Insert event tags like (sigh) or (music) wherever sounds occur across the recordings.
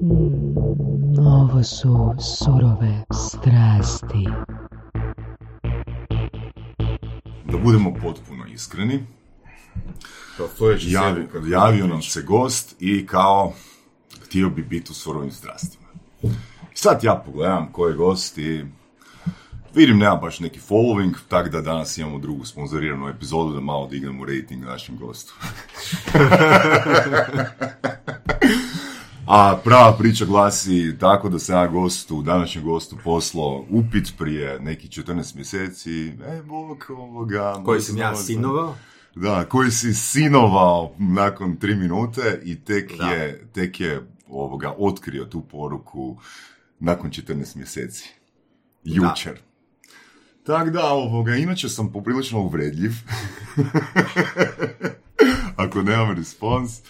Mm, ovo su surove strasti. Da budemo potpuno iskreni, Kao stojeći javi, kad- javio nam se gost i kao htio bi biti u surovim strastima. Sad ja pogledam ko je gost i vidim nema baš neki following, tako da danas imamo drugu sponzoriranu epizodu da malo dignemo rating našem gostu. (laughs) A prava priča glasi tako da sam ja gostu, današnjem gostu poslao upit prije nekih 14 mjeseci. E, bog ovoga... Koji sam ja sinovao. da, koji si sinovao nakon tri minute i tek Da. je, tek je ovoga, otkrio tu poruku nakon 14 mjeseci. Jučer. Tako da, ovoga, inače sam poprilično uvredljiv. (laughs) Ako nemam respons,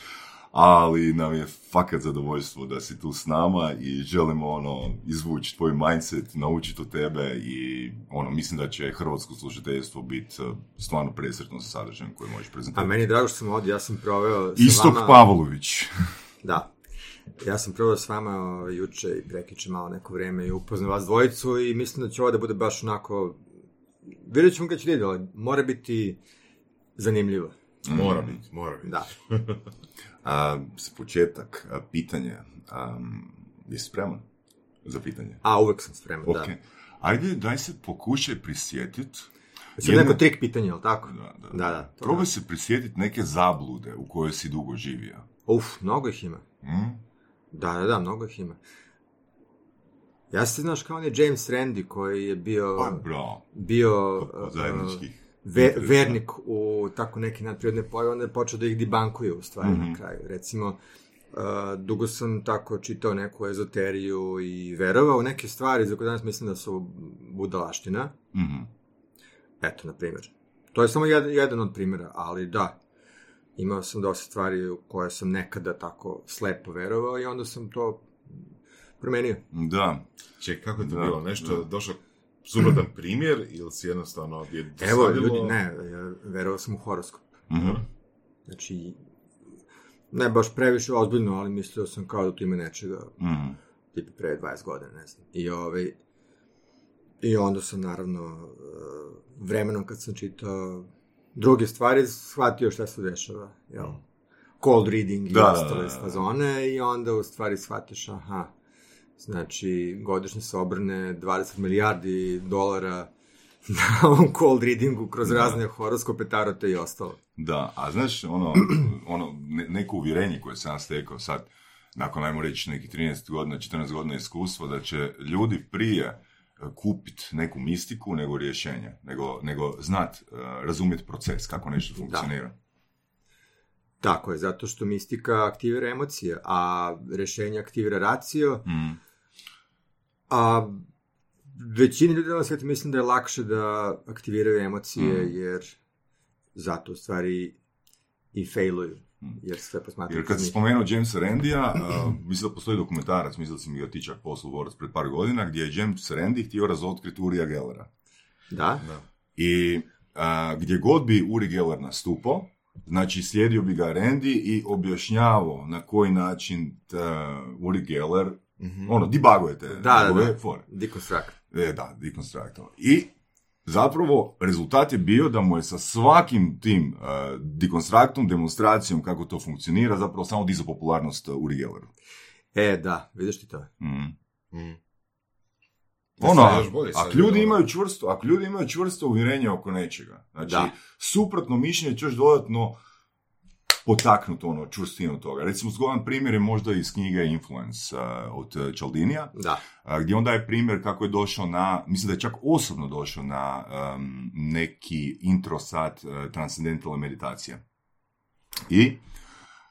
ali nam je fakat zadovoljstvo da si tu s nama i želimo ono, izvući tvoj mindset, naučiti od tebe i ono, mislim da će hrvatsko slušateljstvo biti eh, stvarno presretno sa sadržajem koji možeš A prezentirati. meni je drago što sam ovdje, ja sam proveo sa Istok vama... Pavlović. (laughs) Da. Ja sam proveo s vama ovaj, juče i prekiče malo neko vrijeme i upoznao vas dvojicu i mislim da će ovo da bude baš onako... Vidjet ćemo kad će vidjeti, ali mora biti zanimljivo. Mora biti, mora biti. Da. (laughs) A, s početak, a, pitanje. Um, jesi spreman za pitanje? A, uvek sam spreman, Ok. da. Ajde, daj se pokušaj prisjetit. Sad jedne- neko trik pitanje, jel tako? Da, da. Da, da. to- Probaj se prisjetit neke zablude u kojoj si dugo živio. Uf, mnogo ih ima. Mm? Da, da, da, mnogo ih ima. Ja se znaš kao on je James Randi koji je bio... Pa, bravo. bio Od zajedničkih ve- interesa. vernik u tako neki nadprirodne pojave, onda je počeo da ih dibankuje u stvari Mhm. na kraju. Recimo, uh, dugo sam tako čitao neku ezoteriju i verovao u neke stvari za koje danas mislim da su budalaština. Mhm. Eto, na primjer. To je samo jedan, jedan od primjera, ali da, imao sam dosta stvari u koje sam nekada tako slepo verovao i onda sam to promenio. Da. Ček, kako je to Da, bilo? Nešto, da. došao suprotan primjer ili si jednostavno je Evo, dosadilo? ljudi, ne, ja verovao sam u horoskop. Mhm. Znači, ne baš previše ozbiljno, ali mislio sam kao da tu ima nečega, Mhm. tipa pre 20 godina, ne znam. I, ovaj, I onda sam, naravno, eh, vremenom kad sam čitao druge stvari, shvatio šta se dešava, jel? Cold reading i Da, da, ostale da, da. fazone i onda u stvari shvatiš, aha, znači, godišnje se obrne 20 milijardi dolara (laughs) na ovom cold readingu kroz razne horoskope, tarote i ostalo. Da, a znaš, ono, (clears throat) ono ne- neko uvjerenje koje sam stekao sad, nakon, ajmo reći, nekih 13 godina, 14 godina iskustva, da će ljudi prije kupiti neku mistiku nego rješenje, nego, nego znat, eh, razumjeti proces, kako nešto funkcionira. Tako je, zato što mistika aktivira emocije, a rešenje aktivira racio, Mm. A većini ljudi na svijetu mislim da je lakše da aktiviraju emocije, Mm. jer zato u stvari i failuju, jer sve posmatraju. Jer kad si spomenuo Jamesa Randija, uh, mislim da postoji dokumentarac, mislim da si mi ga ti čak poslao Borac pred par godina, gdje je James Randi htio razotkriti Urija Gellera. Da? I a, gdje god bi Uri Geller nastupao, znači slijedio bi ga Randy i objašnjavao na koji način ta Uri Geller, ono, debugujete. Da, da, da. fore. Deconstruct. E, da, dekonstruktor. I zapravo rezultat je bio da mu je sa svakim tim uh, dekonstruktom, demonstracijom kako to funkcionira, zapravo samo dizao popularnost uh, Uri Gelleru. E, da, vidiš ti to? Mm. Mm. Ono, ako ljudi imaju čvrsto, ako ljudi imaju čvrsto uvjerenje oko nečega, znači, Da. suprotno mišljenje će još dodatno potaknuti ono čvrstinu toga. Recimo, zgodan primjer je možda iz knjige Influence uh, od uh, Cialdinija, Da. a, gdje on daje primjer kako je došao na, mislim da je čak osobno došao na um, neki intro sat uh, transcendentalne meditacije. I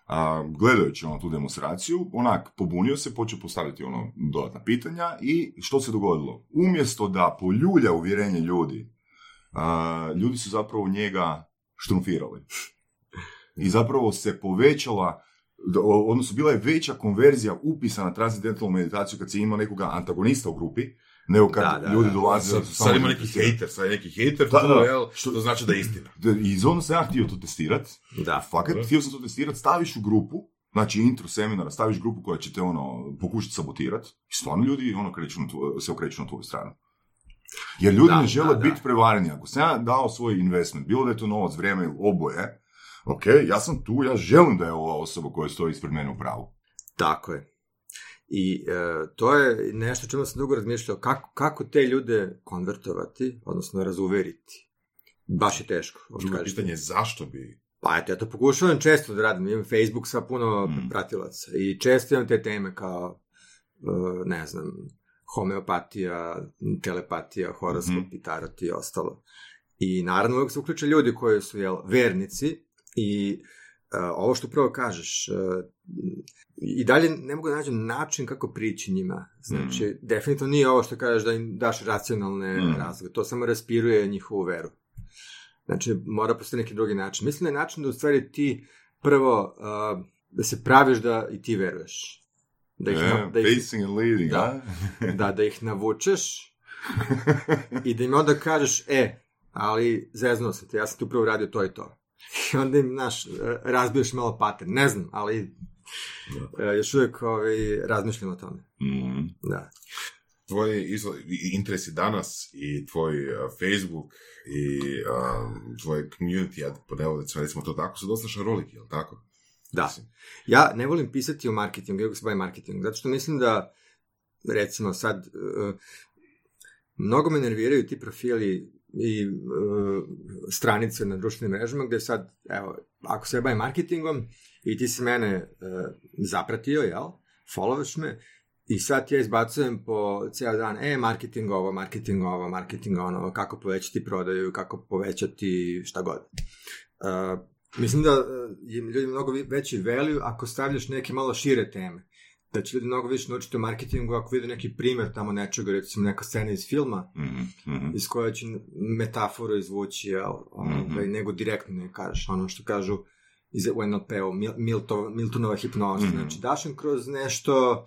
a, gledajući ono tu demonstraciju, onak pobunio se, počeo postaviti ono dodatna pitanja i što se dogodilo? Umjesto da poljulja uvjerenje ljudi, a, ljudi su zapravo njega štrumfirali. I zapravo se povećala odnosno bila je veća konverzija upisa na transcendentalnu meditaciju kad se ima nekoga antagonista u grupi, nego kad Da, da, ljudi da. dolaze... Sad, sad ima neki zainteresirani. hejter, sad je neki hejter, Da, da. jel, što to znači da je istina. Da, I iz onda sam ja htio to testirat, Da. fakat, Da. htio sam to testirat, staviš u grupu znači intro seminara, staviš grupu koja će te ono, pokušati sabotirati i stvarno ljudi ono kreću na tvo- se okreću na tvoju stranu. Jer ljudi Da, ne žele da, da. biti prevareni. Ako sam ja dao svoj investment, bilo da je to novac, vrijeme ili oboje, ok, ja sam tu, ja želim da je ova osoba koja stoji ispred mene u pravu. Tako je. I e, to je nešto čemu sam dugo razmišljao, kako, kako te ljude konvertovati, odnosno razuveriti. Baš je teško. Drugo kažeš. pitanje je zašto bi... Pa eto, ja to pokušavam često da radim. Imam Facebook sa puno Mm. pratilaca i često imam te teme kao, e, ne znam, homeopatija, telepatija, horoskop Mhm. i tarot i ostalo. I naravno uvijek se uključe ljudi koji su jel, vernici i e, ovo što upravo kažeš, e, i dalje ne mogu da nađem način kako prići njima. Znači, definitivno nije ovo što kažeš da im daš racionalne Mm. razloge. To samo raspiruje njihovu veru. Znači, mora postoji neki drugi način. Mislim da je način da u stvari ti prvo uh, da se praviš da i ti veruješ. Da ih, E, da ih, pacing and leading, Da. a? da, da ih navučeš (laughs) i da im onda kažeš, e, ali zeznuo sam te, ja sam ti upravo radio to i to. (laughs) I onda im, znaš, razbiješ malo pattern. Ne znam, ali e, još uvijek ovaj, razmišljam o tome. Mhm. Da. Tvoji izvo- i- interesi danas i tvoj uh, Facebook i um, tvoj community, ja ponavljam, recimo to tako, su dosta šaroliki, jel tako? Da. Mislim, Ja ne volim pisati o marketingu, iako se bavim marketingom, zato što mislim da, recimo sad, uh, mnogo me nerviraju ti profili i uh, stranice na društvenim mrežama gde sad, evo, ako se bavim marketingom i ti si mene uh, zapratio, jel, followaš me, i sad ja izbacujem po ceo dan, e, marketing ovo, marketing ovo, marketing ono, kako povećati prodaju, kako povećati šta god. Uh, mislim da je ljudi mnogo veći value ako stavljaš neke malo šire teme. Da će ljudi mnogo više naučiti o marketingu ako vide neki primjer tamo nečega, recimo neka scena iz filma, Mhm, mhm. iz koje će metaforu izvući, jel, ono, Mhm. da i nego direktno ne kažeš, ono što kažu iz NLP-u, Mil, Milton, Miltonova hipnoza, Mhm. znači daš im kroz nešto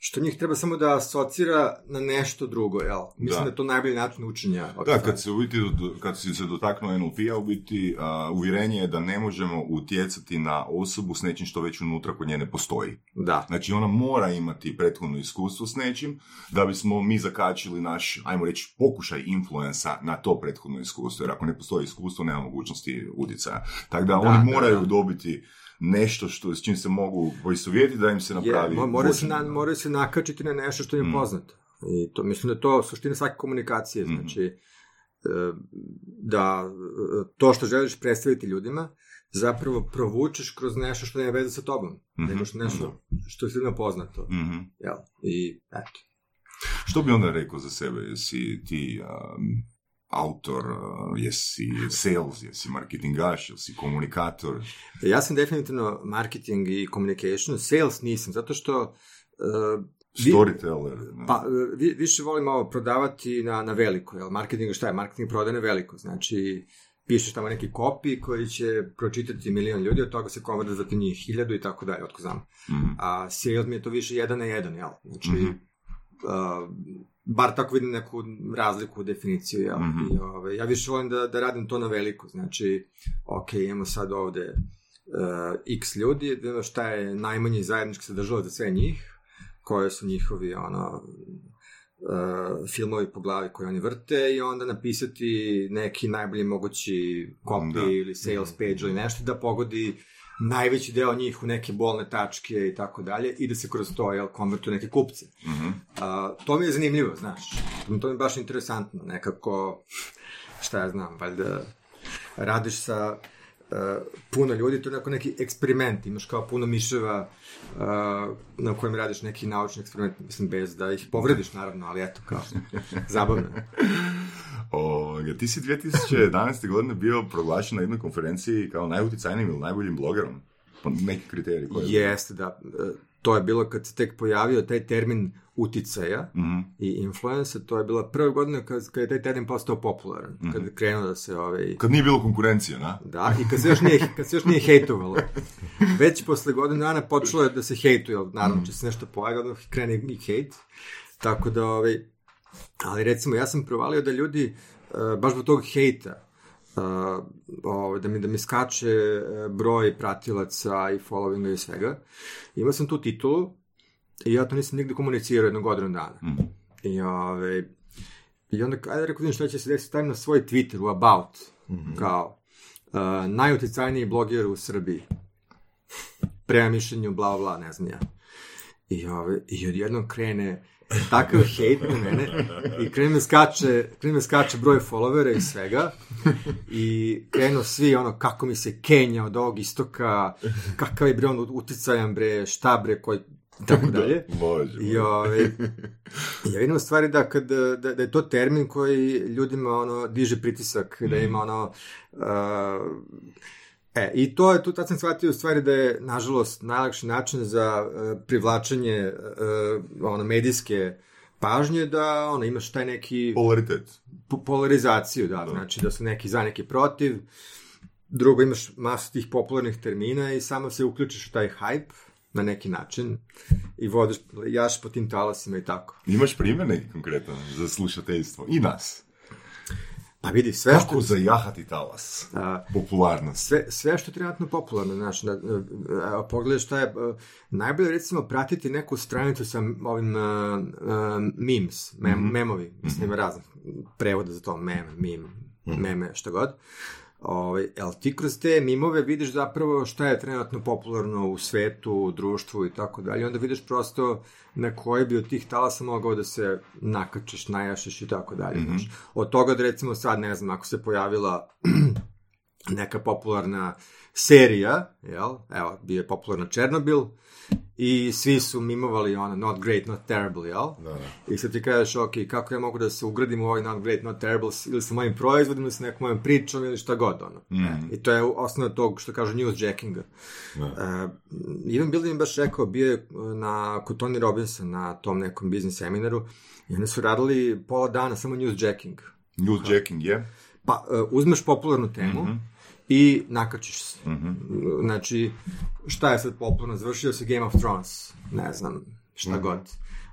što njih treba samo da asocira na nešto drugo, jel? Mislim Da. da, je to najbolji način učenja. Da, kad se u biti, kad si se dotaknuo NLP-a, u biti a, uvjerenje je da ne možemo utjecati na osobu s nečim što već unutra kod nje ne postoji. Da, Znači ona mora imati prethodno iskustvo s nečim da bismo mi zakačili naš, ajmo reći, pokušaj influensa na to prethodno iskustvo. Jer ako ne postoji iskustvo, nema mogućnosti utjecaja. Tako da, Da, oni da, moraju da. dobiti nešto što, s čim se mogu poistovjetiti da im se je, napravi mo- moraju, se na, moraju se nakačiti na nešto što im je Mm. poznato. I to, mislim da je to suština svake komunikacije. Mhm. Znači, e, da e, to što želiš predstaviti ljudima, zapravo provučeš kroz nešto što nema veze sa tobom. Mhm. Nego što nešto što je ljudima poznato. Mhm. Jel? I eto. Što bi onda rekao za sebe? Jesi ti um, autor, uh, jesi sales, jesi marketingaš, jesi komunikator? Ja sam definitivno marketing i communication, sales nisam, zato što vi- Storyteller? ne? Pa, e, vi, više volim ovo prodavati na, na veliko, jel? Marketing, šta je? Marketing prodaje na veliko, znači pišeš tamo neki kopij koji će pročitati milion ljudi, od toga se konvertovati njih hiljadu i tako dalje, otko znam. Mhm. A sales mi je to više jedan na jedan, jel? Znači, Mhm. A, bar tako vidim neku razliku u definiciju, jel? Mhm. I, ove, ja više volim da, da radim to na veliko, znači, ok, imamo sad ovde uh, x ljudi, da vidimo šta je najmanji zajednički sadržava za sve njih, koje su njihovi, ono, uh, filmovi po glavi koje oni vrte i onda napisati neki najbolji mogući copy Da. ili sales page ili nešto da pogodi najveći deo njih u neke bolne tačke i tako dalje i da se kroz to jel, konvertuje neke kupce. Mhm. A, to mi je zanimljivo, znaš. To mi je baš interesantno. Nekako, šta ja znam, valjda radiš sa uh, puno ljudi, to je neko neki eksperiment. Imaš kao puno miševa uh, na kojem radiš neki naučni eksperiment, mislim, bez da ih povrediš, naravno, ali eto, kao, zabavno. (laughs) Ovoga, ti si 2011. godine bio proglašen na jednoj konferenciji kao najuticajnijim ili najboljim blogerom. Po neki kriterij koji je... Jeste, da. e, To je bilo kad se tek pojavio taj termin uticaja Mhm. i influence, to je bila prva godina kad, kad je taj termin postao popularan, kad je krenuo da se ovaj, Kad nije bilo konkurencije, na? Da, i kad se još nije, kad se još nije hejtovalo. Već posle godinu dana počelo je da se hejtuje, naravno, će se nešto pojavi, odmah krene i hejt. Tako da, ovaj, ali recimo, ja sam provalio da ljudi, uh, baš zbog tog hejta, uh, da, mi, da mi skače e, broj pratilaca i followinga i svega. Imao sam tu titulu i ja to nisam nigde komunicirao jednu godinu dana. Mhm. I, ovaj, I onda, ajde rekao, vidim šta će se desiti, stavim na svoj Twitter u About, kao uh, najuticajniji bloger u Srbiji. Prema mišljenju, bla, bla, ne znam ja. I, ovaj, i odjednom krene takav hejt na mene i krene skače, krene skače broj followera i svega i krenu svi ono kako mi se Kenja od ovog istoka, kakav je bre on uticajan bre, šta bre, koji tako (laughs) dalje. Bože. I ovaj, ja vidim u stvari da, kad, da, da je to termin koji ljudima ono, diže pritisak, da ima ono... Uh, e, i to je, tu tad sam shvatio u stvari da je, nažalost, najlakši način za uh, privlačenje uh, ono, medijske pažnje da ono, imaš taj neki Polaritet. po- polarizaciju, da, znači da su neki za, neki protiv, drugo imaš masu tih popularnih termina i samo se uključiš u taj hype na neki način i vodiš, jaš po tim talasima i tako. Imaš primjer neki konkretan za slušateljstvo? I nas. Pa vidi, sve Kako što, zajahati talas? a, Popularnost. sve, sve što je trenutno popularno, znači, da, a, pogledaj šta je, a, najbolje recimo pratiti neku stranicu sa ovim a, a, memes, mem, memovi, mislim ima raznih prevoda za to, mem, meme, meme, šta god. Ovaj, jel ti kroz te mimove vidiš zapravo šta je trenutno popularno u svetu, u društvu i tako dalje, onda vidiš prosto na koji bi od tih talasa mogao da se nakačiš, najašiš i tako dalje. znaš. Od toga da recimo sad, ne znam, ako se pojavila (clears throat) neka popularna serija, jel? Evo, bio je popularna Černobil i svi su mimovali ono not great, not terrible, jel? Da, da. I sad ti kažeš, ok, kako ja mogu da se ugradim u ovaj not great, not terrible, ili sa mojim proizvodom, ili sa nekom mojom pričom, ili šta god, ono. Mm. I to je osnova tog, što kažu, newsjackinga. Da. Uh, Ivan Bilden je baš rekao, bio je uh, na, kod Tony Robbinsa na tom nekom biznis seminaru i oni su radili pola dana samo newsjacking. Newsjacking je? Pa, uh, uzmeš popularnu temu i nakačiš se. Znači, šta je sad popularno? Završio se Game of Thrones, ne znam, šta god.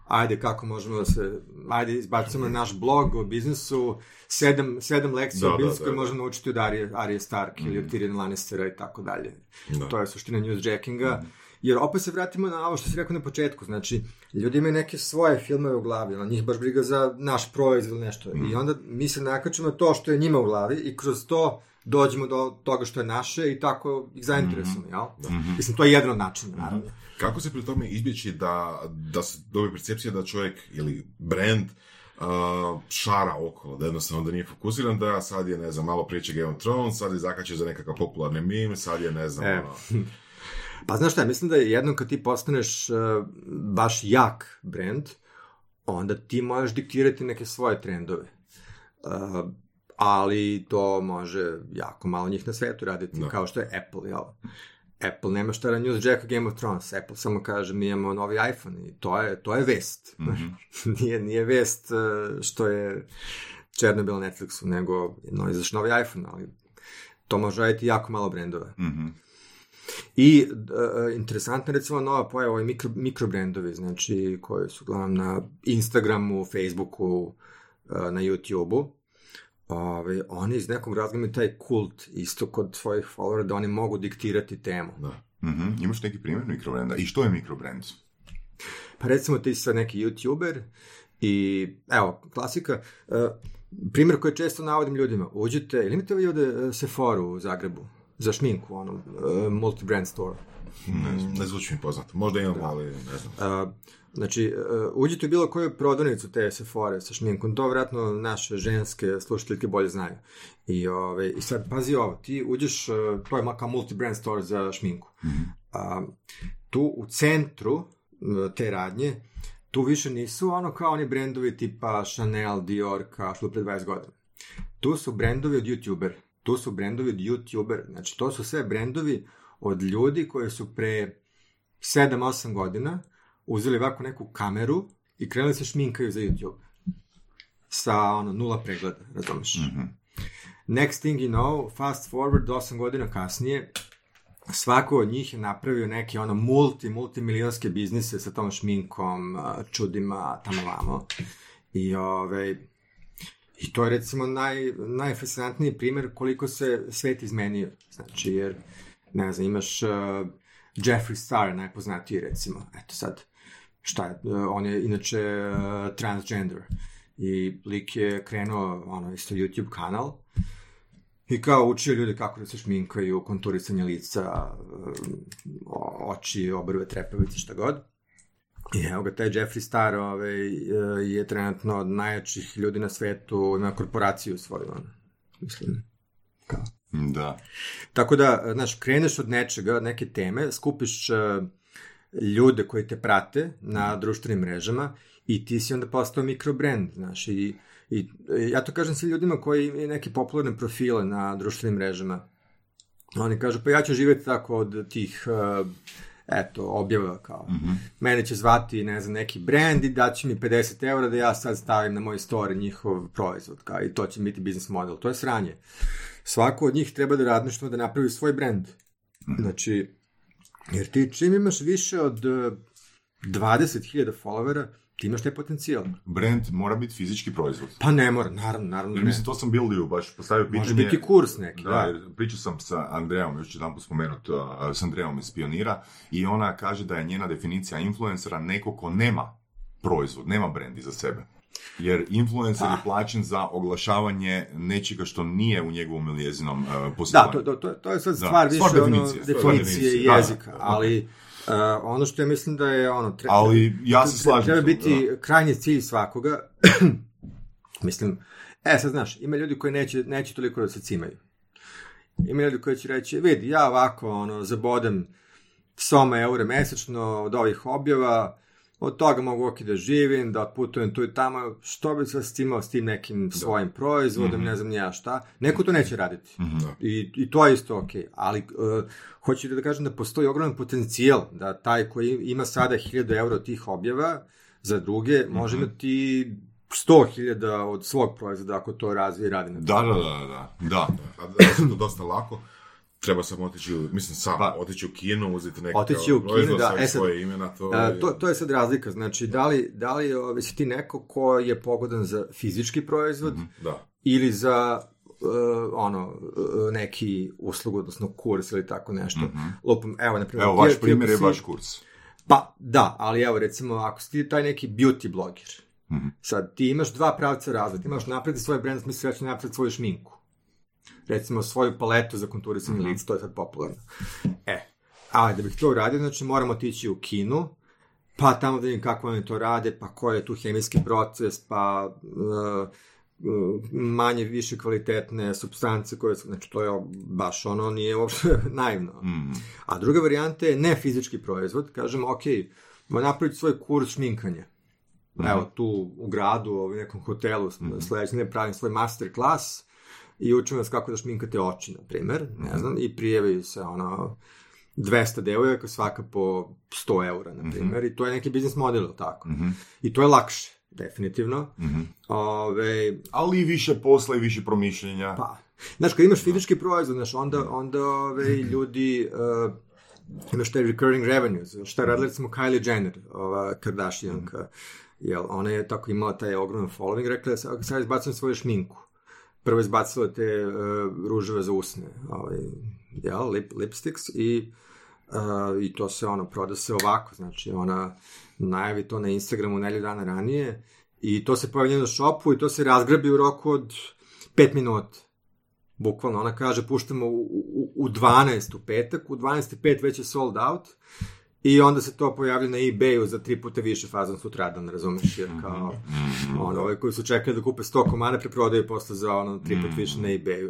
Ajde, kako možemo da se... Ajde, izbacimo na naš blog o biznisu, sedam, sedam lekcija Da, o biznisu da, koje da. možemo naučiti od Arije, Arije Stark ili od Tyrion Lannistera i tako dalje. Da. To je suština newsjackinga. Jer opet se vratimo na ovo što si rekao na početku, znači, ljudi imaju neke svoje filmove u glavi, ono, njih baš briga za naš proizvod ili nešto. I onda mi se nakačemo na to što je njima u glavi i kroz to dođemo do toga što je naše i tako ih zainteresujemo, jel? Mislim, to je jedan od načina, naravno. Kako se pri tome izbjeći da, da se dobije percepcija da čovjek ili brand uh, šara okolo, da jednostavno da nije fokusiran, da sad je, ne znam, malo priče Game of Thrones, sad je zakače za nekakav popularni meme, sad je, ne znam, E. ono, Pa znaš šta, mislim da je jednom kad ti postaneš uh, baš jak brand, onda ti možeš diktirati neke svoje trendove. Uh, ali to može jako malo njih na svetu raditi, Da. kao što je Apple, jel? Apple nema šta da newsjacka Game of Thrones. Apple samo kaže mi imamo novi iPhone i to je, to je vest. (laughs) nije, nije vest uh, što je Černobil na Netflixu, nego no, izašao novi iPhone, ali to može raditi jako malo brendova. Mhm. I uh, interesantna recimo nova pojava, ovi mikro, mikrobrendovi, znači koji su uglavnom na Instagramu, Facebooku, uh, na YouTubeu. Ove, oni iz nekog razloga imaju taj kult isto kod svojih followera da oni mogu diktirati temu. da. Mhm. Imaš neki primjer mikrobrenda? I što je mikrobrand? Pa recimo ti si sad neki YouTuber i evo, klasika, uh, primjer koji često navodim ljudima, uđite, ili imate vi ovde uh, Sephora u Zagrebu za šminku, ono, uh, multi-brand store. Ne, ne zvuči mi poznato. Možda imamo, ali ne znam. Uh, znači, uh, uđite u bilo koju prodavnicu te Sephora sa šminkom, to vjerojatno naše ženske slušateljke bolje znaju. I, ove, I sad, pazi ovo, ti uđeš, uh, to je ma- kao multi-brand store za šminku. A, tu u centru uh, te radnje, tu više nisu ono kao oni brendovi tipa Chanel, Dior, kao što pre 20 godina. Tu su brendovi od YouTuber. Tu su brendovi od YouTuber. Znači, to su sve brendovi od ljudi koji su pre 7-8 godina uzeli ovako neku kameru i krenuli se šminkaju za YouTube. Sa ono, nula pregleda, razumeš? Next thing you know, fast forward 8 godina kasnije, svako od njih je napravio neke ono multi, multimilionske biznise sa tom šminkom, čudima, tamo vamo. I, ove, I to je recimo naj, najfascinantniji primjer koliko se svet izmenio. Znači, jer, ne znam, imaš uh, Jeffree Star, najpoznatiji recimo. Eto sad, šta je, uh, on je inače uh, transgender. I lik je krenuo, ono, isto YouTube kanal, I kao učio ljude kako da se šminkaju, konturisanje lica, um, oči, obrve, trepavice, šta god. I evo ga, taj Jeffree Star ovaj, je trenutno od najjačih ljudi na svetu na korporaciju svoju, ono. Mislim, kao. Da. Tako da, znaš, kreneš od nečega, neke teme, skupiš uh, ljude koji te prate na društvenim mrežama i ti si onda postao mikrobrand, znaš, i, i ja to kažem sa ljudima koji imaju neke popularne profile na društvenim mrežama. Oni kažu, pa ja ću živjeti tako od tih, uh, eto, objava kao, mm -hmm. mene će zvati, ne znam, neki brand i daće mi 50 eura da ja sad stavim na moj story njihov proizvod, kao, i to će biti biznis model. To je sranje. Svako od njih treba da radi nešto da napravi svoj brand. Znači, jer ti čim imaš više od uh, 20.000 followera, ti imaš taj potencijal. Brand mora biti fizički proizvod. Pa ne mora, naravno, naravno Jer ne. mislim, to sam Bildiju baš postavio pitanje. Može biti kurs neki, Da, da. jer pričao sam sa Andrejom, još ću jedan spomenut, uh, s Andrejom iz Pionira, i ona kaže da je njena definicija influencera neko ko nema proizvod, nema brand iza sebe. Jer influencer je plaćen za oglašavanje nečega što nije u njegovom ili njezinom uh, Da, poslovanju. to, to, to, to je sad Da, stvar više stvar ono, definicije, stvar definicije i da, jezika, da. ali uh, ono što ja mislim da je ono... Tre, Ali ja se slažem Treba biti krajnji cilj svakoga. (clears throat) mislim, e sad znaš, ima ljudi koji neće, neće toliko da se cimaju. Ima ljudi koji će reći, vidi, ja ovako, ono, zabodem soma eure mesečno od ovih objava, od toga mogu ok da živim, da putujem tu i tamo, što bi se cimao s tim nekim svojim proizvodom, ne znam ni ja šta. Neko to neće raditi. I, I to je isto ok. Ali uh, hoću da kažem da postoji ogroman potencijal da taj koji ima sada 1000 eura od tih objava za druge može imati 100.000 od svog proizvoda ako to razvije i radi na Da, da, da, da, da. Da je to dosta lako. Treba samo otići, mislim sam, Pa. otići u kino, uzeti neki Otići u kino, da, e sad, svoje ime na to. A, to, to je sad razlika, znači da li, da li ovaj, si ti neko ko je pogodan za fizički proizvod Da. ili za uh, ono, uh, neki uslugu, odnosno kurs ili tako nešto. Lupam, evo, na primjer, Evo, vaš primjer je vaš kurs. Pa, da, ali evo, recimo, ako si ti taj neki beauty bloger, Mhm. sad, ti imaš dva pravca razvoja, ti imaš napred svoj brand, smisli reći napred svoju šminku. Recimo, svoju paletu za konturisanje Mhm. lica, to je sad popularno. E, ali da bih to uradio, znači moramo otići u kinu, pa tamo da vidim kako oni to rade, pa koji je tu hemijski proces, pa uh, manje više kvalitetne substance koje su, znači to je baš ono, nije uopšte (laughs) naivno. Mm. A druga varijanta je ne fizički proizvod, kažemo, ok, napraviti svoj kurs šminkanja. Evo, tu u gradu, u nekom hotelu, mm sledeće ne pravim svoj master klas i učim vas kako da šminkate oči, na primer, ne znam, i prijevaju se, ono, 200 devojaka, svaka po 100 eura, na primer, i to je neki biznis model, tako? I to je lakše, definitivno. Ove, Ali i više posla i više promišljenja. Pa, znaš, kad imaš fizički proizvod, znaš, onda, onda ove, ljudi, uh, imaš taj recurring revenues, šta je radila recimo Kylie Jenner, ova Kardashianka, jel, ona je tako imala taj ogroman following, rekla je, sad sad izbacujem svoju šminku. Prvo izbacila te uh, ruževe za usne, ovaj, jel, lip, lipsticks i uh, i to se ono proda se ovako, znači ona najavi to na Instagramu nelju dana ranije i to se pojavlja na shopu i to se razgrabi u roku od 5 minuta. Bukvalno, ona kaže, puštamo u, u, u 12 u petak, u 12.5 već je sold out i onda se to pojavlja na eBayu za tri puta više fazan sutradan, razumeš, jer kao, ono, ovi koji su čekali da kupe 100 komada preprodaju posle za ono tri puta više na eBayu.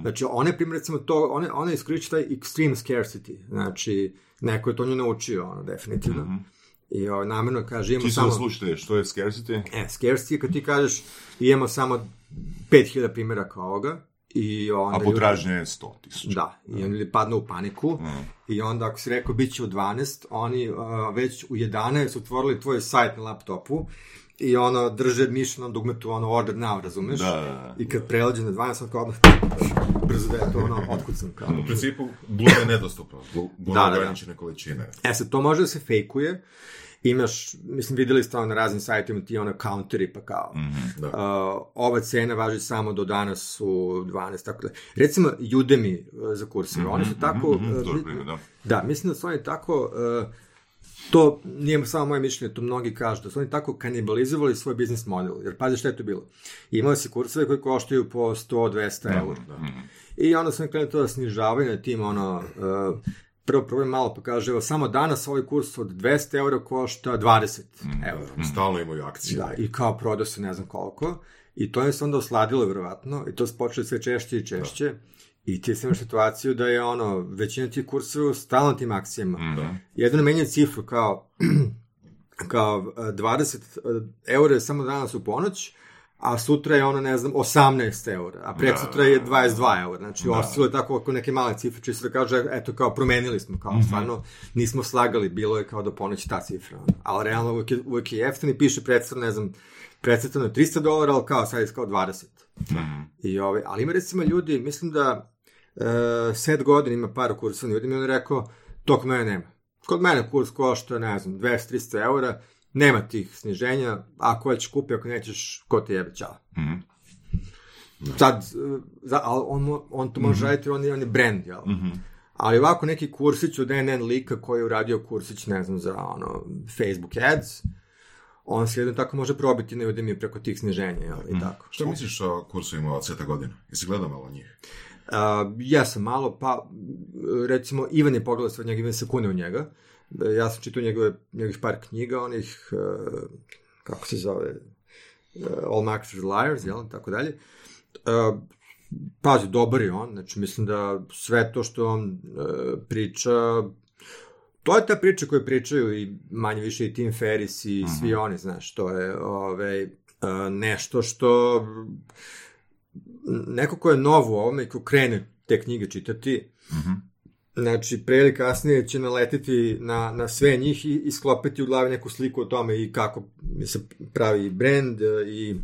Znači, one, primjer, recimo, to, one, one iskoriče taj extreme scarcity, znači, neko je to nju naučio, ono, definitivno. I ovo, namjerno kaže, imamo Ti samo... samo slušajte, što je scarcity? E, scarcity je kad ti kažeš imamo samo 5000 primjeraka ovoga i onda... A potražnja je 100 tisuća. Da, i oni ljudi padnu u paniku i onda ako si rekao bit će u 12, oni uh, već u 11 otvorili tvoj sajt na laptopu i ono drže miš na dugmetu ono order now, razumeš? Da, da, da. I kad prelađe na 12, on kao odmah brzo da je to ono otkucam kao. U principu, blud je nedostupno. Blud Da, da, da. količine. E sad, to može da se fejkuje imaš, mislim, videli ste ono na raznim sajtima ti ono counteri, pa kao, Mhm. Da. uh, ova cena važi samo do danas u 12, tako da. Recimo, Udemy uh, za kurseve, oni su tako... Mhm, uh, Dobar mi- primjer, da. Da, mislim da su oni tako, uh, to nije samo moje mišljenje, to mnogi kažu, da su oni tako kanibalizovali svoj biznis model. Jer pazi šta je to bilo. Imali se kurseve koji koštaju po 100-200 eura. I onda su oni krenuli to da snižavaju na tim, ono, uh, prvo problem malo pa kaže, evo, samo danas ovaj kurs od 200 eura košta 20 eura. Stalno imaju akcije. Da, i kao prodao se ne znam koliko. I to je se onda osladilo, verovatno, i to se počelo sve češće i češće. I ti si imaš situaciju da je ono, većina tih kurseva stalno tim akcijama. Mhm. Jedno menjaju cifru kao, (clears throat) kao e, 20 eura je samo danas u ponoć, a sutra je ono, ne znam, 18 eura, a prek sutra je 22 eura. Znači, da. osciluje tako oko neke male cifre, čisto da kaže, eto, kao, promenili smo, kao, stvarno, nismo slagali, bilo je kao do ponoći ta cifra. Ali realno, uvek je, uvek je jeftini, piše predstavno, ne znam, predstavno je 300 dolara, ali kao, sad je kao 20. I, ovaj, ali ima recimo ljudi, mislim da e, set godina ima par kursa ljudi mi je on rekao, to kod mene nema. Kod mene kurs košta, ne znam, 200-300 eura, nema tih sniženja, ako već kupi, ako nećeš, ko te jebe, čao. Mhm. Sad, e, za, ali on, on to može raditi, on je, on je brand, jel? Ali ovako neki kursić od NN lika koji je uradio kursić, ne znam, za ono, Facebook ads, on se jedno tako može probiti na Udemy preko tih sniženja, jel? I tako. Šta misliš o kursovima od sveta godina? Jesi gledao malo njih? Uh, ja sam malo, pa recimo Ivan je pogledao sve od njega, Ivan se kune u njega. E, Ja sam čitao njegove, njegovih par knjiga, onih, uh, kako se zove, uh, All Marketers Liars, jel, tako dalje. Pazi, dobar je on, znači mislim da sve to što on priča, to je ta priča koju pričaju i manje više i Tim Ferris i svi oni, znaš, to je ovaj, nešto što neko ko je nov u ovome i ko krene te knjige čitati, znači, pre ili kasnije će naletiti na, na sve njih i isklopiti u glavi neku sliku o tome i kako se pravi brand e, i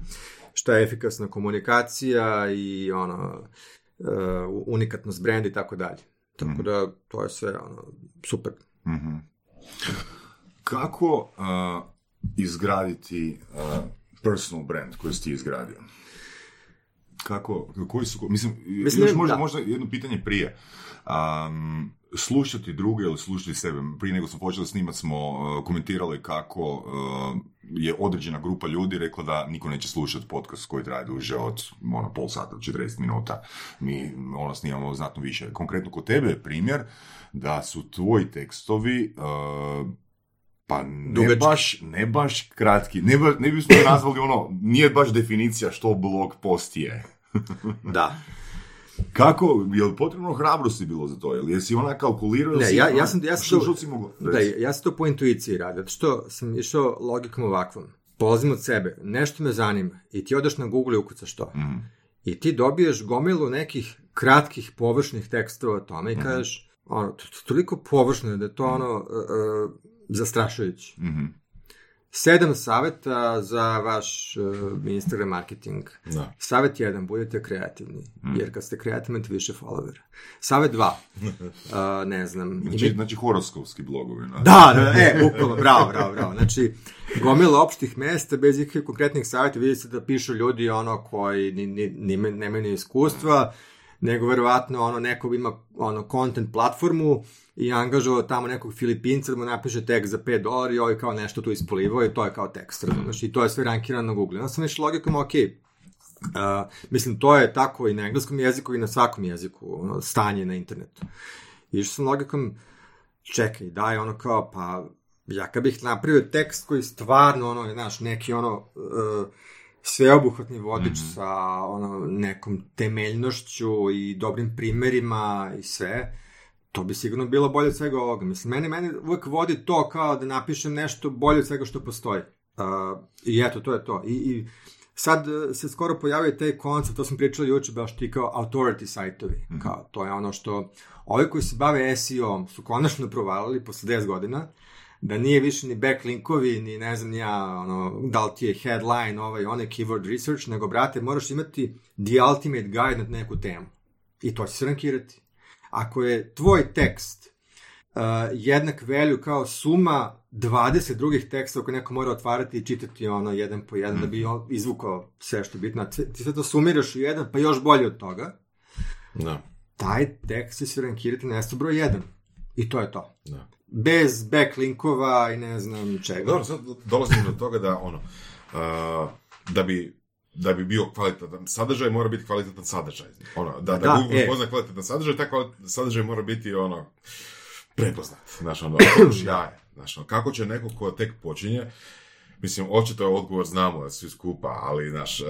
šta je efikasna komunikacija i ono, uh, unikatnost brenda i tako dalje. Tako da, to je sve ono, super. Mhm. Kako uh, izgraditi uh, personal brand koji si ti izgradio? Kako, koji su, mislim, Mislim, još možda, da. možda jedno pitanje prije. Um, slušati druge ili slušati sebe. Prije nego smo počeli snimati smo uh, komentirali kako uh, je određena grupa ljudi rekla da niko neće slušati podcast koji traje duže od ono, pol sata, 40 minuta. Mi ono snimamo znatno više. Konkretno kod tebe je primjer da su tvoji tekstovi uh, pa ne Dugački. baš, ne baš kratki, ne, ba, ne bismo nazvali ono, nije baš definicija što blog post je. Da. (laughs) Kako, je li potrebno hrabrosti bilo za to? Jel jesi ona kalkulirao? Ne, si ja, ja sam, ja sam što, to, što mogao? da, ja sam to po intuiciji radio, zato što sam išao logikom ovakvom. Polazim od sebe, nešto me zanima i ti odeš na Google i ukucaš to. Mhm. I ti dobiješ gomilu nekih kratkih površnih tekstova o tome i kažeš, ono, to, to, toliko površno je da je to ono, uh, uh, zastrašujuće. Mhm. Sedam saveta za vaš uh, Instagram marketing. Da. Savet 1, budite kreativni, jer kad ste kreativni imate više followera. Savet 2, uh, (laughs) ne znam, Znači, imi- znači horoskopski blogovi. Da? Da, da, e, bukvalno, bravo, bravo, bravo. Znači, gomila opštih mesta bez ikakvih konkretnih savjeta, vidi se da pišu ljudi ono koji ni, ni, ni, nemaju ni iskustva, nego verovatno ono neko ima ono content platformu i angažovao tamo nekog Filipinca da mu napiše tekst za 5 dolara i ovaj kao nešto tu ispolivao i to je kao tekst, razumeš, i to je sve rankirano na Google. Onda sam išao logikom, ok, Uh, mislim, to je tako i na engleskom jeziku i na svakom jeziku, ono, stanje na internetu. I išao sam logikom, čekaj, daj ono kao, pa ja kad bih napravio tekst koji stvarno, ono, znaš, neki ono, uh, sveobuhvatni vodič Mhm. sa ono, nekom temeljnošću i dobrim primerima i sve, to bi sigurno bilo bolje od svega ovoga. Mislim, mene, mene uvek vodi to kao da napišem nešto bolje od svega što postoji. Uh, I eto, to je to. I, i sad uh, se skoro pojavio taj koncept, to sam pričao juče, baš ti kao authority sajtovi. Kao, to je ono što ovi koji se bave SEO su konačno provalili posle 10 godina, da nije više ni backlinkovi, ni ne znam ja, ono, da li ti je headline, ovaj, onaj keyword research, nego, brate, moraš imati the ultimate guide na neku temu. I to će se rankirati. Ako je tvoj tekst jednak value kao suma 20 drugih tekstova koje neko mora otvarati i čitati ono jedan po jedan da bi on izvukao sve što je bitno. Ti sve to sumiraš u jedan, pa još bolje od toga. Da, Taj tekst će se rankirati na mjesto broj 1. I to je to. da. Bez backlinkova i ne znam čega. Dobro, sad dolazimo do toga da ono, a, da bi da bi bio kvalitetan sadržaj, mora biti kvalitetan sadržaj. Ono, da, da, Da, Google e. pozna kvalitetan sadržaj, taj kvalitetan sadržaj mora biti ono, prepoznat. Znaš, ono, (coughs) jaje. Znaš, ono, kako će neko ko tek počinje, mislim, očito je odgovor znamo svi skupa, ali, znaš, uh,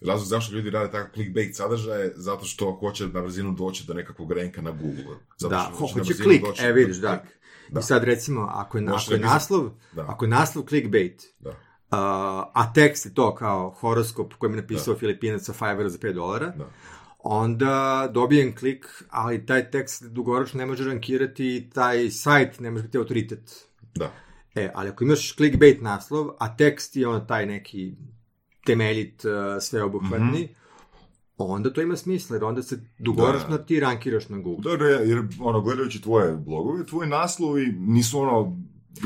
razlog zašto ljudi rade takav clickbait sadržaje, zato što hoće na brzinu doći do nekakvog renka na Google. Zato Da, što ho- hoće na hoće klik, doći e do- vidiš, da. Da. I sad recimo, ako je, ako je naslov, Da. ako je naslov clickbait, Da. Uh, a tekst je to kao horoskop koji mi napisao Filipinac sa Fiverr za 5 dolara, Da. onda dobijem klik, ali taj tekst dugoročno ne može rankirati i taj sajt ne može biti autoritet. Da. E, ali ako imaš clickbait naslov, a tekst je ono taj neki temeljit, uh, sveobuhvatni, onda to ima smisla, jer onda se dugoročno ti rankiraš na Google. Dobro, jer ono, gledajući tvoje blogove, tvoji naslovi nisu ono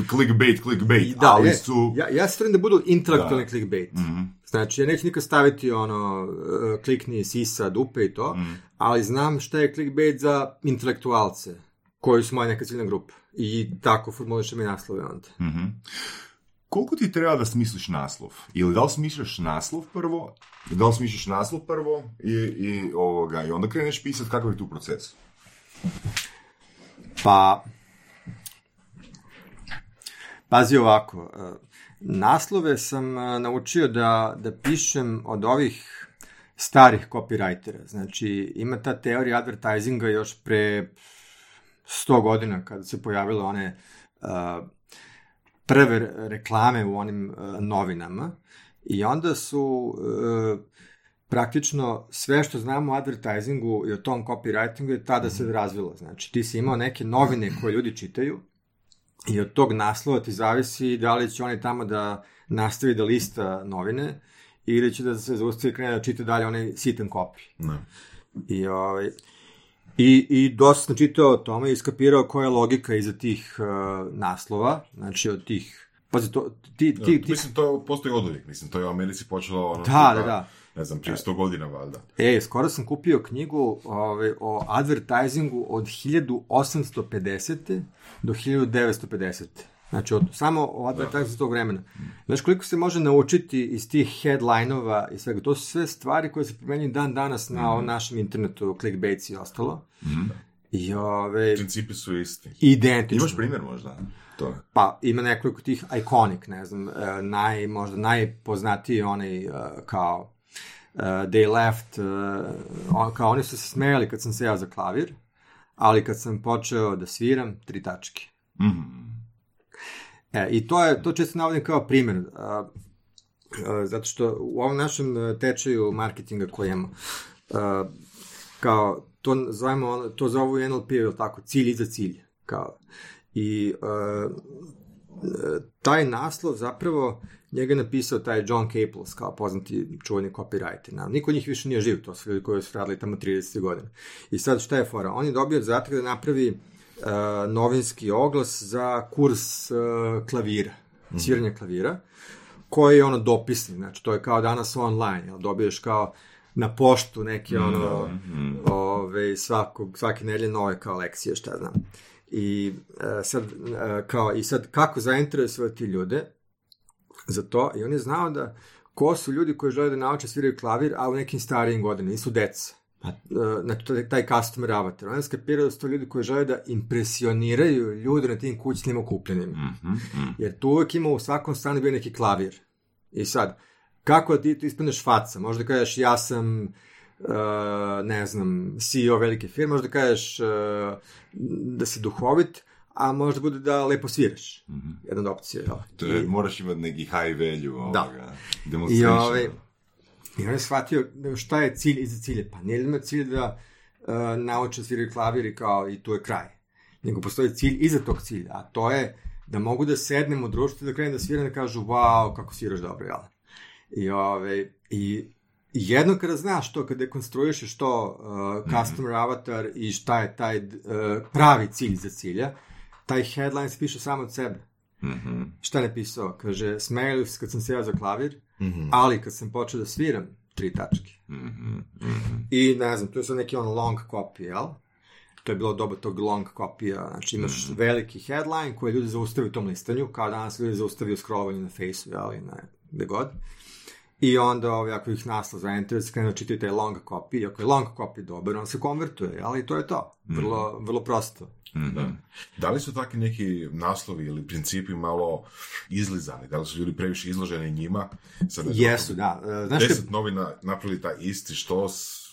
clickbait, clickbait, Da, ali je, su... ja, ja se da budu intelektualni Da. clickbait. Mhm. Znači, ja neću nikad staviti ono, uh, klikni sisa, dupe i to, Mhm. ali znam šta je clickbait za intelektualce, koji su moja neka ciljna grupa. I tako formulišem i naslove onda. Mhm. Koliko ti treba da smisliš naslov? Ili da li smišljaš naslov prvo, da li smišljaš naslov prvo i, i, ovoga, i onda kreneš pisati kakav je tu proces? Pa, pazi ovako, e, naslove sam e, naučio da, da pišem od ovih starih copywritera. Znači, ima ta teorija advertisinga još pre 100 godina kada se pojavile one uh, prve re- reklame u onim uh, novinama i onda su uh, praktično sve što znamo o advertisingu i o tom copywritingu je tada se razvilo. Znači, ti si imao neke novine koje ljudi čitaju i od tog naslova ti zavisi da li će oni tamo da nastavi da lista novine ili će da se zaustavi krene da čita dalje onaj sitan copy. Da. I, ovaj, i, i dosta sam čitao o tome i skapirao koja je logika iza tih uh, naslova, znači od tih, pazi, to, ti, ti, ti, Mislim, to postoji od uvijek. Mislim, to je u Americi počelo ono... Da, tipa, da, da. Ne znam, prije 100 godina, valjda. E, skoro sam kupio knjigu ovaj, o advertisingu od 1850. do 1950. Znači, od, samo o advertisingu tog vremena. Znaš koliko se može naučiti iz tih headline-ova i svega? To su sve stvari koje se primenjuju dan danas na ovom našem internetu, clickbaits i ostalo. I ove, Principi su isti. identično. Imaš primjer možda? To. Pa ima nekoliko tih iconic, ne znam, e, naj, možda najpoznatiji onaj e, kao uh, They Left, uh, on, kao oni su se smejali kad sam sejao za klavir, ali kad sam počeo da sviram, tri tačke. Mhm. E, I to je, to često navodim kao primjer, uh, uh, zato što u ovom našem uh, tečaju marketinga koji imamo, uh, kao, to zovemo, to zovu NLP, ili tako, cilj iza cilj, kao, i uh, taj naslov zapravo njega je napisao taj John Caples kao poznati čuveni copywriter. Na, niko njih više nije živ, to su ljudi koji su radili tamo 30 godina. I sad šta je fora? On je dobio zadatak da napravi uh, novinski oglas za kurs uh, klavira, sviranja klavira, koji je ono dopisni, znači to je kao danas online, jel, dobiješ kao na poštu neke ono, ove, svakog, svake nedelje nove kao lekcije, šta znam. I e, sad, e, kao, i sad kako zainteresovati ljude za to, i on je znao da ko su ljudi koji žele da nauče sviraju klavir, a u nekim starijim godinama, nisu deca. Pa, znači, taj customer avatar. On je skapirao da su to ljudi koji žele da impresioniraju ljude na tim kućnim okupljenima. Mhm, mhm. Jer tu uvek ima u svakom stanu bio neki klavir. I sad, kako da ti tu ispaneš faca? Možda kažeš ja sam uh, ne znam, CEO velike firme, možda kažeš uh, da si duhovit, a možda bude da lepo sviraš. Jedna od opcija, jel? To je, moraš imati neki high value ovoga, I, demonstration. ovaj, I on je shvatio da šta je cilj iza cilja. Pa nije ima cilj da uh, nauče sviraju klavir i kao i tu je kraj. Nego postoji cilj iza tog cilja, a to je da mogu da sednem u društvu i da krenem da sviram i da kažu wow, kako sviraš dobro, jel? I, ove, i jedno kada znaš to, kada dekonstruišeš to uh, customer avatar i šta je taj uh, pravi cilj za cilja, taj headline se piše samo od sebe. Mhm. Šta je napisao? Kaže, smejali se kad sam sjeo za klavir, Mhm. ali kad sam počeo da sviram, tri tačke. Mhm. Mhm. I ne znam, to je sad neki on long copy, jel? To je bilo doba tog long kopija, znači imaš Mhm. veliki headline koji ljudi zaustavaju u tom listanju, kao danas ljudi zaustavaju scrollovanju na Faceu, jel, i na gde god. I onda, ovaj, ako ih naslov zainteres, krenu čitaju taj long copy, ako je long copy dobar, on se konvertuje, ali to je to. Vrlo, vrlo prosto. Mhm. Da li su takvi neki naslovi ili principi malo izlizani? Da li su ljudi previše izloženi njima? Sad ne Jesu, da. E, Znaš, Deset novina napravili taj isti što s...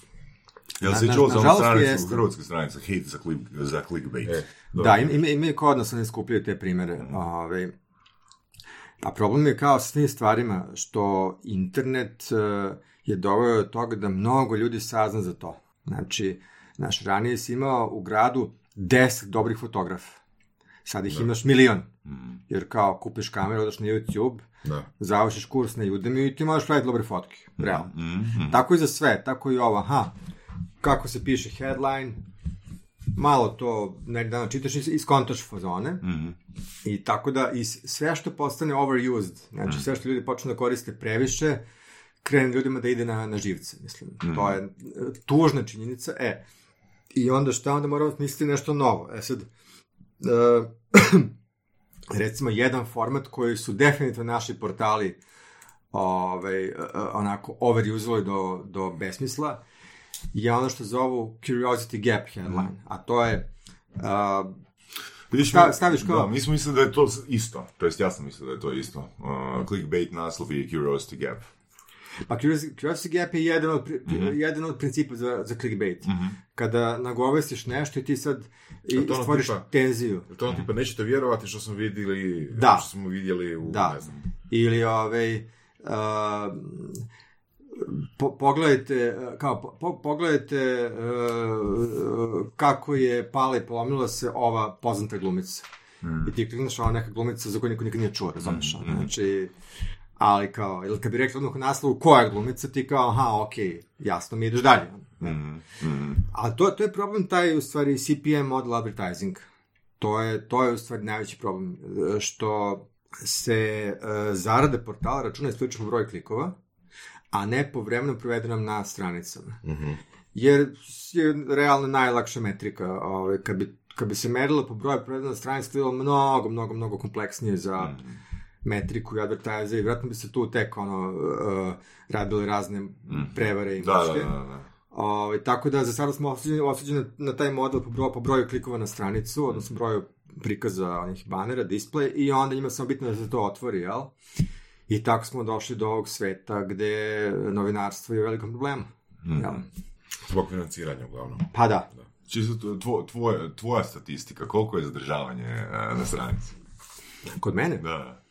Jel si na- čuo za ovu stranicu, jeste. hrvatsku stranicu, hate za, click, za clickbait? E, Da, ima, ima, ima i kod nas oni skupljaju te primere. Ovaj. A problem je kao s tim stvarima što internet eh, je doveo do toga da mnogo ljudi sazna za to. Znači, naš ranije si imao u gradu 10 dobrih fotografa. Sad ih imaš milion. Jer kao kupiš kameru, odeš na YouTube, Da. završiš kurs na Udemy i ti možeš praviti dobre fotke. Realno. Mhm. Tako i za sve, tako i ovo, aha, kako se piše headline, malo to negdje dana čitaš i iskontaš fazone, Mhm. i tako da i sve što postane overused, znači sve što ljudi počnu da koriste previše, krene ljudima da ide na, na živce, mislim. To je tužna činjenica, e, i onda šta, onda moramo smisliti nešto novo. E sad, e, (clears throat) recimo jedan format koji su definitivno naši portali ovaj, e, e, onako overusovali do, do besmisla, je ono što zovu curiosity gap headline, a to je uh, Vidiš, Sta- staviš kao- Da, mi smo mislili da je to isto. To jest, ja sam mislio da je to isto. Uh, clickbait naslov i curiosity gap. Pa curiosity, gap je jedan od, pri, Mhm. jedan od principa za, za clickbait. Kada nagovestiš nešto i ti sad i, to ono stvoriš tipa- tenziju. To ono tipa nećete vjerovati što smo vidjeli, Da. što smo vidjeli u, Da. ne znam, Ili ovaj, uh, po, pogledajte, kao, po- po, pogledajte uh, kako je pala i polomila se ova poznata glumica. I ti klikneš ova neka glumica za koju niko nikad nije čuo, razumiješ? ono, Znači, ali kao, ili kad bi rekli odmah u naslovu koja je glumica, ti kao, aha, okej, jasno mi ideš dalje. Mhm. Mhm. A to, to je problem taj, u stvari, CPM model advertising. To je, to je u stvari najveći problem, e, što se e, zarade portala računa isključivo po broj klikova, a ne po vremenu provedenom na stranicama. Jer je realno najlakša metrika. Ovaj, kad, bi, kad bi se merilo po broju provedena na stranici, to je bilo mnogo, mnogo, mnogo kompleksnije za metriku i advertizer i vjerojatno bi se tu tek ono, uh, radile razne prevare i Da, da, greške. da, da. Ovaj, tako da za sada smo osuđeni, osuđeni na, taj model po broju, po broju klikova na stranicu, odnosno broju prikaza onih banera, display, i onda njima samo bitno da se to otvori, jel? I tako smo došli do ovog sveta gde novinarstvo je velikom problemu. Jel? zbog financiranja uglavnom. Pa da. Čisto tvo, tvoja, tvoja statistika, koliko je zadržavanje e, na stranici? Kod mene? Da.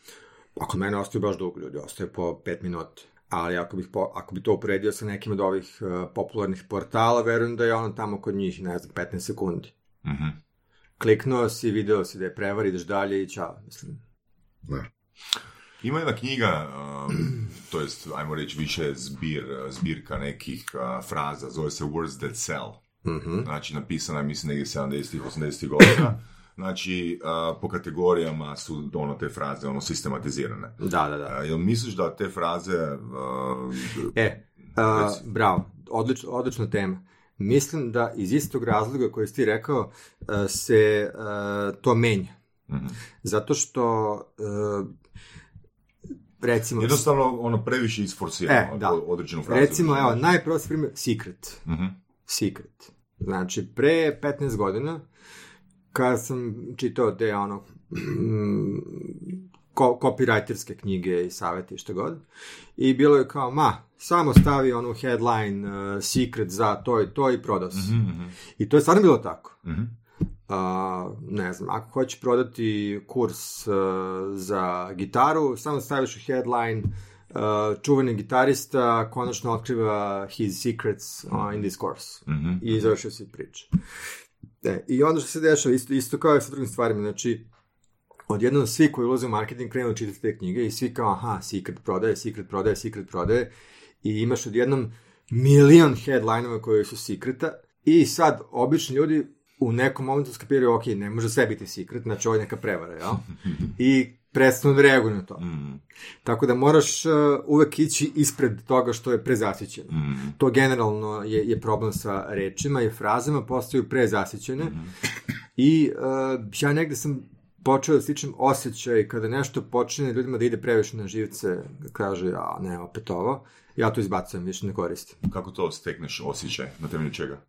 Pa kod mene ostaju baš dugo ljudi, ostaju po 5 minuta. Ali ako, bih po, ako bi to uporedio sa nekim od ovih uh, popularnih portala, verujem da je ono tamo kod njih, ne znam, 15 sekundi. Mhm. Kliknuo si, video si da je prevar, ideš dalje i čao, mislim. Da. Ima jedna knjiga, um, (clears throat) to jest, ajmo reći, više zbir, zbirka nekih uh, fraza, zove se Words That Sell. Mhm. Znači, napisana je, mislim, negdje 70-ih, 80-ih godina. Znači, uh, po kategorijama su ono te fraze ono sistematizirane. Da, da, da. Uh, jel misliš da te fraze... E, bravo, odlič, odlična tema. Mislim da iz istog razloga koji si ti rekao a, se a, to menja. mhm. Zato što a, recimo Jednostavno, ono, previše isforsirano E, da. određenu frazu. recimo evo najprosti primjer Secret. Mhm. Secret. Znači pre 15 godina kad sam čitao te ono mm, ko, copywriterske knjige i savete i što god. I bilo je kao, ma, samo stavi onu headline uh, secret za to i to i prodao si. Mhm, I to je stvarno bilo tako. mhm. A, ne znam, ako hoćeš prodati kurs uh, za gitaru, samo staviš u headline uh, čuveni gitarista konačno otkriva his secrets uh, in this course. Mhm. I završio si priču. E, I onda što se dešava, isto, isto kao i sa drugim stvarima, znači, odjednom svi koji ulaze u marketing krenu da čitati te knjige i svi kao, aha, secret prodaje, secret prodaje, secret prodaje i imaš odjednom milion headline-ova koji su secreta i sad obični ljudi u nekom momentu skapiraju, ok, ne može sve biti secret, znači ovo je neka prevara, jel? (laughs) I prestanu da reaguju na to. Mm, Tako da moraš uh, uvek ići ispred toga što je prezasićeno. mm, To generalno je, je problem sa rečima i frazama, postaju prezasićene. I uh, ja negde sam počeo da stičem osjećaj kada nešto počne ljudima da ide previše na živce, kaže, a ne, opet ovo, ja to izbacujem, više ne koristim. Kako to stekneš osjećaj? Na temelju čega?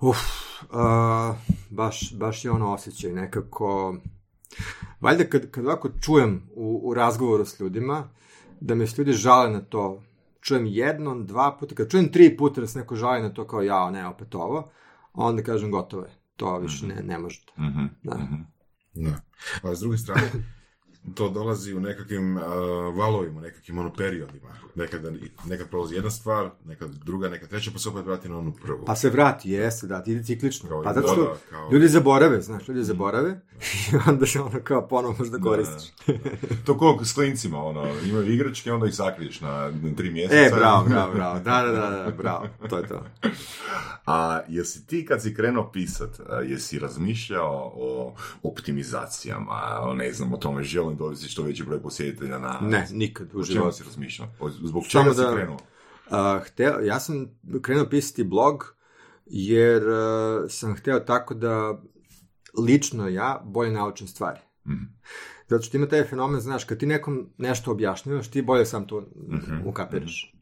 Uf, uh, baš, baš je ono osjećaj nekako... Valjda kad, kad ovako čujem u, u razgovoru s ljudima, da me ljudi žale na to, čujem jednom, dva puta, kad čujem tri puta da se neko žali na to kao ja, ne, opet ovo, onda kažem gotovo je, to više ne, ne možete. Mhm, Da. mhm. Da. Ali s druge strane, (laughs) to dolazi u nekakvim uh, valovima, nekakvim ono periodima. Nekada, nekad prolazi jedna stvar, nekad druga, nekad treća, pa se opet vrati na onu prvu. Pa se vrati, jeste, da, ide ciklično. Kao Pa zato što kao- ljudi zaborave, znaš, ljudi zaborave (laughs) i onda se ono kao ponovo možda koristiš. To koliko s klincima, ono, imaju igračke, onda ih sakriješ na, tri mjeseca. E, bravo, bravo, bravo, da, da, da, da, bravo, to je to. A jesi ti kad si krenuo pisat, jesi razmišljao o optimizacijama, o ne znam, o tome želim dovesti što veći broj posjetitelja na... Ne, nikad u životu. si razmišljao? Zbog Samo čega si da- krenuo? Uh, hteo, ja sam krenuo pisati blog jer uh, sam hteo tako da lično ja bolje naučim stvari. Mhm. Zato što ima taj fenomen, znaš, kad ti nekom nešto objašnjavaš, ti bolje sam to Mhm, ukapiraš.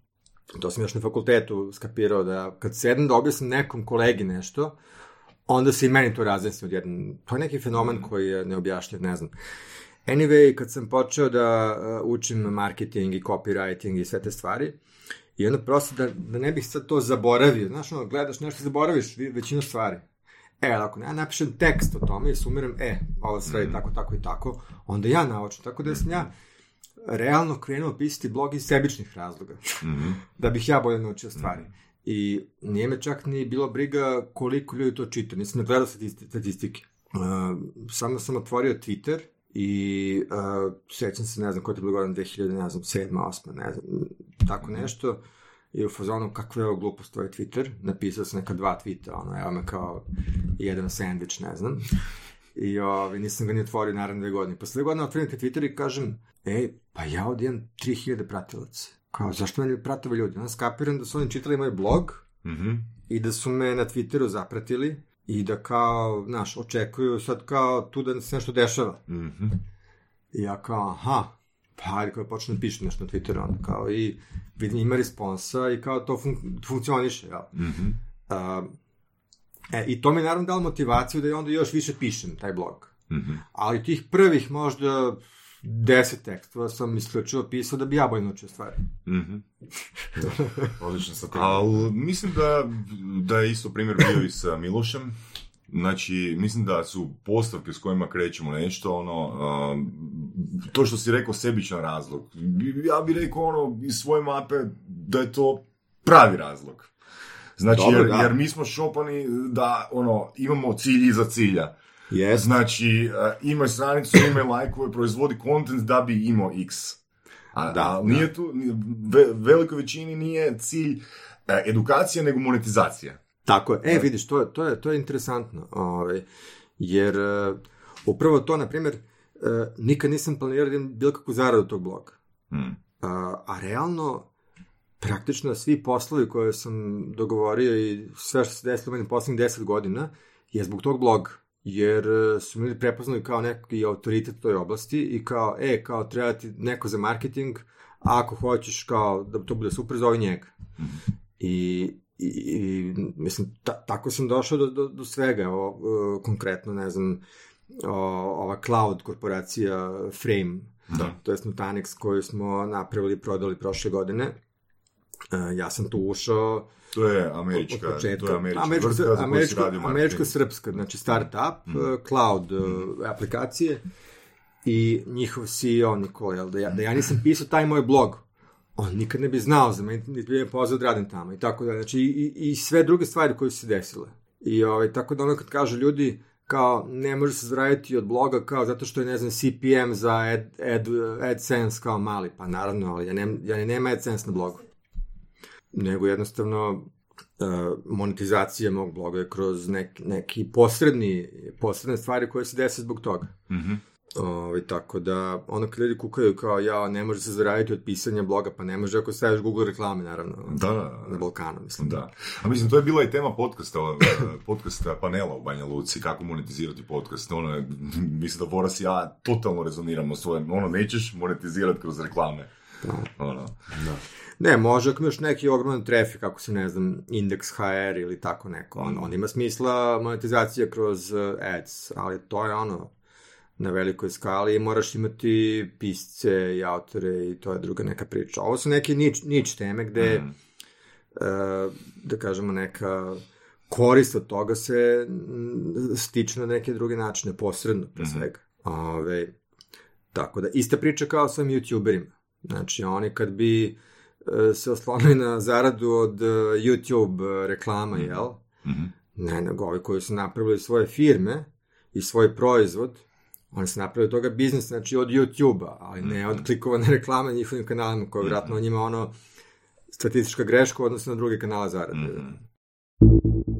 To sam još na fakultetu skapirao da kad sedem da objasnim nekom kolegi nešto, onda se i meni to razjasni odjednom. To je neki fenomen koji je neobjašnjiv, ne znam. Anyway, kad sam počeo da uh, učim marketing i copywriting i sve te stvari, i onda prosto da, da ne bih sad to zaboravio, znaš, ono, gledaš nešto, zaboraviš vi- većinu stvari. E, ali ako ja napišem tekst o tome i sumiram, e, ovo sve je tako, tako i tako, onda ja naučim. Tako da sam ja realno krenuo pisati blog iz sebičnih razloga, Mhm. (laughs) da bih ja bolje naučio stvari. I nije me čak ni bilo briga koliko ljudi to čita, nisam ne gledao statisti- statistike. Uh, samo sam otvorio Twitter i uh, sećam se, ne znam, koja je to bilo godina 2000, ne znam, 7, 8, ne znam, tako nešto. I u fazonu, kakva je ovo glupost, to je Twitter. Napisao sam neka dva tweeta, ono, evo me kao jedan sandvič, ne znam. I ovaj, nisam ga ni otvorio naravno dve godine. Posle dve godine otvorim te Twitter i kažem, ej, pa ja ovdje imam 3000 pratilaca. Kao, zašto meni prate ovi ljudi? Onda skapiram da su oni čitali moj blog Mhm. i da su me na Twitteru zapratili i da kao, znaš, očekuju sad kao tu da se nešto dešava. Mhm. I ja kao, aha, pa ajde kao počnem da pišem nešto na Twitteru, onda kao i vidim ima responsa i kao to fun funkcioniše, jel? Mhm. Uh, e, I to mi je naravno dalo motivaciju da i onda još više pišem taj blog. Mhm. Ali tih prvih možda deset tekstova sam isključivo pisao da bi ja bolje naučio stvari. Mhm. Odlično sa Ali mislim da, da je isto primjer bio i sa Milošem. Znači, mislim da su postavke s kojima krećemo nešto, ono, um, to što si rekao sebičan razlog. Ja bih rekao, ono, iz svoje mape da je to pravi razlog. Znači, Dobro, jer, da. jer mi smo šopani da, ono, imamo cilj iza cilja. Yes. Znači, uh, ima stranicu, ima lajkove, proizvodi kontent da bi imao x. A, Da, a nije tu, ve, velikoj većini nije cilj e, edukacija, nego monetizacija. Tako je. E, vidiš, to, to, je, to je interesantno. Ovaj, jer uh, upravo to, na primjer, uh, nikad nisam planirao da imam bilo kakvu zaradu tog bloga. Hmm. A, a realno, praktično svi poslovi koje sam dogovorio i sve što se desilo meni poslednjih deset godina je zbog tog bloga. Jer e, su mi prepoznali kao neki autoritet u toj oblasti i kao, e, kao treba ti neko za marketing, a ako hoćeš kao da to bude super, zovi njega. I, i, i mislim, ta, tako sam došao do, do, do svega, o, o, konkretno, ne znam, o, ova cloud korporacija Frame, Da. to je Nutanix koju smo napravili i prodali prošle godine. E, ja sam tu ušao To je od američka, početka. to je američka Američko, tvrtka za koju američko, marketing. američko-srpska, znači startup, Mhm. e, cloud e, aplikacije i njihov CEO Nikola, jel, da ja, da ja nisam pisao taj moj blog, on nikad ne bi znao za mene, niti bi me pozvao da radim tamo i tako da, znači i, i, i sve druge stvari koje su se desile. I ovaj, tako da ono kad kažu ljudi kao ne može se zaraditi od bloga kao zato što je ne znam CPM za ad, ad, AdSense kao mali, pa naravno, ali ja, nem, ja nema AdSense na blogu nego jednostavno monetizacija mog bloga je kroz nek, neki posredni, posredne stvari koje se dese zbog toga. Mhm. Ovaj, tako da, ono kad ljudi kukaju kao, ja, ne može se zaraditi od pisanja bloga, pa ne može ako staviš Google reklame, naravno, Da, da, da. na Balkanu, mislim. Da. A mislim, to je bila i tema podcasta, (laughs) podcasta panela u Banja Luci, kako monetizirati podcast. Ono, mislim da Boras i ja totalno rezoniramo s tvojim, ono, nećeš monetizirati kroz reklame. Ono, Ne, može ako imaš neki ogroman trafik, ako se, ne znam, Index HR ili tako neko, on, on ima smisla monetizacija kroz uh, ads, ali to je ono, na velikoj skali i moraš imati pisce i autore i to je druga neka priča. Ovo su neke nič, nič teme gde, Mhm. e, da kažemo, neka korist od toga se mm, stiče na neke druge načine, posredno, pre svega. Ove, tako da, ista priča kao sa ovim youtuberima. Znači, oni kad bi e, se oslonili na zaradu od e, YouTube reklama, jel? mhm. Ne, nego ovi koji su napravili svoje firme i svoj proizvod, oni su napravili toga biznis, znači od YouTube-a, ali ne od klikovane reklame njihovim kanalima, koja je vjerojatno njima ono statistička greška u odnosu na druge kanale zarade.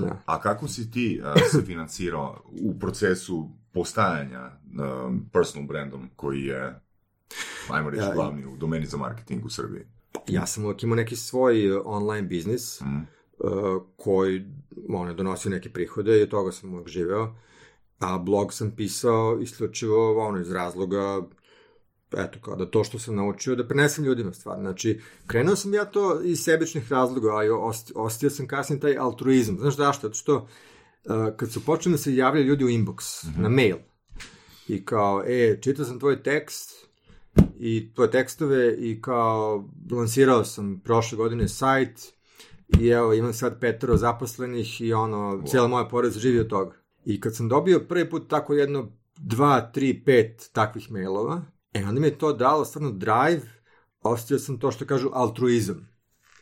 Da. A kako si ti uh, se financirao u procesu postajanja um, personal brandom koji je, ajmo reći, glavni u domeni za marketing u Srbiji? Ja sam uvijek imao neki svoj uh, online biznis Mhm. uh, koji ono, donosio neke prihode i od toga sam uvijek živeo. A blog sam pisao isključivo ono, iz razloga eto, kao da to što sam naučio da prenesem ljudima stvar. Znači, krenuo sam ja to iz sebičnih razloga, a i ost- ostio sam kasnije taj altruizam. Znaš zašto? Zato što uh, kad su počeli da se javljaju ljudi u inbox, na mail, i kao, e, čitao sam tvoj tekst i tvoje tekstove i kao lansirao sam prošle godine sajt i evo imam sad petero zaposlenih i ono, cijela moja porodica živi od toga. I kad sam dobio prvi put tako jedno dva, tri, pet takvih mailova, e onda mi je to dalo stvarno drive, ostio sam to što kažu altruizam,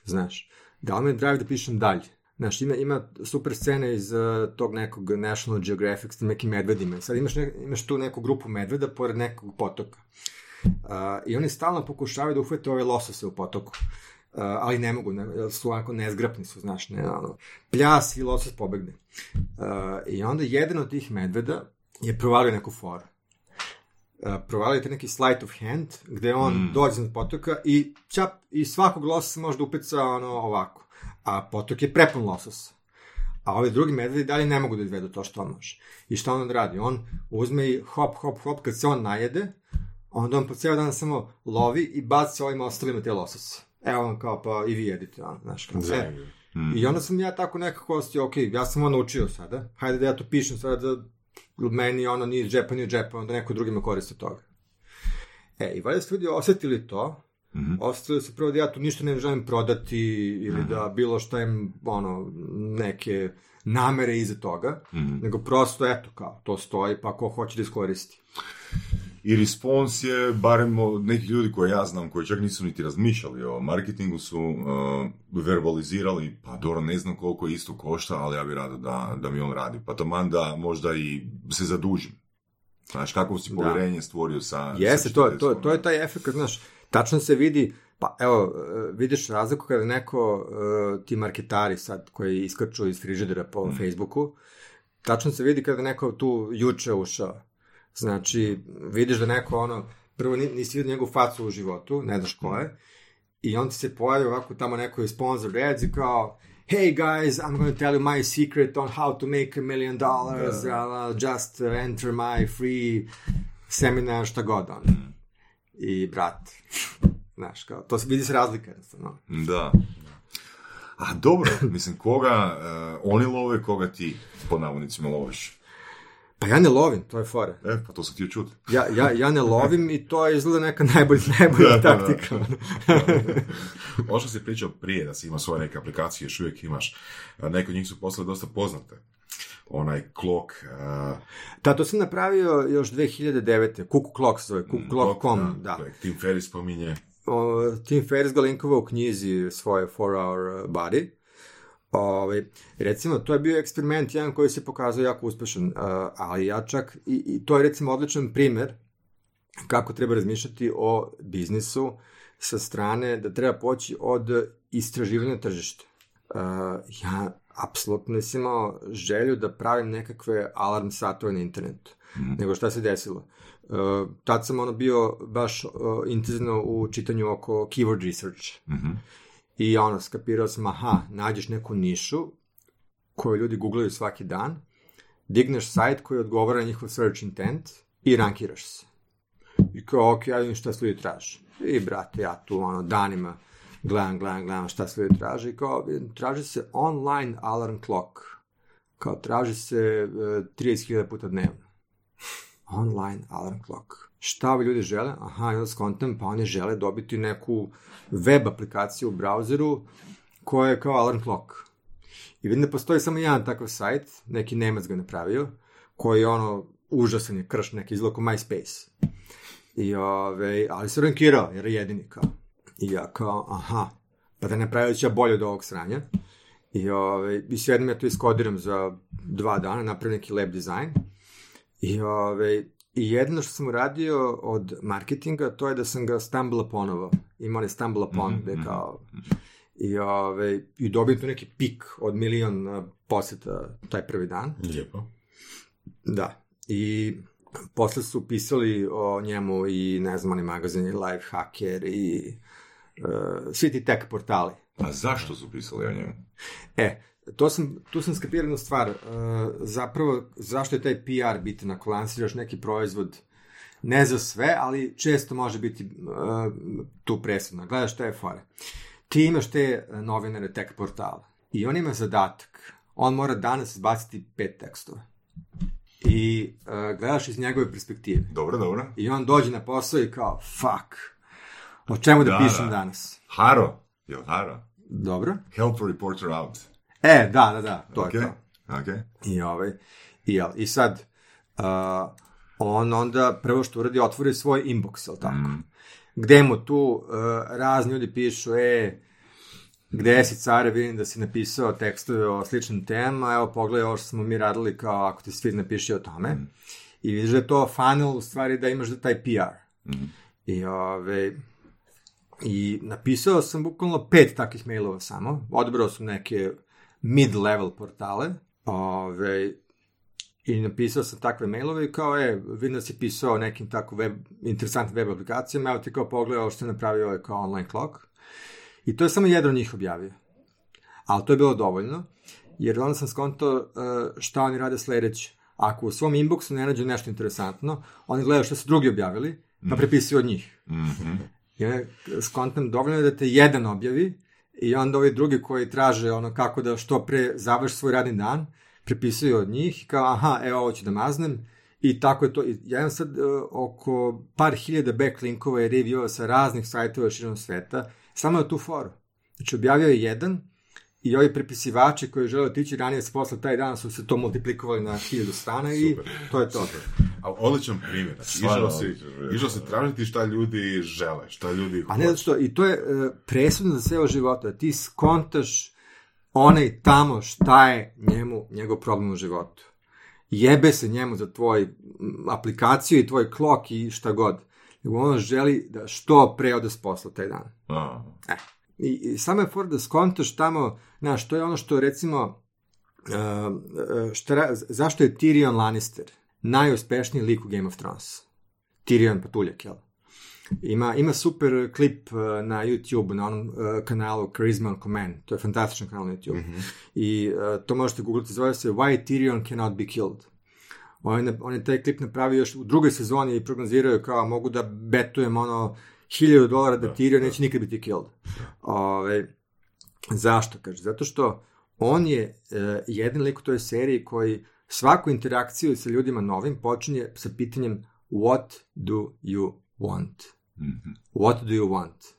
znaš. Dalo mi je drive da pišem dalje. Znaš, ima, ima super scene iz uh, tog nekog National Geographic s nekim medvedima. Sad imaš, ne, imaš tu neku grupu medveda pored nekog potoka. Uh, I oni stalno pokušavaju da uhvete ove losose u potoku. Uh, ali ne mogu, ne, su ovako nezgrapni su, znaš, ne, ono, pljas i losos pobegne. Uh, I onda jedan od tih medveda je provalio neku foru. Provalio taj neki sleight of hand, gde on Mm. dođe na potoka i čap, i svakog lososa može da upeca ono ovako. A potok je prepun lososa. A ovi drugi medvedi dalje ne mogu da izvedu to što on može. I šta on radi? On uzme i hop, hop, hop, kad se on najede, onda on po cijel dan samo lovi i baci ovim ostalima te losose. Evo vam kao, pa i vi jedite, ono, znaš, kao, e, Zanimljivo. I onda sam ja tako nekako ostio, ok, ja sam ono učio sada, hajde da ja to pišem sada da meni ono nije džepa, nije džepa, onda neko drugi me koristi od toga. E, i valjda ste ljudi osetili to, Mhm. osetili su prvo da ja tu ništa ne želim prodati ili da bilo šta im, ono, neke namere iza toga, Mhm. nego prosto, eto, kao, to stoji, pa ko hoće da iskoristi. I respons je, barem od nekih ljudi koje ja znam, koji čak nisu niti razmišljali o marketingu, su uh, verbalizirali, pa dobro, ne znam koliko isto košta, ali ja bih rado da, da mi on radi. Pa taman da možda i se zadužim. Znaš, kako si Da. povjerenje stvorio sa... Jeste, sa to, to, to je taj efekt, znaš, tačno se vidi, pa evo, e, vidiš razliku kada neko, e, ti marketari sad, koji iskaču iz frižidera po Mm. Facebooku, tačno se vidi kada neko tu juče ušao. Znači, vidiš da neko, ono, prvo ni- nisi vidio njegovu facu u životu, ne znaš ko je, i on ti se pojavi ovako tamo neko je sponsor ads i kao, hey guys, I'm going to tell you my secret on how to make a million dollars, uh, just uh, enter my free seminar, šta god, on. I, brat, znaš, kao, to se vidi se razlika, jednostavno. Da. A dobro, mislim, koga uh, oni love, koga ti, po navodnicima, loviš? Pa ja ne lovim, to je fora. E, pa to sam htio čuti. Ja, ja, ja ne lovim i to je izgleda neka (laughs) najbolja, najbolja taktika. Ovo što si pričao prije, da si imao svoje neke aplikacije, još uvijek imaš, od njih su postale dosta poznate. Onaj Clock, a, Da, to sam napravio još 2009. Cuckoo Clock se zove, cuckoo.com, da. kojeg Tim Ferriss spominje. O, Tim Ferriss ga linkovao u knjizi svoje For Our Body. Ove, recimo, to je bio eksperiment jedan koji se pokazao jako uspešan, uh, ali ja čak, i, i to je recimo odličan primer kako treba razmišljati o biznisu sa strane da treba poći od istraživanja tržišta. Uh, ja apsolutno nisam imao želju da pravim nekakve alarm satove na internetu. Nego šta se desilo? Uh, tad sam ono bio baš uh, intenzivno u čitanju oko keyword research. I ono, skapirao sam, aha, nađeš neku nišu koju ljudi googlaju svaki dan, digneš sajt koji odgovara na njihov search intent i rankiraš se. I kao, ok, ja vidim šta se ljudi traže. I, brate, ja tu, ono, danima gledam, gledam, gledam šta se ljudi traže. I kao, traži se online alarm clock. Kao, traži se e, 30.000 puta dnevno. (laughs) Online alarm clock. Šta ovi ljudi žele? Aha, i onda skontam, pa oni žele dobiti neku web aplikaciju u brauzeru koja je kao alarm clock. I vidim da postoji samo jedan takav sajt, neki Nemac ga napravio, koji je ono, užasan je krš, neki izlako MySpace. I, ove, ali se rankirao, jer je jedini kao. I ja kao, aha, pa da ne pravio ja bolje od ovog sranja. I, ove, i sve jednom ja to iskodiram za dva dana, napravim neki lab design. I, ove, I jedno što sam uradio od marketinga, to je da sam ga stumble uponovao. Ima onaj stumble upon, gde kao... I, ove, i dobijem tu neki pik od milion poseta taj prvi dan. Lijepo. Da. I posle su pisali o njemu i, ne znam, oni magazini Life Hacker i uh, svi ti tech portali. A zašto su pisali o njemu? E, to sam, tu sam skapirao jednu stvar. Uh, zapravo, zašto je taj PR bitan ako lansiraš neki proizvod ne za sve, ali često može biti uh, tu presudno. Gledaš šta je fora. Ti imaš te uh, novinare tech portala i on ima zadatak. On mora danas izbaciti pet tekstova. I uh, gledaš iz njegove perspektive. Dobro, dobro. I on dođe na posao i kao, fuck, o čemu da, Da, pišem da. danas? Haro. Jel Haro? Dobro. Help a reporter out. E, da, da, da, to Ok. je to. Ok. I, ovaj, i, i sad, uh, on onda prvo što uradi, otvori svoj inbox, jel tako? Gde mu tu uh, razni ljudi pišu, e, gde si care, vidim da si napisao tekstove o sličnim temama, evo pogledaj ovo što smo mi radili kao ako ti svi napiši o tome. I vidiš da je to funnel u stvari da imaš da taj PR. I, ove, I napisao sam bukvalno pet takvih mailova samo. Odabrao sam neke mid-level portale. Ove, I napisao sam takve mailove i kao, e, vidim da si pisao nekim tako web, interesantnim web aplikacijama, evo ti kao pogledao što je napravio ovaj kao online clock. I to je samo jedan od njih objavio. Ali to je bilo dovoljno, jer onda sam skontao uh, šta oni rade sledeće. Ako u svom inboxu ne nađu nešto interesantno, oni gledaju šta su drugi objavili, pa prepisuju od njih. Mhm. I onda skontam dovoljno je da te jedan objavi i onda ovi drugi koji traže ono kako da što pre završi svoj radni dan, prepisuju od njih i kao aha, evo ovo ću da maznem i tako je to. Ja imam sad uh, oko par hiljada backlinkova i reviewova sa raznih sajtova širom sveta, samo na tu foru. Znači objavio je jedan i ovi prepisivači koji žele otići ranije se posle taj dan su se to multiplikovali na hiljadu strana i to je to. A odličan primjer. Znači, išao si, primjer. išao si tražiti šta ljudi žele, šta ljudi A ne što, i to je uh, presudno za ceo života, da ti skontaš onaj tamo šta je njemu, njegov problem u životu. Jebe se njemu za tvoj aplikaciju i tvoj klok i šta god. Nego on želi da što pre ode s posla taj dan. A, E. I, i samo je for da skontaš tamo, znaš, to je ono što recimo, uh, šta, zašto je Tyrion Lannister najuspešniji lik u Game of Thrones? Tyrion patuljak, jel? Ima, ima super klip uh, na YouTube, na onom uh, kanalu Charisma on Command. To je fantastičan kanal na YouTube. I uh, to možete googliti, zove se Why Tyrion Cannot Be Killed. On je, on je taj klip napravio još u drugoj sezoni i prognozirao je kao mogu da betujem ono hiljadu dolara da Tyrion neće nikad biti killed. Ove, zašto? Kaže, zato što on je uh, jedan lik u toj seriji koji svaku interakciju sa ljudima novim počinje sa pitanjem what do you want? Mhm. What do you want?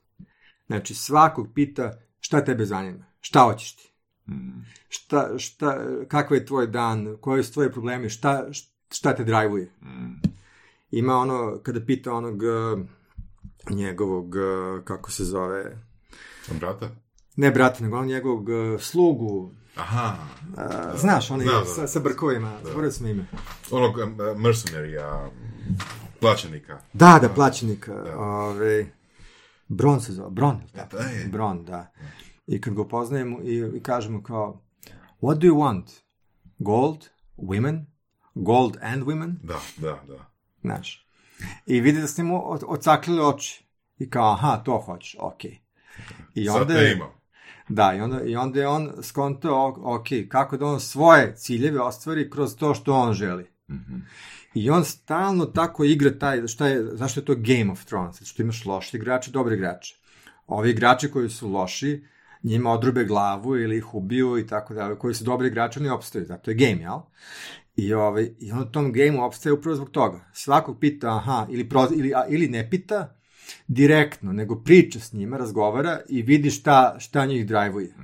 Znači, svakog pita šta tebe zanima, šta hoćeš ti, Mhm. šta, šta, kakav je tvoj dan, koji su tvoji problemi, šta, šta te drajvuje. Mhm. Ima ono, kada pita onog uh, njegovog, uh, kako se zove, Brata? ne brata, nego on njegovog uh, slugu, Aha. uh, znaš, onaj Da, da. sa, sa brkovima, zaboravio sam ime. Onog mercenarija, plaćenika. Da, da, plaćenika, ove, Bron se zove, Bron, tako? Da, je. Bron, da. I kad go poznajemo i, i kažemo kao, what do you want? Gold? Women? Gold and women? Da, da, da. Znaš. I vidi da ste mu odsaklili oči. I kao, aha, to hoćeš, okej. I Sad onda ne je, ima. da, i onda, i onda je on skontao, o- ok, kako da on svoje ciljeve ostvari kroz to što on želi. I on stalno tako igra taj, šta je, zašto je to Game of Thrones? Zato što imaš loši igrače, dobri igrače. Ovi igrači koji su loši, njima odrube glavu ili ih ubiju i tako dalje, koji su dobri igrači, oni opstaju, zato je game, jel? I, ovaj, I on u tom gameu opstaje upravo zbog toga. Svakog pita, aha, ili, proz, ili, a, ili ne pita direktno, nego priča s njima, razgovara i vidi šta, šta njih drajvuje.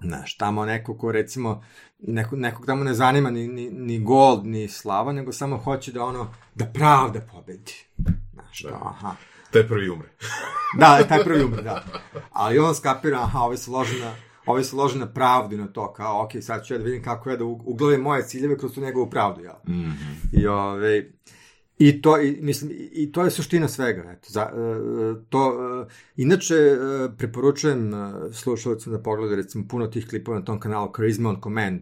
Znaš, tamo neko ko recimo, neko, nekog tamo ne zanima ni, ni, ni gold, ni slava, nego samo hoće da ono, da pravda pobedi. Znaš, da. aha. Te prvi umre. Da, taj prvi umre, da. Ali on skapira, aha, ove su ložene, ove su ložene na pravdu i na to, kao, ok, sad ću ja da vidim kako ja da uglavim moje ciljeve kroz tu njegovu pravdu, jel? I, ove, I to, i, mislim, i, to je suština svega. Eto, za, e, to, e, inače, e, preporučujem slušalcima da pogledaju recimo puno tih klipova na tom kanalu Charisma on Command.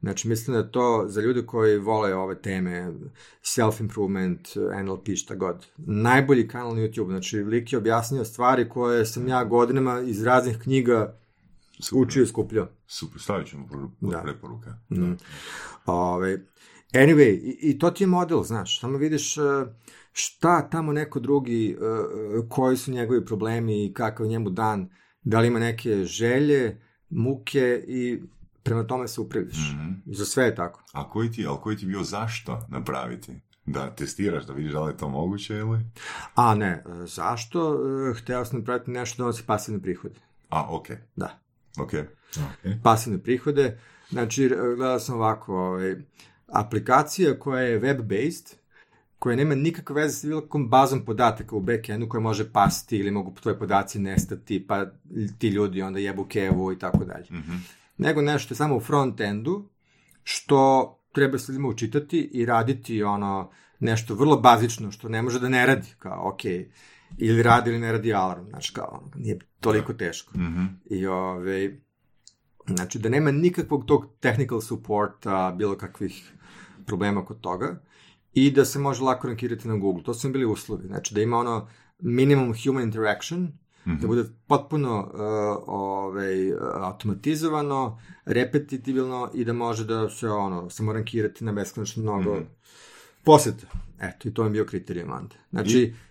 Znači, mislim da je to za ljude koji vole ove teme, self-improvement, NLP, šta god. Najbolji kanal na YouTube. Znači, lik je objasnio stvari koje sam ja godinama iz raznih knjiga učio i skupljao. Super, stavit ćemo Da. preporuke. Mm. Ove, anyway, i, i to ti je model, znaš, samo vidiš e, šta tamo neko drugi, e, koji su njegovi problemi i kakav je njemu dan, da li ima neke želje, muke i prema tome se upravljaš. I za sve je tako. A koji ti, ali koji ti bio zašto napraviti? Da testiraš, da vidiš da li je to moguće ili? A ne, zašto? E, Hteo sam napraviti nešto da donosi pasivne prihode. A, ok, Da. Ok. pasivne prihode. Znači, gledao sam ovako, ovaj, aplikacija koja je web-based, koja nema nikakve veze sa bilo kakvom bazom podataka u backendu koja može pasti ili mogu tvoje podaci nestati, pa ti ljudi onda jebu kevu i tako dalje. Nego nešto samo u front-endu, što treba se ljudima učitati i raditi ono nešto vrlo bazično, što ne može da ne radi, kao, ok, ili radi ili ne radi alarm, znači kao, nije toliko teško. I ove, znači da nema nikakvog tog technical supporta, bilo kakvih problema kod toga i da se može lako rankirati na Google. To su im bili uslovi. Znači da ima ono minimum human interaction, da bude potpuno uh, ovaj, automatizovano, repetitivno i da može da se ono, samo rankirati na beskonačno mnogo poseta. Eto, i to je bio kriterijum onda. Znači, uh,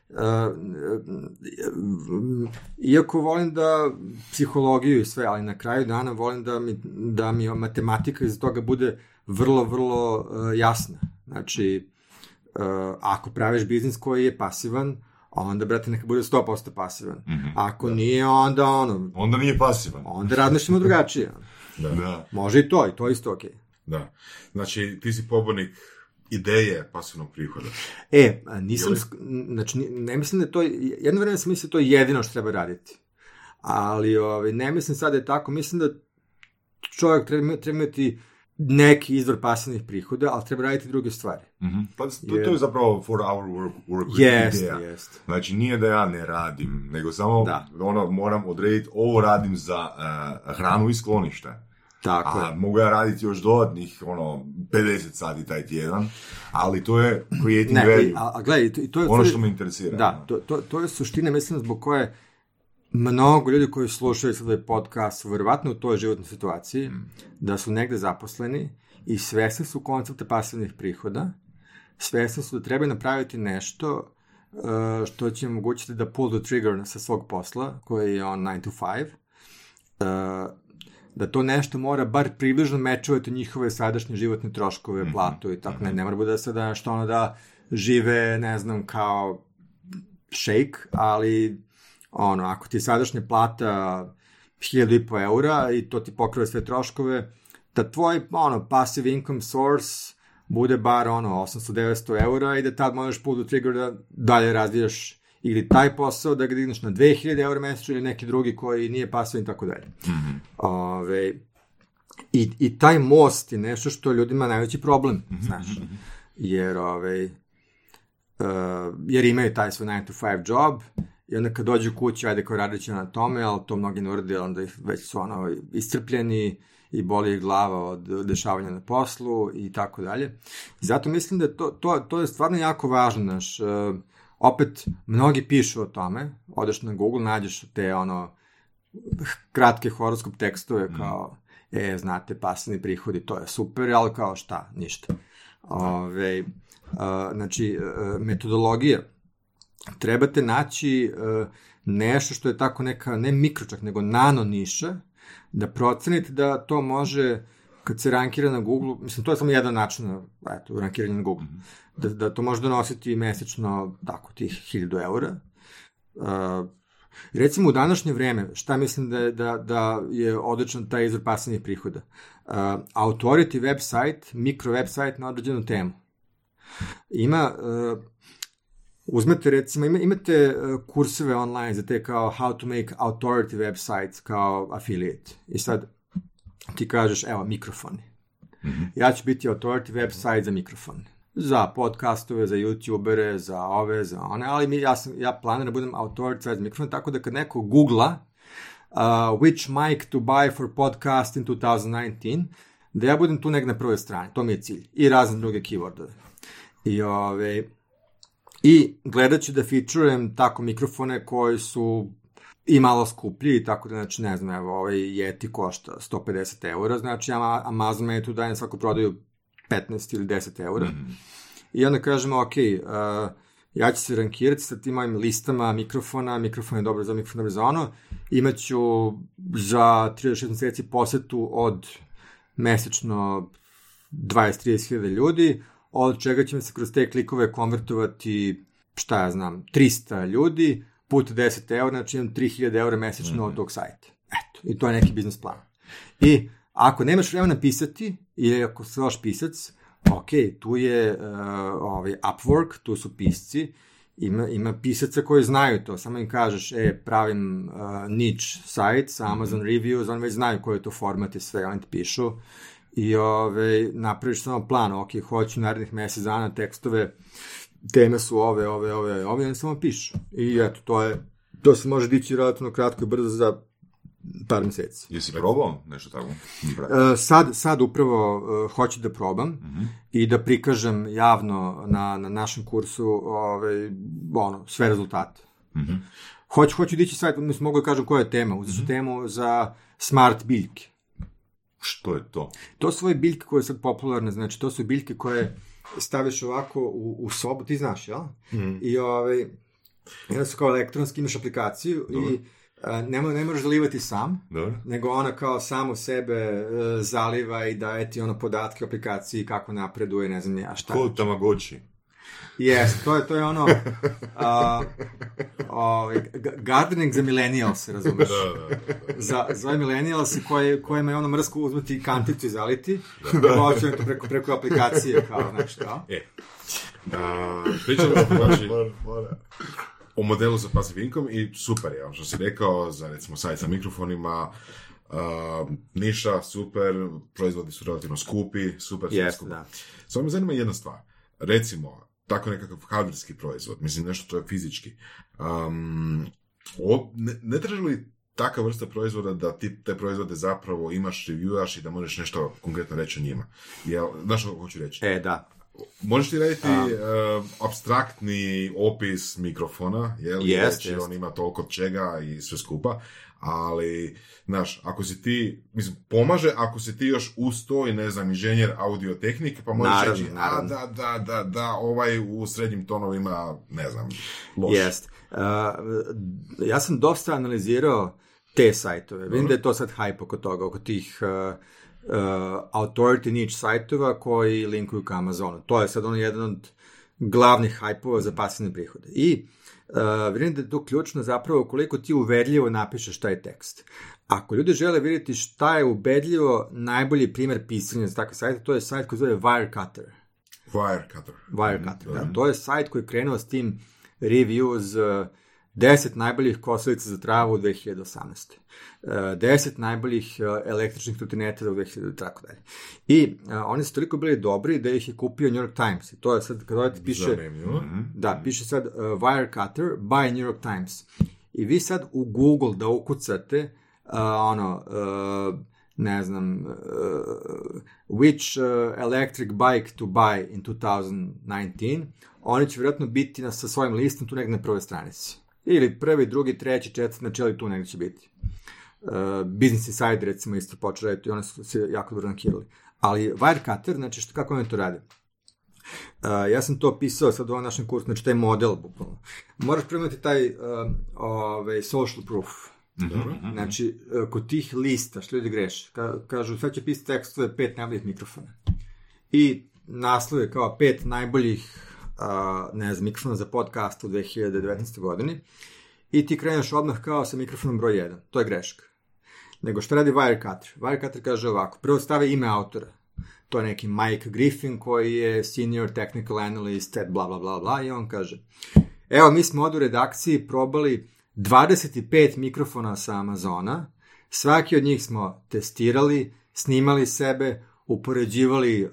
iako volim da psihologiju i sve, ali na kraju dana volim da mi, da mi matematika iz toga bude vrlo, vrlo uh, jasna. Znači, ako praviš biznis koji je pasivan, onda, brate, neka bude 100% pasivan. Ako nije, onda ono, Onda nije pasivan. onda razmišljamo (laughs) drugačije. Da. Da. Može i to, i to je isto okej. Da. Znači, ti si pobornik ideje pasivnog prihoda. E, nisam, sk- znači, ne mislim da je to, jedno vreme sam mislio da je to jedino što treba raditi. Ali, ovaj, ne mislim sad da je tako, mislim da čovjek treba, treba imati neki izvor pasivnih prihoda, ali treba raditi druge stvari. Mhm. Pa to, to je zapravo for our work, work Jeste, ideja. jeste. Znači nije da ja ne radim, nego samo Da. ono, moram odrediti ovo radim za eh, hranu i sklonište. Tako A mogu ja raditi još dodatnih ono, 50 sati taj tjedan, ali to je creating Ne, value. a, a gledaj, to, to je... ono što me interesira. Da, to, to, to je suština, mislim, zbog koje mnogo ljudi koji slušaju sad ovaj podcast su verovatno u toj životnoj situaciji, da su negde zaposleni i svesni su koncepta pasivnih prihoda, svesni su da treba napraviti nešto uh, što će im omogućiti da pull the trigger sa svog posla, koji je on 9 to 5, uh, da to nešto mora bar približno mečuvati njihove sadašnje životne troškove, Mhm. platu i tako, ne, ne mora da se da što ono da žive, ne znam, kao šejk, ali ono, ako ti sadašnja plata 1000 i po eura i to ti pokriva sve troškove, da tvoj, ono, passive income source bude bar, ono, 800-900 eura i da tad možeš pull the trigger da dalje razvijaš ili taj posao da ga digneš na 2000 eura mesečno ili neki drugi koji nije pasivan i tako dalje. Ove, i, I taj most je nešto što ljudima najveći problem, znaš. Jer, ove, uh, jer imaju taj svoj 9 to 5 job i onda kad dođu kući, ajde kao radit će na tome, ali to mnogi ne urade, onda već su ono iscrpljeni i boli ih glava od dešavanja na poslu i tako dalje. I zato mislim da to, to, to je stvarno jako važno, znaš, uh, opet mnogi pišu o tome, odeš na Google, nađeš te ono kratke horoskop tekstove kao e, znate, pasivni prihodi, to je super, ali kao šta, ništa. Ove, a, znači, a, metodologija. Trebate naći a, nešto što je tako neka, ne mikročak, nego nano niša, da procenite da to može, kad se rankira na Google, mislim, to je samo jedan način na, eto, rankiranje na Google, da, da to može donositi mesečno, tako, tih 1000 eura. Uh, recimo u današnje vreme, šta mislim da, da, da je odličan taj izvor pasivnih prihoda? Uh, authority website, mikro website na određenu temu. Ima, uh, uzmete recimo, ima, imate uh, kurseve online za te kao how to make authority websites kao affiliate. I sad ti kažeš, evo, mikrofoni. Ja ću biti authority website za mikrofon. Za podcastove, za youtubere, za ove, za one, ali mi, ja, sam, ja planiram da budem authority za mikrofon, tako da kad neko googla uh, which mic to buy for podcast in 2019, da ja budem tu negde na prvoj strani, to mi je cilj. I razne druge keywordove. I, ove, I gledat ću da featureujem tako mikrofone koji su i malo skuplji i tako da, znači, ne znam, evo, ovaj Yeti košta 150 eura, znači Ama- Amazon meni tu daje na svaku prodaju 15 ili 10 eura. I onda kažemo, ok, uh, ja ću se rankirati sa tim mojim listama mikrofona, mikrofon je dobro za mikrofon, dobro za ono, imaću za 36 meseci posetu od mesečno 20-30 hiljada ljudi, od čega će mi se kroz te klikove konvertovati, šta ja znam, 300 ljudi, put 10 eura, znači imam 3000 eura mesečno od tog sajta. Eto, i to je neki biznis plan. I ako nemaš vremena pisati, ili ako si loš pisac, ok, tu je uh, ovaj Upwork, tu su pisci, ima, ima pisaca koji znaju to, samo im kažeš, e, pravim uh, niche sajt sa Amazon Reviews, oni već znaju koji je to format i sve, oni ti pišu i ove, napraviš samo plan, ok, hoću narednih mesec dana tekstove, teme su ove, ove, ove, ove, oni samo pišu. I eto, to je, to se može dići relativno kratko i brzo za par meseci. Jesi probao nešto tako? E, sad, sad upravo uh, hoću da probam i da prikažem javno na, na našem kursu ovaj, ono, sve rezultate. Hoću, hoću dići sajt, mislim, mogu da kažem koja je tema. Uzet ću temu za smart biljke. Što je to? To su ove biljke koje su sad popularne, znači to su biljke koje staviš ovako u, u sobu, ti znaš, jel? I ovaj, onda su kao elektronski, imaš aplikaciju i a, ne, mo- ne moraš zalivati sam, Dobro. nego ona kao samo sebe e, zaliva i daje ti ono podatke o aplikaciji kako napreduje, ne znam ja šta. Ko Tamagotchi? Jes, to je, to je ono a, ovaj, ga- gardening za millennials, razumeš? za, za ove millennials koji, kojima je ono mrsko uzmeti kanticu i zaliti, da hoće to preko, preko aplikacije, kao, kao. E, a, pričamo znači, o modelu za passive income i super je, što si rekao, za recimo sajt sa mikrofonima, a, niša, super, proizvodi su relativno skupi, super, sve Jeste, skupa. da. Samo me zanima jedna stvar. Recimo, tako nekakav hardverski proizvod, mislim nešto što je fizički. Um, o, ne, ne traži li takva vrsta proizvoda da ti te proizvode zapravo imaš, reviewaš i da možeš nešto konkretno reći o njima? Jel, znaš što hoću reći? E, da. Možeš ti raditi uh, abstraktni opis mikrofona, jel? Jest, reći, jest. on ima toliko čega i sve skupa, ali, znaš, ako si ti, mislim, pomaže ako si ti još uz to i, ne znam, inženjer audiotehnike, pa možeš Naravno, reći, a naravno. da, da, da, da, ovaj u srednjim tonovima, ne znam, loš. Jest. Uh, ja sam dosta analizirao te sajtove. Vidim da je to sad hype oko toga, oko tih uh, uh, authority niche sajtova koji linkuju ka Amazonu. To je sad ono jedan od glavnih hajpova za pasivne prihode. I uh, vidim da je to ključno zapravo koliko ti uverljivo napišeš taj tekst. Ako ljudi žele vidjeti šta je ubedljivo, najbolji primjer pisanja za takve sajte, to je sajt koji zove Wirecutter. Wirecutter. Wirecutter, da. To je sajt koji je krenuo s tim reviews uh, 10 najboljih kosilica za travu u 2018. Uh, 10 najboljih uh, električnih trotineta u 2000 tako dalje. I uh, oni su toliko bili dobri da ih je kupio New York Times. I to je sad, kad ovaj piše... Zanimljivo. Da, piše sad uh, Wirecutter by New York Times. I vi sad u Google da ukucate uh, ono, uh, ne znam, uh, which uh, electric bike to buy in 2019, oni će vjerojatno biti na, sa svojim listom tu negde na prvoj stranici. Ili prvi, drugi, treći, četvrti, znači ali tu negde će biti. Uh, Business Insider recimo isto počeo raditi i oni su se jako dobro nakirali. Ali Wirecutter, znači što, kako oni to rade? Uh, ja sam to opisao sad u ovom našem kursu, znači taj model, bukvalno. Moraš primati taj uh, ovaj, social proof. Dobro. Znači, uh, kod tih lista, što ljudi greše, ka, kažu, sad će pisati tekstove pet najboljih mikrofona. I naslov je kao pet najboljih uh, ne znam, mikrofona za podcast u 2019. godini i ti kreneš odmah kao sa mikrofonom broj 1. To je greška. Nego što radi Wirecutter? Wirecutter kaže ovako, prvo stave ime autora. To je neki Mike Griffin koji je senior technical analyst at bla bla bla bla i on kaže evo mi smo ovdje u redakciji probali 25 mikrofona sa Amazona, svaki od njih smo testirali, snimali sebe, upoređivali uh,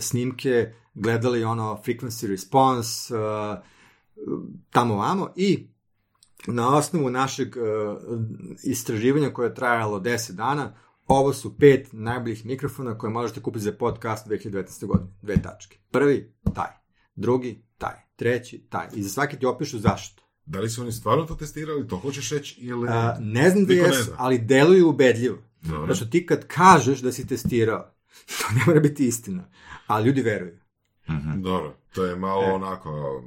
snimke, gledali ono frequency response, uh, tamo vamo i na osnovu našeg uh, istraživanja koje je trajalo 10 dana, ovo su pet najboljih mikrofona koje možete kupiti za podcast 2019. godine. Dve tačke. Prvi, taj. Drugi, taj. Treći, taj. I za svaki ti opišu zašto. Da li su oni stvarno to testirali, to hoćeš reći ili... A, ne znam da jesu, ali deluju ubedljivo. Dobro. Znači ti kad kažeš da si testirao, (laughs) to ne mora biti istina, ali ljudi veruju. Dobro, to je malo E. onako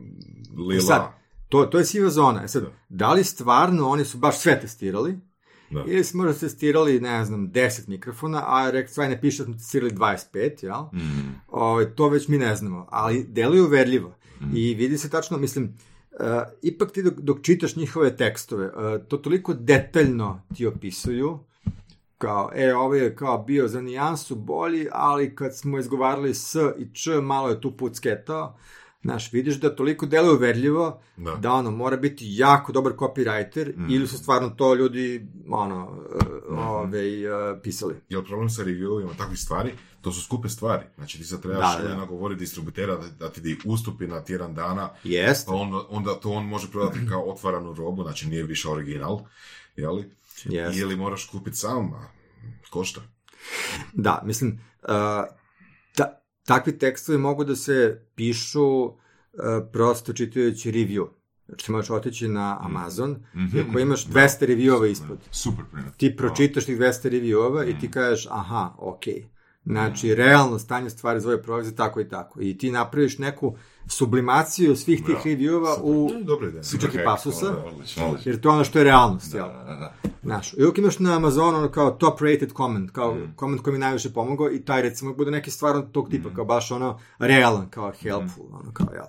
I lila. sad, to, to je siva zona. E sad, Da. da li stvarno oni su baš sve testirali, Da. ili su možda testirali, ne znam, 10 mikrofona, a stvari ne piše da smo testirali 25, jel? Mhm. O, to već mi ne znamo, ali deluju uverljivo. I vidi se tačno, mislim, uh, ipak ti dok, dok čitaš njihove tekstove, uh, to toliko detaljno ti opisuju, kao, e, ovo je kao bio za nijansu bolji, ali kad smo izgovarali s i č, malo je tu pucketao, Znaš, vidiš da toliko deluje uverljivo Da. da ono, mora biti jako dobar copywriter ili su stvarno to ljudi ono, uh, ove, uh, pisali. Jel problem sa reviewima takvih stvari, to su skupe stvari. Znači ti sad trebaš Da, da. da, nagovoriti distributera da, da ti di ustupi na tjedan dana, Jest, pa onda, onda to on može prodati kao otvaranu robu, znači nije više original, jeli? Jest. Ili moraš kupiti sam, a košta. Da, mislim, uh, ta, takvi tekstovi mogu da se pišu uh, prosto čitajući review. Znači ti možeš otići na Amazon i ako imaš 200 reviewova ispod, Super primjer. ti pročitaš tih 200 reviewova i ti kažeš, aha, okej. Znači, realno stanje stvari za ove proizvode tako i tako. I ti napraviš neku sublimaciju svih tih reviewova u Mm, Dobra ideja. čak i pasusa, jer to je ono što je realnost, jel? Da, da, da. Znaš, i uvijek imaš na Amazonu ono kao top rated comment, kao Mm. comment koji mi najviše pomogao i taj recimo bude neki stvarno tog Mm. tipa, kao baš ono realan, kao helpful, ono kao jel.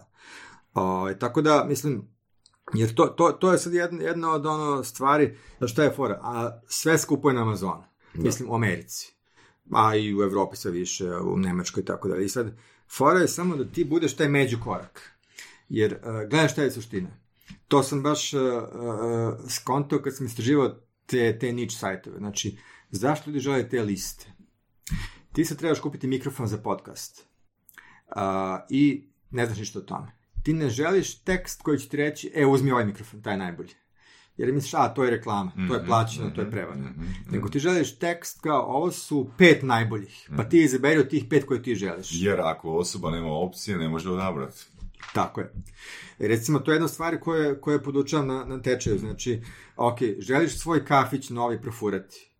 O, tako da, mislim, jer to, to, to je sad jedna, jedna od ono stvari, da šta je fora, a sve skupuje na Amazonu, mislim u Americi, a i u Evropi sve više, u Nemačkoj i tako dalje. I sad, fora je samo da ti budeš taj međukorak. Jer, uh, gledaj šta je suština. To sam baš uh, uh, skontao kad sam istraživao te, te niche sajtove. Znači, zašto ljudi žele te liste? Ti se trebaš kupiti mikrofon za podcast. Uh, I ne znaš ništa o tome. Ti ne želiš tekst koji će ti reći, e, uzmi ovaj mikrofon, taj najbolji. Jer misliš, a, to je reklama, to je plaćeno, to je prevara. Nego ti želiš tekst kao, ovo su pet najboljih, pa ti izaberi od tih pet koje ti želiš. Jer ako osoba nema opcije, ne može odabrati. Tako je. Recimo, to je jedna stvar koje, koje podučavam na, na tečaju. Znači, ok, želiš svoj kafić novi profurati.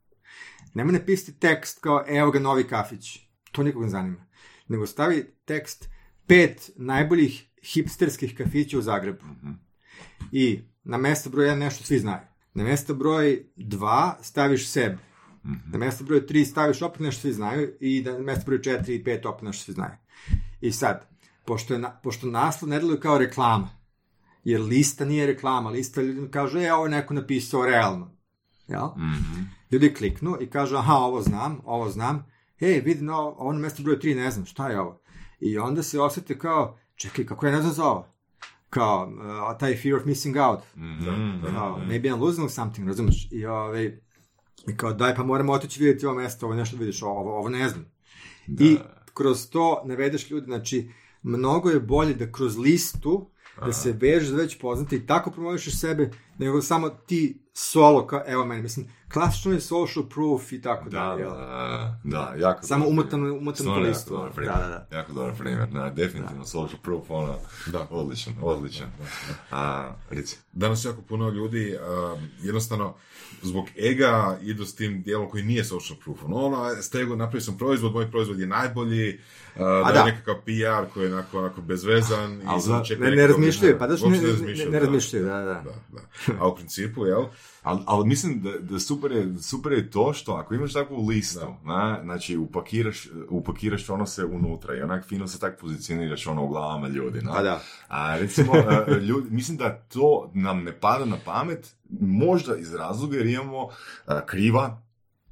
Nemoj napisati tekst kao, evo ga novi kafić. To nikog ne zanima. Nego stavi tekst pet najboljih hipsterskih kafića u Zagrebu. I na mesto broj jedan nešto svi znaju. na mjesto broj 2 staviš sebe. Na mjesto broj 3 staviš opet nešto svi znaju i na mjesto broj 4 i 5 opet nešto svi znaju. I sad, pošto, je na, pošto naslov ne deluje kao reklama, jer lista nije reklama, lista ljudi kažu, e, ovo je neko napisao realno. Jel? Mhm. Ljudi kliknu i kažu, aha, ovo znam, ovo znam, e, vidi, no, ovo na mjesto broj 3 ne znam, šta je ovo? I onda se osjeti kao, čekaj, kako ja ne znam za ovo? Kao, uh, taj fear of missing out. Mhm. Kao, maybe I'm losing something, razumeš? I, ovaj, i kao, daj, pa moramo otići vidjeti ovo mesto, ovo nešto da vidiš, ovo, ovo ne znam. I kroz to navedeš ljudi, znači, mnogo je bolje da kroz listu, da se vežeš za već poznate i tako promovišeš sebe, nego samo ti solo, kao, evo meni, mislim, klasično je social proof i tako Da, dalje. da, da, da, jako Samo umotano, umotano Stvarno po jako dobar Da, primjer. da, da. Jako dobar primjer, da, definitivno, social proof, ono, Da. odličan, odličan. A, reci. Danas jako puno ljudi uh, jednostavno zbog ega idu s tim dijelom koji nije social proof. Ono, ono, stegu, napravio sam proizvod, moj proizvod je najbolji, uh, da, da. je nekakav PR koji je onako, onako bezvezan. Ali i za- čeka Ne, ne razmišljaju, pa da uopšte ne, ne, ne razmišljaju, da, da. Da, da. A u principu, jel? Ali, ali mislim da, da super, je, super je to što ako imaš takvu listu, na, znači upakiraš, upakiraš ono se unutra i onak fino se tak pozicioniraš ono u glavama ljudi. Na? A da. A recimo, e, ljudi, mislim da to nam ne pada na pamet, možda iz razloga jer imamo e, kriva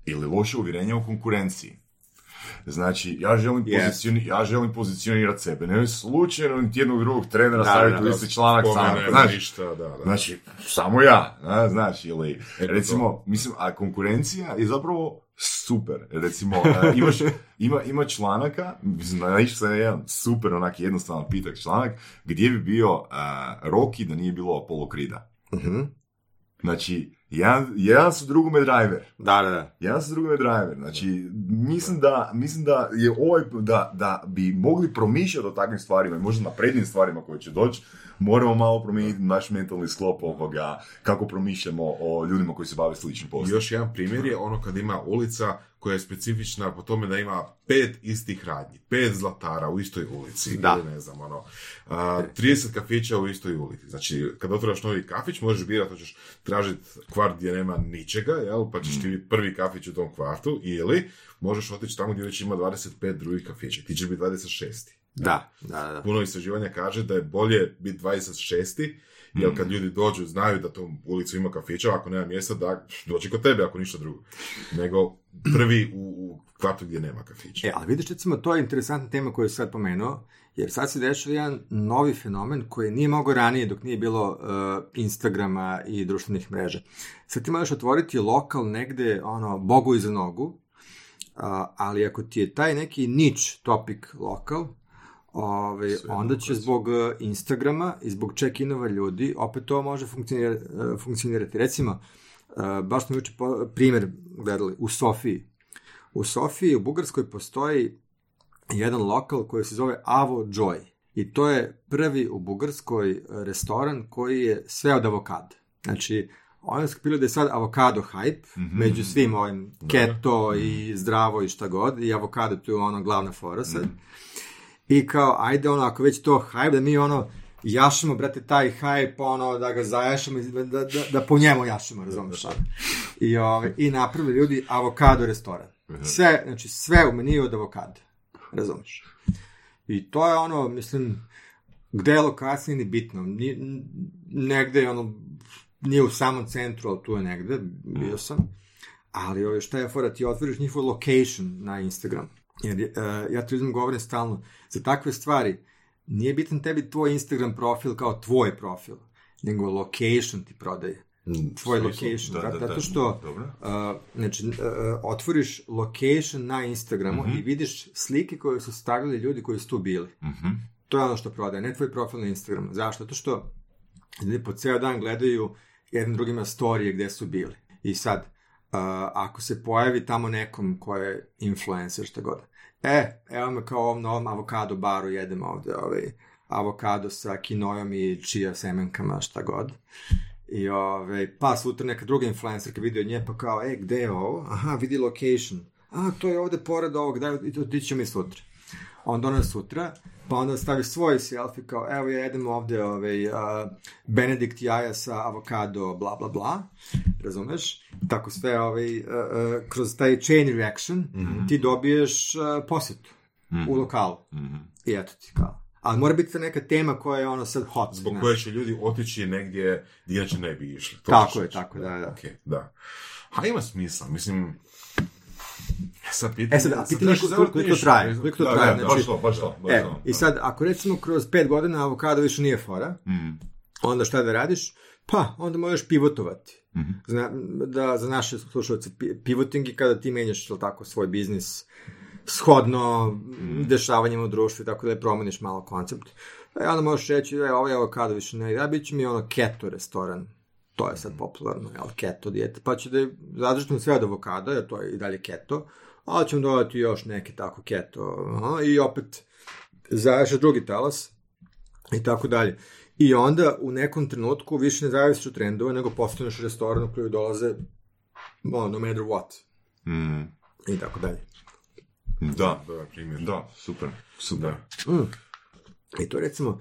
ili loše uvjerenje o konkurenciji. Znači, ja želim, Yes. pozicioni, ja želim pozicionirati sebe. Ne slučajno niti jednog drugog trenera Da, staviti da, u isti članak sam. Znaš, ništa, da, da. Znači, samo ja, a, znači, ili, recimo, mislim, a konkurencija je zapravo super. Recimo, imaš, (laughs) ima, ima članaka, mislim, naišao sam na jedan super, onak jednostavan pitak članak, gdje bi bio a, Rocky da nije bilo Apollo Krida. Mhm. Znači, jedan, jedan su drugome driver. Da, da, da. Jedan su drugome driver. Znači, mislim da, mislim da je ovaj, da, da bi mogli promišljati o takvim stvarima i možda na prednjim stvarima koje će doći, moramo malo promijeniti naš mentalni sklop ovoga, kako promišljamo o ljudima koji se bave sličnim poslom. još jedan primjer je ono kad ima ulica koja je specifična po tome da ima pet istih radnji, pet zlatara u istoj ulici, Da. ili ne znam, ono, a, 30 kafića u istoj ulici. Znači, kad otvaraš novi kafić, možeš birati, hoćeš tražiti kvart gdje nema ničega, jel, pa ćeš ti biti prvi kafić u tom kvartu, ili možeš otići tamo gdje već ima 25 drugih kafića, ti ćeš biti 26. Da, da, da. Puno istraživanja kaže da je bolje biti 26. Jer kad ljudi dođu, znaju da tom ulicu ima kafića, ako nema mjesta, da doći kod tebe, ako ništa drugo. Nego prvi u, u kvartu gdje nema kafića. E, ali vidiš, recimo, to je interesantna tema koju sam sad pomenuo, jer sad se dešava jedan novi fenomen koji nije mogao ranije dok nije bilo uh, Instagrama i društvenih mreža. Sad ti možeš otvoriti lokal negde, ono, bogu iza nogu, uh, ali ako ti je taj neki nič topik lokal, Ove, onda će zbog uh, Instagrama i zbog check-inova ljudi opet to može funkcionirati. funkcionirati. Recimo, uh, baš smo juče primjer gledali u Sofiji. U Sofiji u Bugarskoj postoji jedan lokal koji se zove Avo Joy. I to je prvi u Bugarskoj e, restoran koji je sve od avokada. Znači, oni su da je sad avokado hype među svim ovim keto i zdravo i šta god. I avokado tu je ono glavna fora sad. I kao, ajde ono, ako već to hype, da mi ono jašemo, brate, taj hype, ono, da ga zajašemo, da, da, da, da po njemu jašemo, razumiješ? ono. I, ove, I napravili ljudi avokado restoran. Sve, znači, sve u meniju od avokada. Razumiješ? I to je ono, mislim, gde je lokacija ni bitno. Ni, negde je ono, nije u samom centru, ali tu je negde, bio sam. Ali ove, šta je fora, ti otvoriš njihov location na Instagram. Jer uh, ja tu ljudima govorim stalno, za takve stvari nije bitan tebi tvoj Instagram profil kao tvoj profil, nego location ti prodaje. Tvoj location. Da, da, zato, da, zato što dobro. uh, znači, uh, otvoriš location na Instagramu i vidiš slike koje su stavili ljudi koji su tu bili. Mhm. To je ono što prodaje, ne tvoj profil na Instagramu. Zašto? Zato što ljudi po ceo dan gledaju jedan drugima storije gde su bili. I sad, uh, ako se pojavi tamo nekom ko je influencer, šta god, e, evo me kao ovom novom avokado baru jedem ovde, ovaj, avokado sa kinojom i čija semenkama, šta god. I ovaj, pa sutra neka druga influencerka vidi od nje, pa kao, e, gde je ovo? Aha, vidi location. A, to je ovde pored ovog, daj, otići ćemo mi sutra. Onda ona sutra pa onda staviš svoj selfie kao, evo ja jedem ovde ovaj, uh, Benedikt jaja sa avokado, bla, bla, bla, razumeš? Tako sve, ovaj, uh, uh, kroz taj chain reaction, Mhm. ti dobiješ uh, posjetu u lokalu. Mhm. I eto ti kao. Ali mora biti neka tema koja je ono sad hot. Zbog koje će ljudi otići negdje gdje inače ne bi išli. To Tako je, tako, da, da. Ok, da. A ima smisla, mislim... Sad pitanje, E sad, a pitanje je koliko- koliko to traje, koliko to Da, traje, da, znači- baš to, baš to, baš E, to. i sad, ako recimo kroz pet godina avokado više nije fora, Mhm. onda šta da radiš? Pa, onda možeš pivotovati. Mhm. Zna, da, za naše slušalce, pi- pivoting je kada ti menjaš, tako, svoj biznis shodno dešavanjima u društvu i tako da promeniš malo koncept. E, onda možeš reći, e, ovaj avokado više ne ide, bit će mi ono keto restoran. To je sad popularno, jel, keto dijeta. Pa će da ćemo sve od avokada, jer to je i dalje keto, ali ćemo dodati još neke tako keto. Aha, I opet zajaša drugi talas i tako dalje. I onda u nekom trenutku više ne zavisiš od trendova, nego postaneš restoran u koji dolaze ono, no matter what. Mhm. I tako dalje. Da, Dobar primjer. da, super, super. Mm. I to recimo,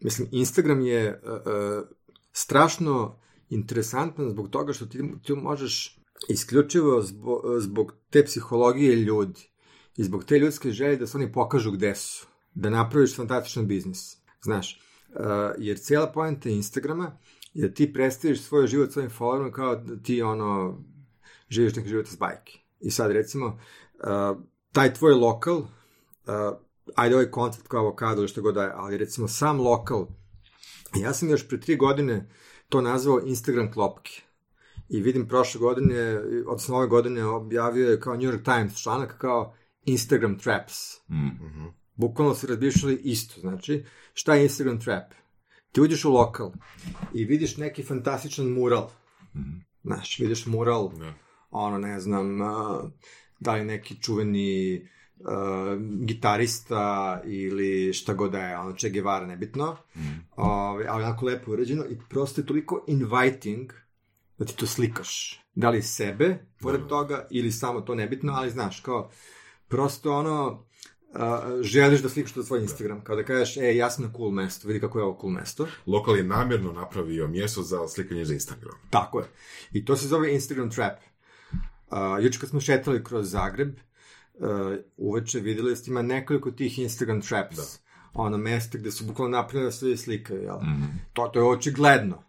mislim, Instagram je uh, uh, strašno interesantan zbog toga što ti, ti možeš isključivo zbog, zbog te psihologije ljudi i zbog te ljudske želje da se oni pokažu gde su, da napraviš fantastičan biznis. Znaš, uh, jer cijela poenta Instagrama je da ti predstaviš svoj život svojim followerima kao da ti ono živiš neki život iz bajke. I sad recimo, uh, taj tvoj lokal, uh, ajde ovaj koncept kao avokado ili što god da je, ali recimo sam lokal, ja sam još pre tri godine to nazvao Instagram klopke. I vidim prošle godine, odnosno ove godine objavio je kao New York Times članak kao Instagram traps. Mhm. Bukvalno su razmišljali isto, znači, šta je Instagram trap? Ti uđeš u lokal i vidiš neki fantastičan mural. Znaš, vidiš mural, Da. ono, ne znam, uh, da li neki čuveni uh, gitarista ili šta god da je, ono, Che Guevara, nebitno, Ove, ali onako lepo urađeno i prosto je toliko inviting da ti to slikaš. Da li sebe, pored toga, ili samo to nebitno, ali znaš, kao, prosto ono, a, želiš da slikaš to na svoj Instagram, kao da kažeš, e, ja sam na cool mesto, vidi kako je ovo cool mesto. Lokal je namjerno napravio mjesto za slikanje za Instagram. Tako je. I to se zove Instagram trap. Uh, juče kad smo šetali kroz Zagreb, uh, uveče videli ste ima nekoliko tih Instagram traps. Da. Ono mesto gde su bukvalno napravili da sve slikaju, jel? To, to je očigledno.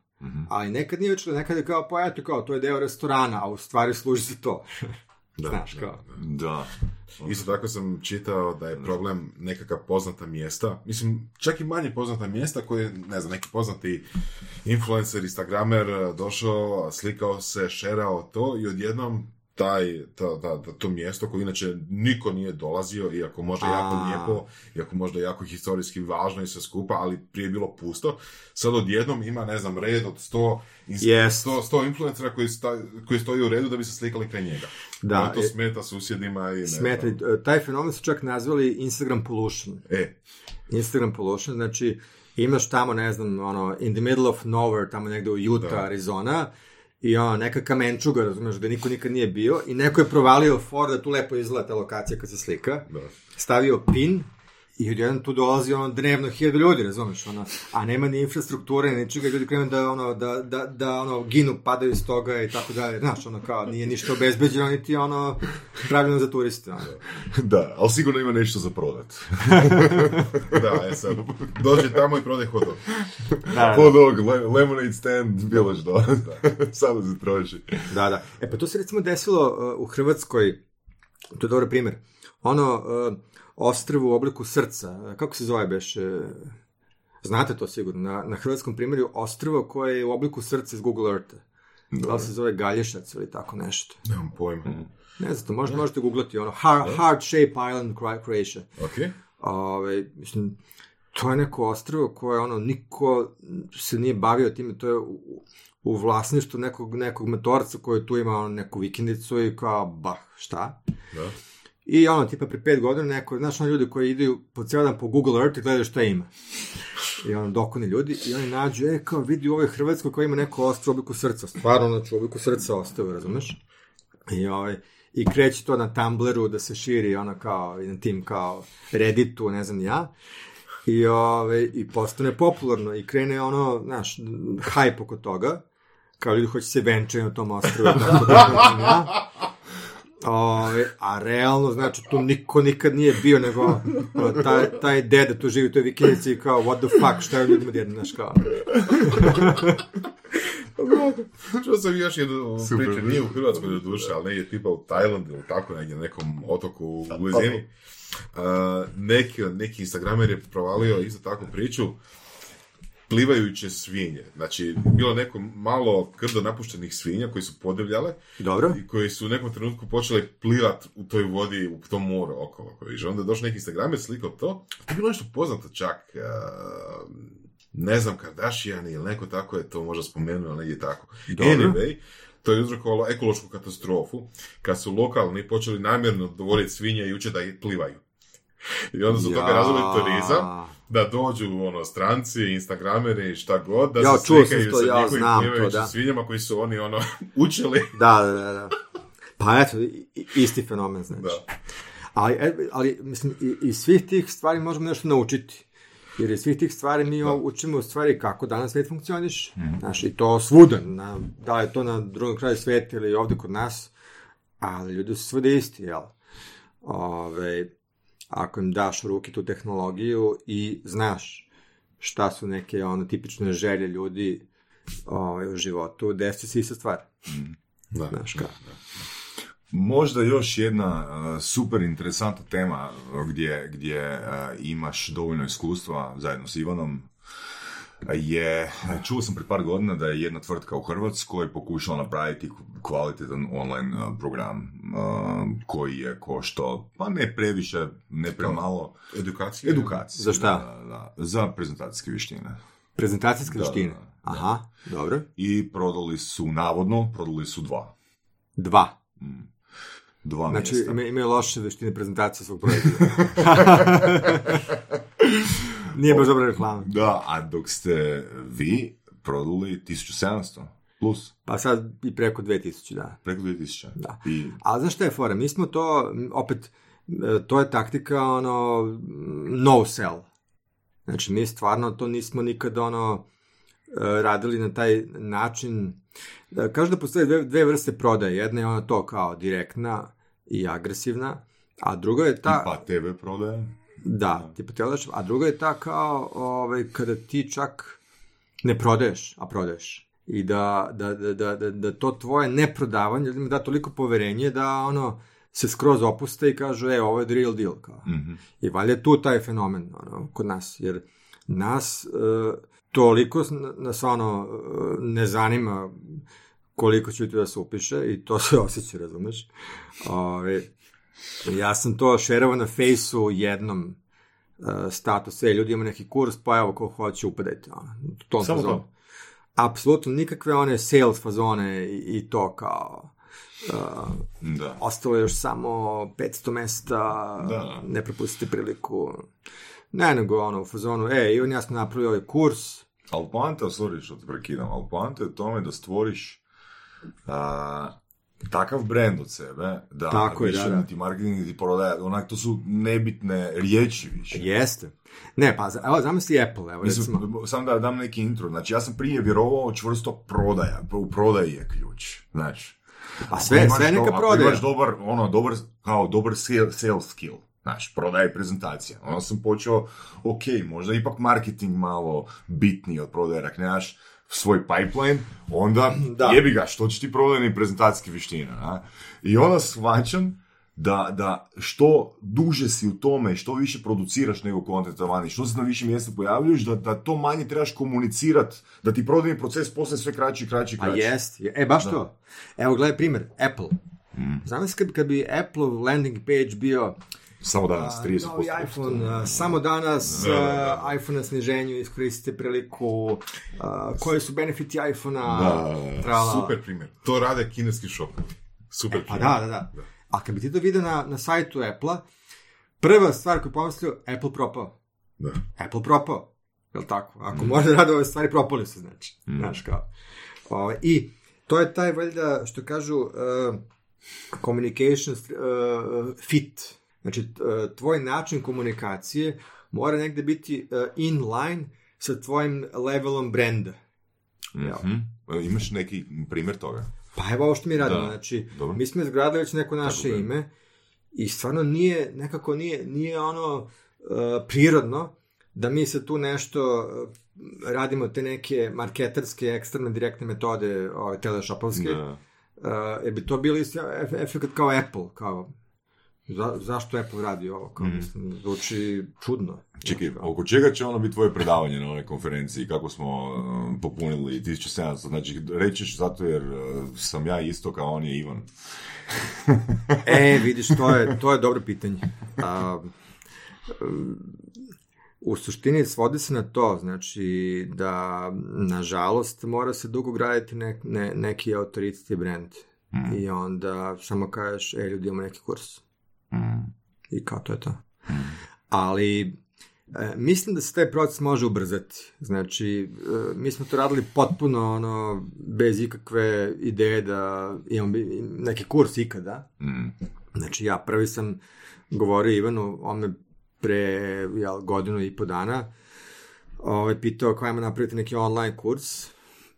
Ali nekad nije očigledno, nekad je kao, pa eto kao, to je deo restorana, a u stvari služi za to. (laughs) Da, Znaš, da, kao. Da. Isto tako sam čitao da je problem nekakva poznata mjesta, mislim, čak i manje poznata mjesta koje, ne znam, neki poznati influencer, instagramer došao, slikao se, šerao to i odjednom taj, ta, ta, ta- to mjesto koje inače niko nije dolazio, iako možda A. jako lijepo, iako možda jako historijski važno i sve skupa, ali prije je bilo pusto, sad odjednom ima, ne znam, red od 100, ins- Jest. 100, 100 influencera koji, sta, koji stoji u redu da bi se slikali kraj njega. Da, On to e- smeta susjedima i ne Smeta, znam. i, taj fenomen su čak nazvali Instagram pollution. E, Instagram pollution, znači imaš tamo, ne znam, ono, in the middle of nowhere, tamo negde u Utah, Da. Arizona, i ono, neka kamenčuga, razumeš, gde niko nikad nije bio, i neko je provalio for da tu lepo izgleda ta lokacija kad se slika, da. stavio pin, i odjedan tu dolazi ono dnevno hiljadu ljudi, razumeš, ono, a nema ni infrastrukture, ni ničega, ljudi krenu da, ono, da, da, da, ono, ginu, padaju iz toga i tako dalje, znaš, ono, kao, nije ništa obezbeđeno, niti, ono, pravilno za turiste, ono. (laughs) Da, ali sigurno ima nešto za prodat. (laughs) Da, e sad, dođe tamo i prodaj hot dog. Hot dog, le- lemonade stand, bilo što. (laughs) Samo se troši. Da, da. E pa to se recimo desilo uh, u Hrvatskoj, to je dobar primjer. Ono, uh, ostrvo u obliku srca, kako se zove beš? Uh, znate to sigurno, na, na hrvatskom primjeru ostrvo koje je u obliku srca iz Google Eartha. Da li se zove Galješac ili tako nešto? Nemam pojma. Ne znam, to možda možete googlati ono, Hard, Hard Shape Island Cro- Croatia. Ok. Ove, mislim, to je neko ostrvo koje ono, niko se nije bavio time, to je u, u vlasništvu nekog, nekog motorca koji tu ima ono, neku vikendicu i kao, bah, šta? Da. I ono, tipa pre pet godina neko, znaš, ono ljudi koji idu po cijel dan po Google Earth i gledaju šta ima. I ono, dokoni ljudi, i oni nađu, e, kao vidi u ovoj Hrvatskoj koja ima neko ostro u obliku srca. Stvarno, znači, obliku srca ostao, razumeš? I ovaj, i kreće to na Tumblru da se širi ono kao i na tim kao Redditu, ne znam ja. I, ove, I postane popularno i krene ono, znaš, hajp oko toga, kao ljudi hoće se venčaju na tom ostrovu. tako da, ja. Ove, a realno, znači, tu niko nikad nije bio, nego taj, taj deda tu živi u toj vikendici i kao, what the fuck, šta je ljudima djeda, znaš, kao. (laughs) Čuo sam još jednu Super. priču, nije u Hrvatskoj do duše, ali negdje tipa u Tajlandu ili tako negdje na nekom otoku u blizini. Uh, neki, neki Instagramer je provalio isto takvu priču plivajuće svinje. Znači, bilo neko malo krdo napuštenih svinja koji su podivljale Dobro. i koji su u nekom trenutku počeli plivat u toj vodi, u tom moru okolo. Koji Onda je došao neki Instagramer, slikao to. To je bilo nešto poznato čak. uh, ne znam, Kardashian ili neko tako je to možda spomenuo, negdje tako. Dobro. Anyway, to je uzrokovalo ekološku katastrofu, kad su lokalni počeli namjerno dovoditi svinje i uče da ih plivaju. I onda su toga razvili turizam, da dođu ono, stranci, instagrameri i šta god, da Ja, se čuo sam slikaju to, sa ja njihovim znam to, plivajućim da. svinjama koji su oni ono (laughs) učili. Da, da, da, da. Pa eto, isti fenomen, znači. Da. Ali, e, ali mislim, i- iz svih tih stvari možemo nešto naučiti. Jer iz svih tih stvari mi učimo u stvari kako danas svet funkcioniš. Znaš, i to svuda. Na, da je to na drugom kraju sveta ili ovde kod nas. Ali ljudi su svuda isti, jel? Ove, ako im daš u ruke tu tehnologiju i znaš šta su neke ono tipične želje ljudi ovaj, u životu, desi se ista stvar. Da. Znaš kao. Možda još jedna uh, super interesantna tema gdje, gdje uh, imaš dovoljno iskustva zajedno s Ivanom je, čuo sam pred par godina da je jedna tvrtka u Hrvatskoj pokušala napraviti kvalitetan online program koji je koštao, pa ne previše, ne premalo, Edukacija. edukacije. Za šta? Da, da, za prezentacijske vještine. Prezentacijske Da, vještine. da, da. Aha, dobro. I prodali su, navodno, prodali su dva. Dva. Dva Znači, mjesta. ima, imaju loše veštine prezentacije svog proizvoda. (laughs) Nije baš dobra reklama. Da, a dok ste vi prodali 1700 plus, Pa sad i preko 2000, da. preko 2000. Da. I A znaš šta je fora? Mi smo to, opet, e, to je taktika, ono, no sell. Znači, mi stvarno to nismo nikad, ono, e, radili na taj način. Da, kažu da postoje dve, dve vrste prodaje. Jedna je ona to kao direktna i agresivna, a druga je ta... pa TV prodaje. Da, tipa television, a druga je ta kao ovaj, kada ti čak ne prodaješ, a prodaješ. I da, da, da, da, da, da to tvoje neprodavanje ljudima da toliko poverenje da ono se skroz opuste i kažu, e, ovo je the real deal. Kao. Mhm. I valjda je tu taj fenomen ono, kod nas, jer nas e, toliko nas ono e, ne zanima koliko će tu da se upiše i to se (laughs) osjeća, razumeš? Ove, ja sam to šerovao na fejsu jednom uh, statusu, e, ljudi imaju neki kurs, pa evo ko hoće upadajte. Ono, u tom Samo fazonu. to? Apsolutno nikakve one sales fazone i, i to kao uh, Da. ostalo je još samo 500 mesta, Da. ne propustite priliku. Ne, nego ono, u fazonu, e, Ivan, ja sam napravio ovaj kurs, Ali poanta, sorry što te prekidam, ali poanta je tome da stvoriš a, takav brand od sebe, da Tako je, više da, da. niti marketing niti prodaja, onak, to su nebitne riječi više. jeste. Ne, pa, evo, zamisli Apple, evo, recimo. Mislim, sam da dam neki intro, znači ja sam prije vjerovao čvrsto prodaja, u prodaji je ključ, znači. Pa sve, Ako sve do- neka ako prodaja. imaš dobar, ono, dobar, kao dobar sales, skill, znaš, prodaja i prezentacija. Onda sam počeo, ok, možda ipak marketing malo bitniji od prodaje, ako nemaš svoj pipeline, onda Da. jebi ga, što će ti prodajni prezentacijske vještine, a? I onda shvaćam da, da što duže si u tome, što više produciraš nego kontenta vani, što se na više mjesta pojavljuješ, da, da to manje trebaš komunicirati, da ti prodajni proces postane sve kraći i kraći i Pa kraći. jest, je- e, baš to. Evo, gledaj primjer, Apple. Mm. Zamisli kad, kad bi Apple landing page bio Samo danas, 30%. novi iPhone, a, samo danas Da, da, da. a, iPhone na sniženju, iskoristite priliku, a, koji su benefiti iPhone-a, Da, da, da. trala. Super primjer. To rade kineski shop. Super Pa primjer. da, da, da. A kad bi ti to vidio na, na sajtu Apple-a, prva stvar koju pomislio, Apple propao. Da. Apple propao. Jel tako? Ako Mm. može da rade ove stvari, propali su, znači. Znaš kao. Ove, I to je taj, valjda, što kažu, uh, communication uh, fit. Znači, uh, tvoj način komunikacije mora negde biti uh, in line sa tvojim levelom brenda. Mhm. E, Imaš neki primjer toga? Pa evo ovo što mi radimo, Da, znači, dobro. mi smo izgradili već neko naše Tako je. ime i stvarno nije, nekako nije, nije ono uh, prirodno da mi se tu nešto uh, radimo te neke marketarske, ekstremne, direktne metode ove, teleshopovske, Da. uh, jer bi to bilo isto ef- efekt kao Apple, kao za, zašto Apple radi ovo, kao, Mhm. mislim, zvuči čudno. Čekaj, oko čega će ono biti tvoje predavanje na onoj konferenciji, kako smo um, popunili 1700, znači rećiš zato jer uh, sam ja isto kao on je Ivan. (laughs) E, vidiš, to je, to je dobro pitanje. A, um, u suštini svodi se na to, znači da, nažalost, mora se dugo graditi ne, ne, neki autoritet i brand. Mm. I onda samo kažeš, e, ljudi, imamo neki kurs. Mm. I kao to je to. Ali, e, mislim da se taj proces može ubrzati. Znači, e, mi smo to radili potpuno, ono, bez ikakve ideje da imamo bi- neki kurs ikada. Mm. Znači, ja prvi sam govorio Ivanu, on me pre jel, godinu i po dana ovaj, pitao kao ajmo napraviti neki online kurs.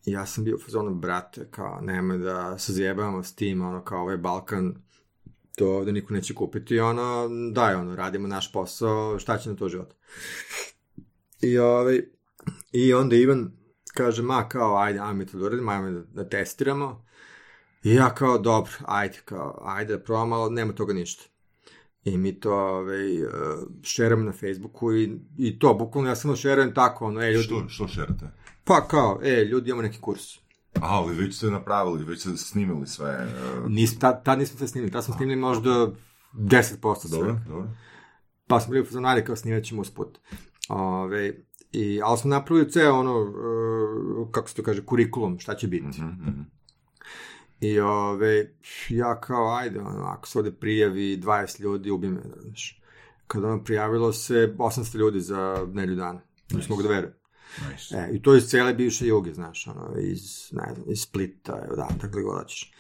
I ja sam bio u fazonu, brate, kao, nemoj da se zjebavamo s tim, ono, kao ovaj Balkan, to ovde niko neće kupiti, ono, daj, ono, radimo naš posao, šta će na to život? I, ovaj, I onda Ivan kaže, ma, kao, ajde, ajmo mi to da uradimo, ajmo da, da testiramo. I ja kao, dobro, ajde, kao, ajde da probamo, ali nema toga ništa. I mi to ovaj, uh, šeramo na Facebooku i, i to, bukvalno ja samo šerujem tako, ono, e, ljudi, Što, što šerate? pa kao, e, ljudi, imamo neki kurs. A, ali već ste napravili, već ste snimili sve. uh, Nis, tad, tad nismo sve snimili, tad smo snimili možda 10% sve. dobro, dobro. Pa smo bili u fazonu, ajde, kao snimat ćemo usput. Ove, i, ali smo napravili ceo ono, uh, kako se to kaže, kurikulum, šta će biti. Mhm, mhm. I ove, ja kao, ajde, ono, ako se ovde prijavi 20 ljudi, ubi me, znaš. Kada ono prijavilo se 800 ljudi za nedelju dana. Nice. mogu da verujem. Nice. E, I to iz cele bivše juge, znaš, ono, iz, ne znam, iz Splita, evo da, tako li god hoćeš.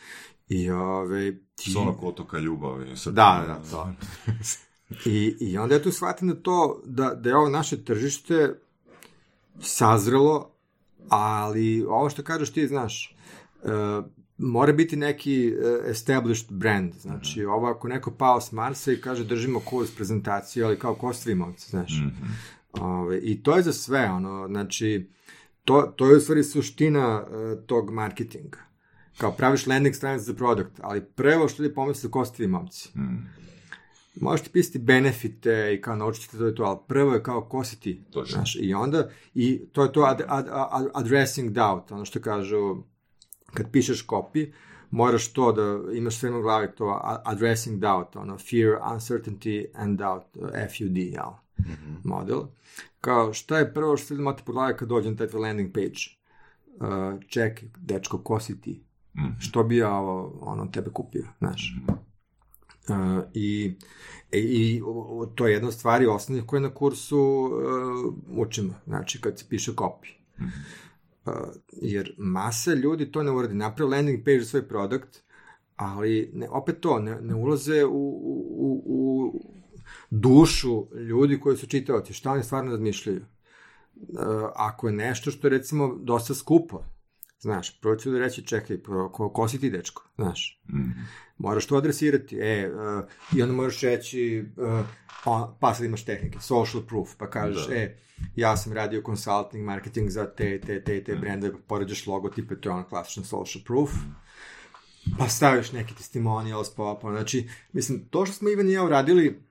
I ove, ti... S onog otoka ljubavi. srpnja. Da, da, to. I, I onda ja tu shvatim da to, da, da je ovo naše tržište sazrelo, ali ovo što kažeš ti, znaš, uh, mora biti neki uh, established brand, znači ovo ako neko pao s Marsa i kaže držimo kurs prezentaciju, ali kao ko svi momci, znaš. Mhm. Ove, I to je za sve, ono, znači, to, to je u stvari suština uh, tog marketinga. Kao praviš landing stranicu za produkt, ali prvo što ljudi pomisle ko ste vi momci. Mm. Možete pisati benefite i kao naučiti to i to, ali prvo je kao ko si ti. Točno. Znaš, I onda, i to je to ad, ad, ad, addressing doubt, ono što kažu, kad pišeš copy, moraš to da imaš sve u glavi, to addressing doubt, ono fear, uncertainty and doubt, FUD, jel? Model. Kao, šta je prvo što ljudi imate po glavi kad dođe na taj landing page? Uh, čekaj, dečko, ko si ti? Mhm. Što bi ja ono, tebe kupio, znaš? Uh, i, i, i o- to je jedna od stvari osnovnih koje na kursu uh, učimo, znači kad se piše copy. Uh, jer masa ljudi to ne uradi. Napravi landing page za svoj produkt, ali ne, opet to, ne, ne ulaze u, u, u dušu ljudi koji su čitaoci, šta oni stvarno razmišljaju. Uh, ako je nešto što je recimo dosta skupo, znaš, prvo ću da reći, čekaj, ko, ko si ti dečko, znaš, Mhm. moraš to adresirati, e, uh, i onda možeš reći, uh, pa, pa sad imaš tehnike, social proof, pa kažeš, Da. e, ja sam radio consulting, marketing za te, te, te, te brendove, pa poređaš logotipe, to je ono klasičan social proof, pa staviš neki testimonials, pa, pa, znači, mislim, to što smo Ivan i ja uradili,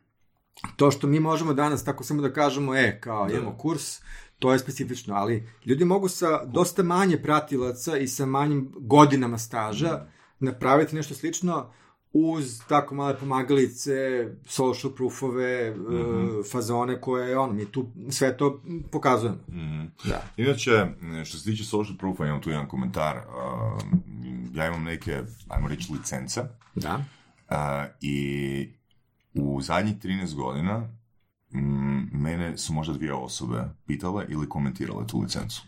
to što mi možemo danas tako samo da kažemo, e, kao, Da. imamo kurs, to je specifično, ali ljudi mogu sa dosta manje pratilaca i sa manjim godinama staža napraviti nešto slično uz tako male pomagalice, social proofove, mm fazone koje, ono, mi tu sve to pokazujemo. Mhm. Da. Inače, što se tiče social proofa, imam tu jedan komentar. Uh, ja imam neke, ajmo reći, licence Da. uh, i u zadnjih 13 godina mm, mene su možda dvije osobe pitale ili komentirale tu licencu.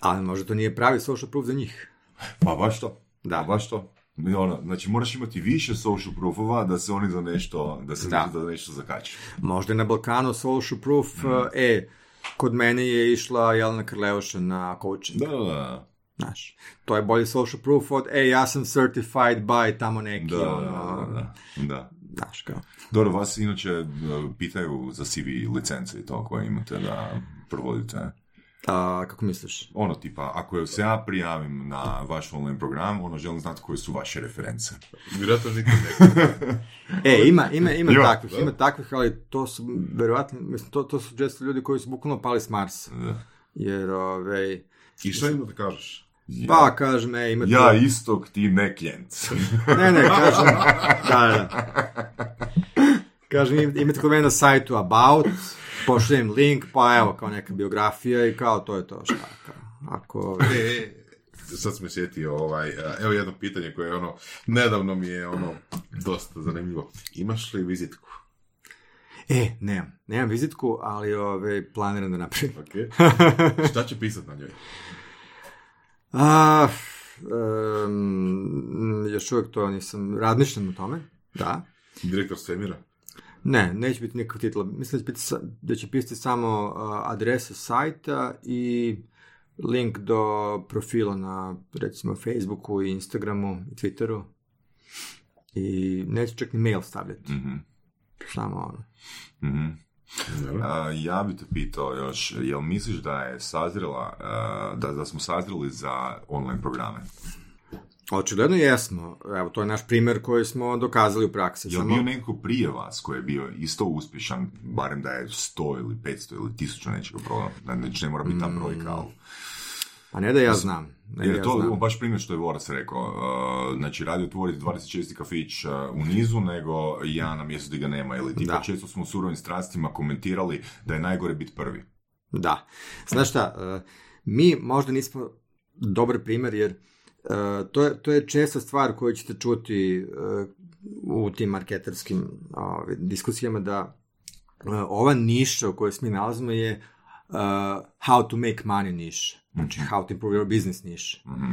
Ali možda to nije pravi social proof za njih. Pa baš to. Da. Pa baš to. Ono, znači moraš imati više social proofova da se oni za nešto, da se Da. za nešto zakače. Možda je na Balkanu social proof, e, kod mene je išla Jelena Krleuša na coaching. Da, da, da. Znaš, to je bolji social proof od, e, ja sam certified by tamo neki, Da, ono, da, da, da, da. Znaš, kao. Dobro, vas inače e, pitaju za CV licence i to koje imate da provodite. A, kako misliš? Ono tipa, ako se ja prijavim na vaš online program, ono želim znati koje su vaše reference. Vjerojatno nikad. (laughs) E, ima, ima, ima, Ima, takvih, da. ima takvih, ali to su, verovatno, mislim, to, to su često ljudi koji su bukvalno pali s Marsa. Da. Jer, ovej, I šta im da kažeš? Pa, kažem, e, imate... Ja istog, ti ne klijent. (laughs) Ne, ne, kažem, da, da. Kažem, im- imate kod mene na sajtu About, pošaljem link, pa evo, kao neka biografija i kao to je to, šta, kao, ako... E, e, sad sam sjetio, ovaj, evo jedno pitanje koje je ono, nedavno mi je ono, dosta zanimljivo. Imaš li vizitku? E, nemam, nemam vizitku, ali ove, planiram da napravim. Ok. Šta će pisat na njoj? (laughs) A, em, još uvijek to nisam, razmišljam o tome, da. Direktor svemira? Ne, neće biti nikakva titula. Mislim da će, biti, da će pisati samo uh, adresa sajta i link do profila na, recimo, Facebooku i Instagramu i Twitteru. I neće čak ni mail stavljati. Mhm, Samo ono. mhm. Dobro. A, ja bi te pitao još, jel misliš da je sazrela, da, da smo sazreli za online programe? Očigledno jesmo. Evo, to je naš primjer koji smo dokazali u praksi. Jel Samo- bio neko prije vas koji je bio isto uspješan, barem da je 100 ili 500 ili 1000 nečega prodano, znači ne mora biti ta brojka, ali... Pa ne da ja znam. Ne da Jer ja to znam. je baš primjer što je Vorac rekao, uh, znači radi otvoriti 26. kafić uh, u nizu nego ja na mjestu gdje ga nema, ili tipa Da. često smo u surovim strastima komentirali da je najgore biti prvi. Da. Znaš šta, e, mi možda nismo dobar primjer jer to je, to je česta stvar koju ćete čuti u tim marketarskim ove, diskusijama da ova niša u kojoj se mi nalazimo je how to make money niša. Znači how to improve your business niša. Mhm.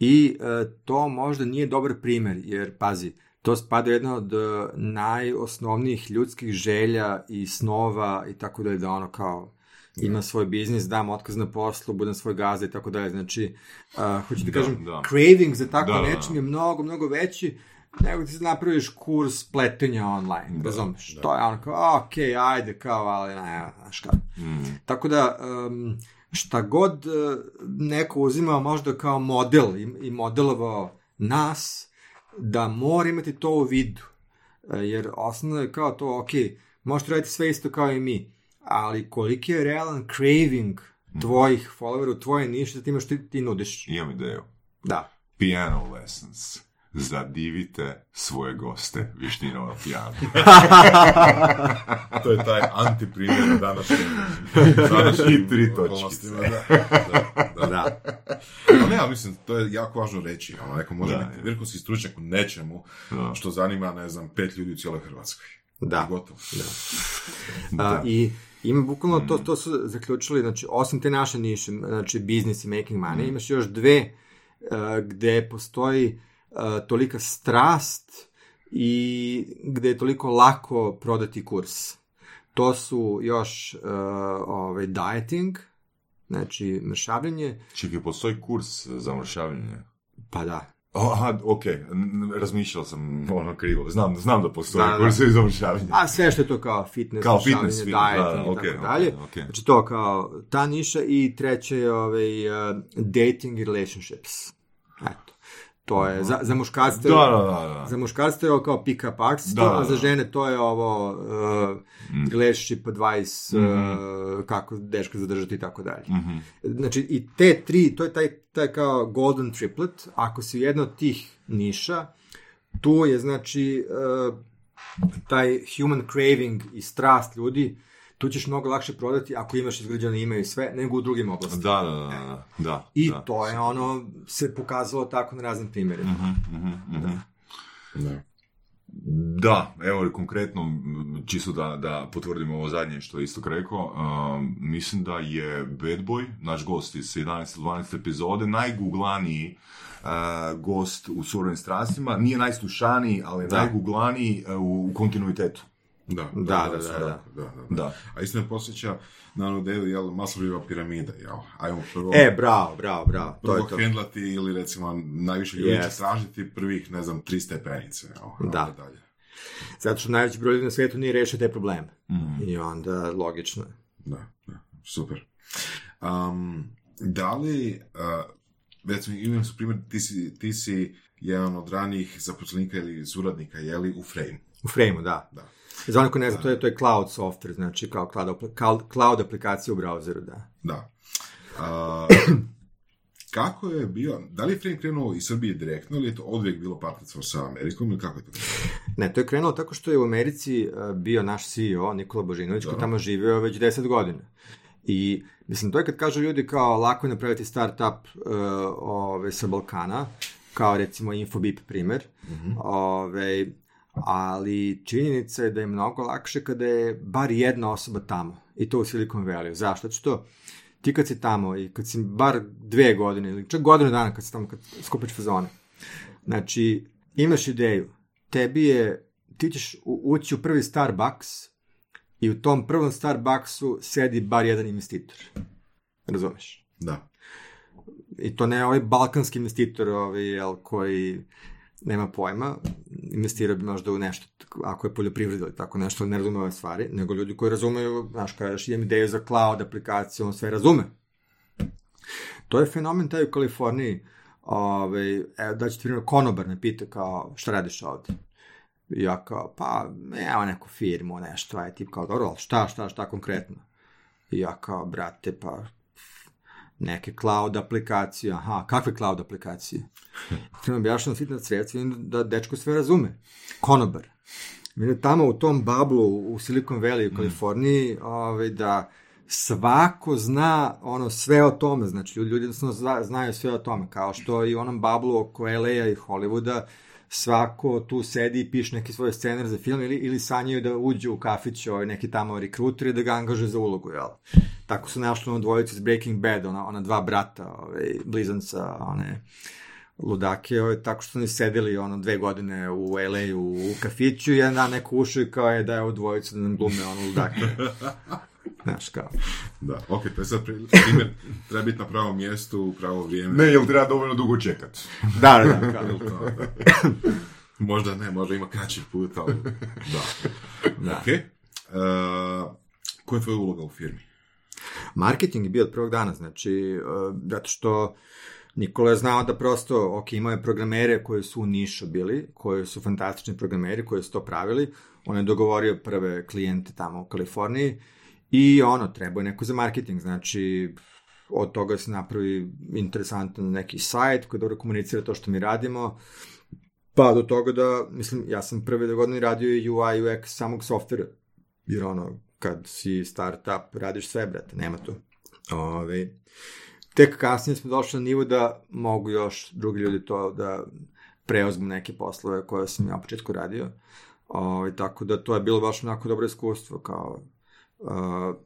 I e, to možda nije dobar primjer, jer pazi, to spada jedno od e, najosnovnijih ljudskih želja i snova i tako dalje, da ono kao ima svoj biznis, dam otkaz na poslu, budem svoj gazda i tako dalje. Znači, uh, hoću ti Da, kažem, da. craving za tako Da, da, nečim je mnogo, mnogo veći nego ti napraviš kurs pletenja online, razumeš? To je ono kao, ok, ajde, kao, ali ne, znaš kao. Tako da, um, šta god uh, neko uzima možda kao model i, modelovao nas, da mora imati to u vidu. E, Jer osnovno je kao to, ok, možete raditi sve isto kao i mi, ali koliki je realan craving tvojih followera u tvoje niše da ti imaš ti, ti nudiš. Imam ideju. Da. Piano lessons. Zadivite svoje goste vještinama pijano. (laughs) To je taj antiprimjer (laughs) današnjim I tri točkice. Da, da, da. Da. Ali ne, ja mislim, to je jako važno reći. Ono, neko može Da, biti vrhunski stručnjak u nečemu Da. što zanima, ne znam, pet ljudi u cijeloj Hrvatskoj. Da. I gotovo. A, I ima bukvalno to, to su zaključili, znači, osim te naše niše, znači business i making money, imaš još dve uh, gde postoji uh, tolika strast i gde je toliko lako prodati kurs. To su još uh, ovaj, dieting, znači mršavljenje, Čekaj, postoji kurs za mršavljenje? pa da, Aha, ok, N- n- razmišljao sam ono krivo. Znam, znam da postoji Da, da. kurs za mršavljenje. A sve što je to kao fitness, Kao fitness, fitness, da, da, dieting i okej, tako dalje. okej, okej. Znači to kao ta niša i treće je ovaj, uh, dating relationships. Eto. To je, za, za je- Da, da, da, da. za muškarce je ovo kao pick-up artist, Da, da, a za da. žene to je ovo uh, relationship advice, Mhm. uh, kako dečka zadržati i tako dalje. Mhm. Znači, i te tri, to je taj, taj kao golden triplet, ako si jedna od tih niša, tu je znači uh, taj human craving i strast ljudi, tu ćeš mnogo lakše prodati ako imaš izgrađeno ime i sve, nego u drugim oblastima. Da, da, da, da, da. I da. to je ono, se pokazalo tako na raznim primjerima. Mhm, mhm, mhm. Da. Da, evo konkretno, čisto da, da potvrdim ovo zadnje što je isto rekao, um, mislim da je Bad Boy, naš gost iz 11. 12. epizode, najguglaniji uh, gost u surovim strastima, nije najslušaniji, ali Da. najguglaniji uh, u kontinuitetu. Da, Da, da, da, svakako, da. da, da. Da. A isto me posjeća na onu ideju, jel, Maslow'eva piramida, jel? Ajmo prvo... E, bravo, bravo, bravo, to prvo je to. hendlati ili recimo najviše ljudi će Jest. tražiti prvih, ne znam, tri stepenice, jel? Da. dalje. Zato što najveći broj ljudi na svijetu nije rešio te probleme. I onda, logično je. Da, da, super. Um, da li, uh, recimo, imam su primjer, ti si, ti si jedan od ranijih zaposlenika ili suradnika, je li, u Frame? U frame da. Da. Za ne zna, to je, to je cloud software, znači kao cloud, cloud, cloud aplikacija u browseru, da. Da. Uh, kako je bio, da li je Frame krenuo iz Srbije direktno ili je to odvijek bilo partnerstvo sa Amerikom ili kako je to krenulo? Ne, to je krenulo tako što je u Americi uh, bio naš CEO, Nikola Božinović, koji Da. tamo živeo već 10 godina. I, mislim, to je kad kažu ljudi kao lako je napraviti startup uh, ove, sa Balkana, kao recimo Infobip primer, ove, ali činjenica je da je mnogo lakše kada je bar jedna osoba tamo, i to u Silicon Valley. Zašto? Što ti kad si tamo i kad si bar dve godine ili čak godinu dana kad si tamo, kad skupaš fazone, znači imaš ideju, tebi je, ti ćeš u- ući u prvi Starbucks i u tom prvom Starbucksu sedi bar jedan investitor. Razumeš? Da. I to ne ovaj balkanski investitor ovaj, jel, koji nema pojma, investirao bi možda u nešto, ako je poljoprivreda ili tako nešto, ne razume ove stvari, nego ljudi koji razumeju, znaš, kažeš, imam ideju za cloud aplikaciju, on sve razume. To je fenomen taj u Kaliforniji, ovaj, evo, da ću ti primjer, konobar me pita kao, šta radiš ovde? I ja kao, pa, evo neku firmu, nešto, aj tip kao, dobro, šta, šta, šta konkretno? I ja kao, brate, pa, neke cloud aplikacije, aha, kakve cloud aplikacije? (laughs) Treba objašnjeno sitna sredstva, vidim da dečko sve razume. Konobar. Vidim tamo u tom bablu u Silicon Valley u Kaliforniji, ovaj, da svako zna ono sve o tome, znači ljudi jednostavno zna, znaju sve o tome, kao što i u onom bablu oko LA-a i Hollywooda, svako tu sedi i piše neki svoj scenar za film ili, ili sanjaju da uđu u kafić ovaj, neki tamo rekruter i da ga angaže za ulogu, jel? Tako su našli ono dvojicu iz Breaking Bad, ona, ona dva brata, ovaj, blizanca, one ludake, ovaj, tako što oni sedeli ono dve godine u LA-u u kafiću i jedan dan neko ušao i kao je da je ovo dvojicu da nam glume ono ludake. (laughs) Znaš, kao. Da, ok, to je sad pri- primjer, treba biti na pravom mjestu, u pravo vrijeme. Ne, jel treba dovoljno dugo čekat? Da, da, da, kao. (laughs) Jel to, da. možda ne, možda ima kraći put, ali da. Da. Ok. Uh, koja je tvoja uloga u firmi? Marketing je bio od prvog dana, znači, uh, zato što Nikola je znao da prosto, ok, imao je programere koji su u Nišu bili, koji su fantastični programeri, koji su to pravili, on je dogovorio prve klijente tamo u Kaliforniji i ono, trebao je neko za marketing, znači, od toga se napravi interesantan neki sajt koji dobro komunicira to što mi radimo, pa do toga da, mislim, ja sam prve dve godine radio UI, UX samog softvera, jer ono, kad si startup, radiš sve, brate, nema tu. Ove, tek kasnije smo došli na nivo da mogu još drugi ljudi to da preozmu neke poslove koje sam ja u početku radio. Ove, tako da to je bilo baš onako dobro iskustvo, kao uh,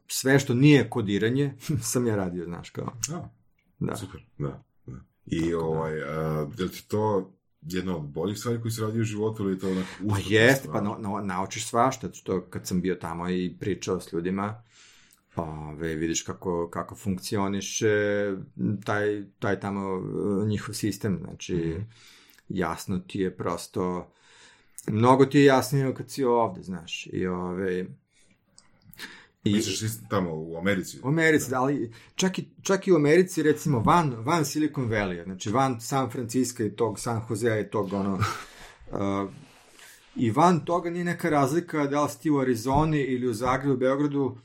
sve što nije kodiranje (laughs) sam ja radio, znaš, kao. A, Da. super, da. da. I ovaj, uh, je li ti to jedna od boljih stvari koji se radi u životu ili je to onako Pa jeste, pa na, na, naučiš svašta, što kad sam bio tamo i pričao s ljudima, ove, vidiš kako, kako funkcioniše taj, taj tamo uh, njihov sistem, znači jasno ti je prosto mnogo ti je jasnije kad si ovde, znaš, i ove, i, Misliš ti tamo u Americi? U Americi, da, ali čak i, čak i u Americi, recimo, van, van Silicon Valley, znači van San Francisco i tog San Josea i tog, ono, (laughs) uh, i van toga nije neka razlika da li si ti u Arizoni ili u Zagrebu, Beogradu,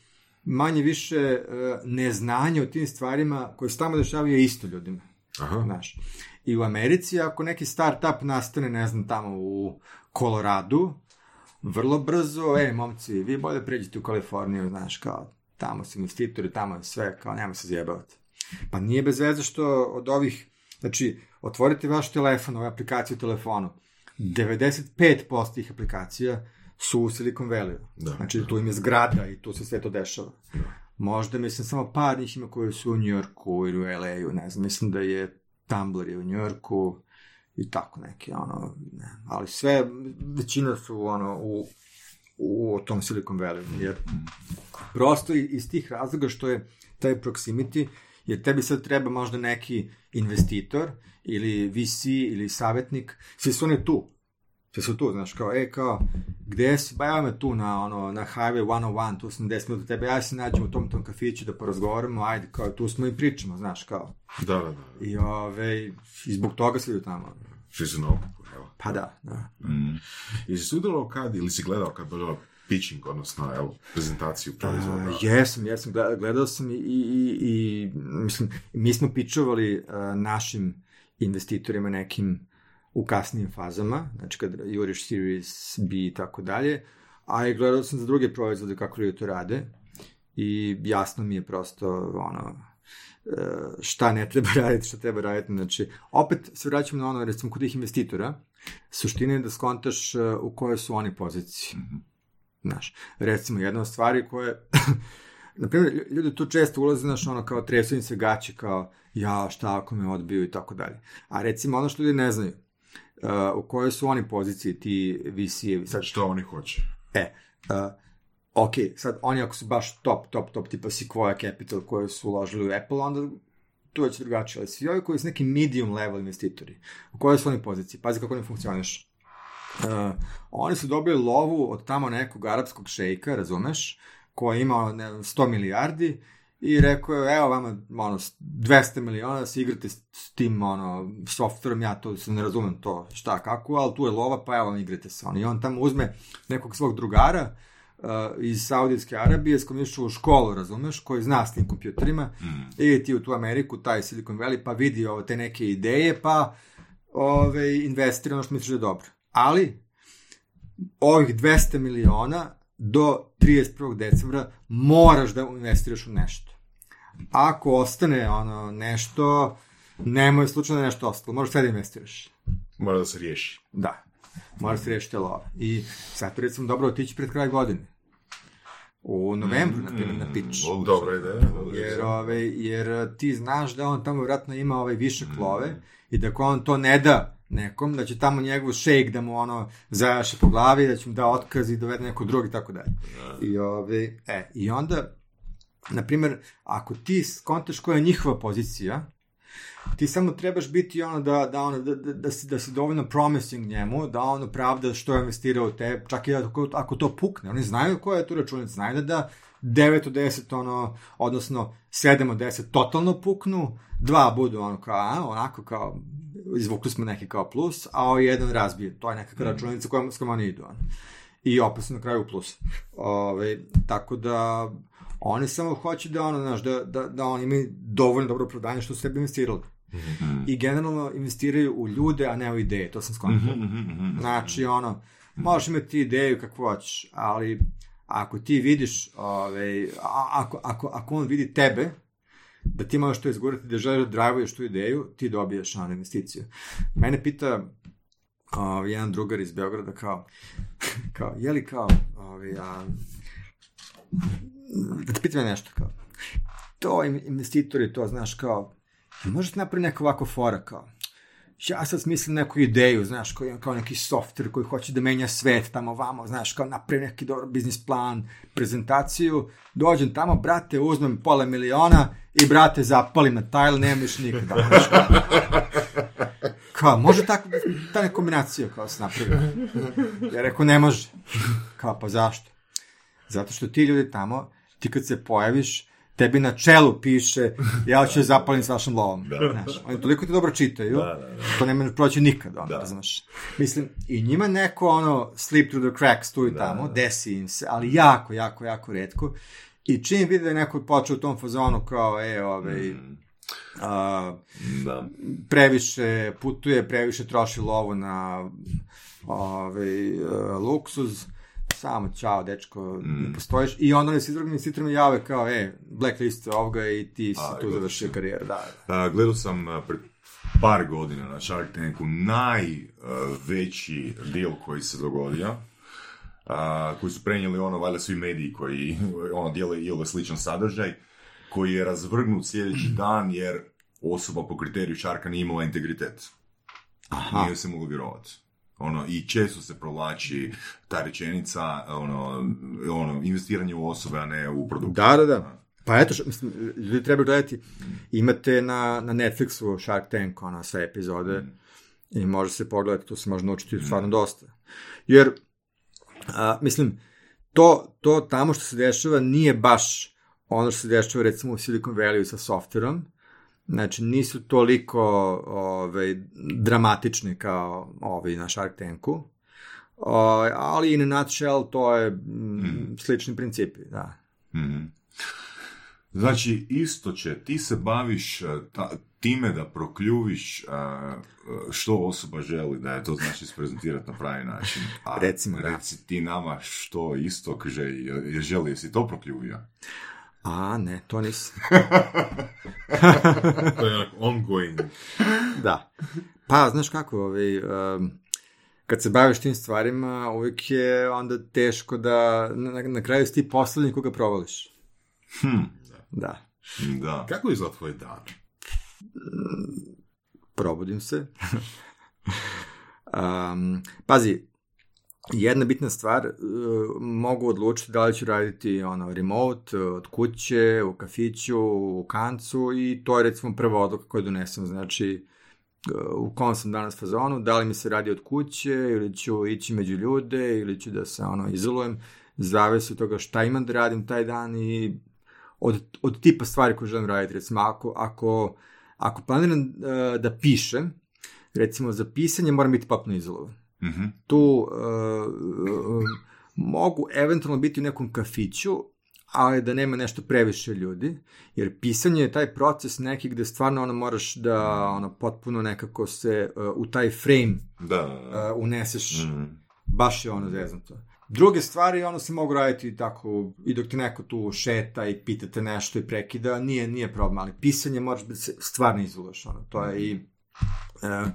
manje više uh, neznanje o tim stvarima koje se tamo dešavaju je isto ljudima. Aha, Znaš. I u Americi, ako neki startup nastane, ne znam, tamo u Koloradu, vrlo brzo, e, momci, vi bolje pređite u Kaliforniju, znaš, kao, tamo su investitori, tamo je sve, kao, nema se zjebavati. Pa nije bez veze što od ovih, znači, otvorite vaš telefon, ovu aplikaciju u telefonu, 95% tih aplikacija su u Silicon Valley. Da. Znači, tu im je zgrada i tu se sve to dešava. Možda, mislim, samo par njih ima koji su u New Yorku ili u LA-u, ne znam, mislim da je Tumblr je u New Yorku i tako neki, ono, ne, ali sve, većina su, ono, u, u tom Silicon Valley, jer prosto iz tih razloga što je taj proximity, jer tebi sad treba možda neki investitor ili VC ili savjetnik, svi su oni tu. Svi su tu, znaš, kao, e, kao, gde si, ba evo me tu na, ono, na Highway 101, tu sam 10 minuta tebe, ja se nađem u tom tom kafiću da porazgovaramo, ajde, kao, tu smo i pričamo, znaš, kao. Da, da, da. I, ove, i zbog toga svi idu tamo. Su na okupu, evo. Pa da, da. Jesi sudjelovao kad, ili si gledao kad bilo pitching, odnosno, evo, prezentaciju proizvoda? Uh, jesam, jesam, gledao, gledao sam i, i, i, mislim, mi smo pičovali uh, našim investitorima nekim u kasnijim fazama, znači kad juriš Series B i tako dalje, a i gledao sam za druge proizvode kako ljudi to rade i jasno mi je prosto ono, e, šta ne treba (laughs) raditi, šta treba raditi. Znači, opet se vraćam na ono, recimo, kod tih investitora, suština je da skontaš e, u kojoj su oni poziciji. Znaš, recimo, jedna od stvari koje, (laughs) na primjer, ljudi tu često ulaze, znaš, ono, kao tresu im se gaće, kao, ja, šta ako me odbiju i tako dalje. A recimo, ono što ljudi ne znaju, uh, u kojoj su oni poziciji, ti VC-evi, sad, Što oni hoće? E, uh, ok, sad oni ako su baš top, top, top, tipa Sequoia Capital koje su uložili u Apple, onda tu već drugačije, ali svi ovi koji su neki medium level investitori, u kojoj su oni poziciji, pazi kako oni funkcioniš. Uh, oni su dobili lovu od tamo nekog arapskog šejka, razumeš, koji je imao ne, znam, 100 milijardi i rekao je, evo vama ono, 200 miliona da se igrate s, s tim ono, softverom, ja to se ne razumem to šta kako, ali tu je lova, pa evo vam igrate se ono. I on tamo uzme nekog svog drugara uh, iz Saudijske Arabije s kojim je išao u školu, razumeš, koji zna s tim kompjuterima, ide ti u tu Ameriku, taj Silicon Valley, pa vidi ovo, te neke ideje, pa ove, investira ono što misliš da je dobro. Ali, ovih 200 miliona do 31. decembra moraš da investiraš u nešto. Ako ostane ono nešto, nemoj slučajno da nešto ostalo, možeš sve da investiraš. Mora da se riješi. Da, moraš se rešiti lova. I sad recimo dobro otići pred kraj godine. U novembru, na primjer, na pitch. Dobra ideja. dobra Jer, ove, jer ti znaš da on tamo vjerojatno ima ovaj višak love i da ako on to ne da nekom, da će tamo njegov šejk da mu ono zajaše po glavi, da će mu da otkaz i dovede neko drugi i tako dalje. I, ove, e, I onda, na primjer, ako ti skontaš koja je njihova pozicija, ti samo trebaš biti ono da, da, ono, da, da, da, si, da si dovoljno promising njemu, da on opravda što je investirao u te, čak i ako, ako to pukne, oni znaju koja je tu računica, znaju da da 9 od 10, ono, odnosno 7 od 10 totalno puknu, dva budu ono kao, a, onako kao, izvukli smo neki kao plus, a ovaj jedan razbije, to je nekakva računica kojom, s kojom oni idu, ono. I opet su na kraju plus. Ove, tako da, oni samo hoće da ono, znaš, da, da, da oni imaju dovoljno dobro opravdanje što su sebi investirali. I generalno investiraju u ljude, a ne u ideje, to sam skontao. Znači, ono, možeš imati ideju kakvu hoćeš, ali ako ti vidiš, ovaj, ako, ako, ako on vidi tebe, da ti imaš što izgurati, da želiš da drivuješ tu ideju, ti dobiješ ono investiciju. Mene pita ovaj, jedan drugar iz Beograda kao, (laughs) kao je li kao, ovaj, a, da te pitam ja nešto kao, to investitori, to znaš kao, možete napraviti neka ovako fora kao, ja sad smislim neku ideju, znaš, kao, kao neki software koji hoće da menja svet tamo vamo, znaš, kao napravi neki dobar biznis plan, prezentaciju, dođem tamo, brate, uzmem pola miliona i brate, zapalim na tajl, nema više nikada. Znaš, kao, kao, može tako, ta neka kombinacija kao se napravi. Ja rekao, ne može. Kao, pa zašto? Zato što ti ljudi tamo, ti kad se pojaviš, tebi na čelu piše (laughs) ja ću da zapalim s vašom lovom. Znaš, oni toliko ti dobro čitaju, to ne može proći nikad, ono, Da. znaš. Mislim, i njima neko, ono, slip through the cracks tu i tamo, desi im se, ali jako, jako, jako redko. I čim vide da je neko počeo u tom fazonu kao, e, ovaj, a, Da. previše putuje, previše troši lovu na ovaj, uh, luksuz, samo čao, dečko, ne postojiš. I onda oni se drugim investitorima jave kao, e, blacklist ovoga i ti si tu gledaš završio karijeru. Da, da. A, gledao sam a, pred par godina na Shark Tanku najveći deal koji se dogodio, a, koji su prenijeli ono, valjda svi mediji koji ono, dijele ili sličan sadržaj, koji je razvrgnut sljedeći dan jer osoba po kriteriju Sharka nije imala integritet. Aha. Nije se moglo vjerovati. Ono, I često se provlači ta rečenica, ono, ono, investiranje u osobe, a ne u produkt. Da, da, da. Pa eto, š- mislim, ljudi treba gledati, imate na, na Netflixu Shark Tank, ona sve epizode, i može se pogledati, tu se može naučiti stvarno dosta. Jer, a, mislim, to, to tamo što se dešava nije baš ono što se dešava recimo u Silicon Valley sa softverom, znači nisu toliko ovaj, dramatični kao ovi na Shark Tanku, o, ali in a nutshell to je mm, slični principi, da. Mhm. Znači, isto će, ti se baviš uh, ta- time da prokljuviš uh, uh, što osoba želi da je to znači isprezentirati na pravi način. A Recimo, da. reci ti nama što isto želi, je želi, jesi to prokljuvio? A, ne, to nisam. (laughs) To je onak ongoing. da. Pa, znaš kako, ovaj, um, kad se baviš tim stvarima, uvijek je onda teško da na, na kraju si ti poslednji koga provališ. Hm, Da. da. Kako izgleda tvoj dan? Probudim se. (laughs) um, pazi, jedna bitna stvar, uh, mogu odlučiti da li ću raditi ono, remote, od kuće, u kafiću, u kancu i to je recimo prva odluka koju donesem. Znači, uh, u kom sam danas fazonu, da li mi se radi od kuće ili ću ići među ljude ili ću da se ono izolujem, zavisi od toga šta imam da radim taj dan i od, od tipa stvari koje želim raditi. Recimo, ako, ako, ako planiram da pišem, recimo za pisanje moram biti papno izolovan. Mhm. Tu uh, mogu eventualno biti u nekom kafiću, ali da nema nešto previše ljudi, jer pisanje je taj proces neki gde stvarno ono moraš da ono potpuno nekako se uh, u taj frame Da, uh, uneseš Mhm. baš je ono zeznuto. Druge stvari, ono se mogu raditi tako, i dok ti neko tu šeta i pitate nešto i prekida, nije, nije problem, ali pisanje moraš da se stvarno izolaš, ono, to je i... Uh,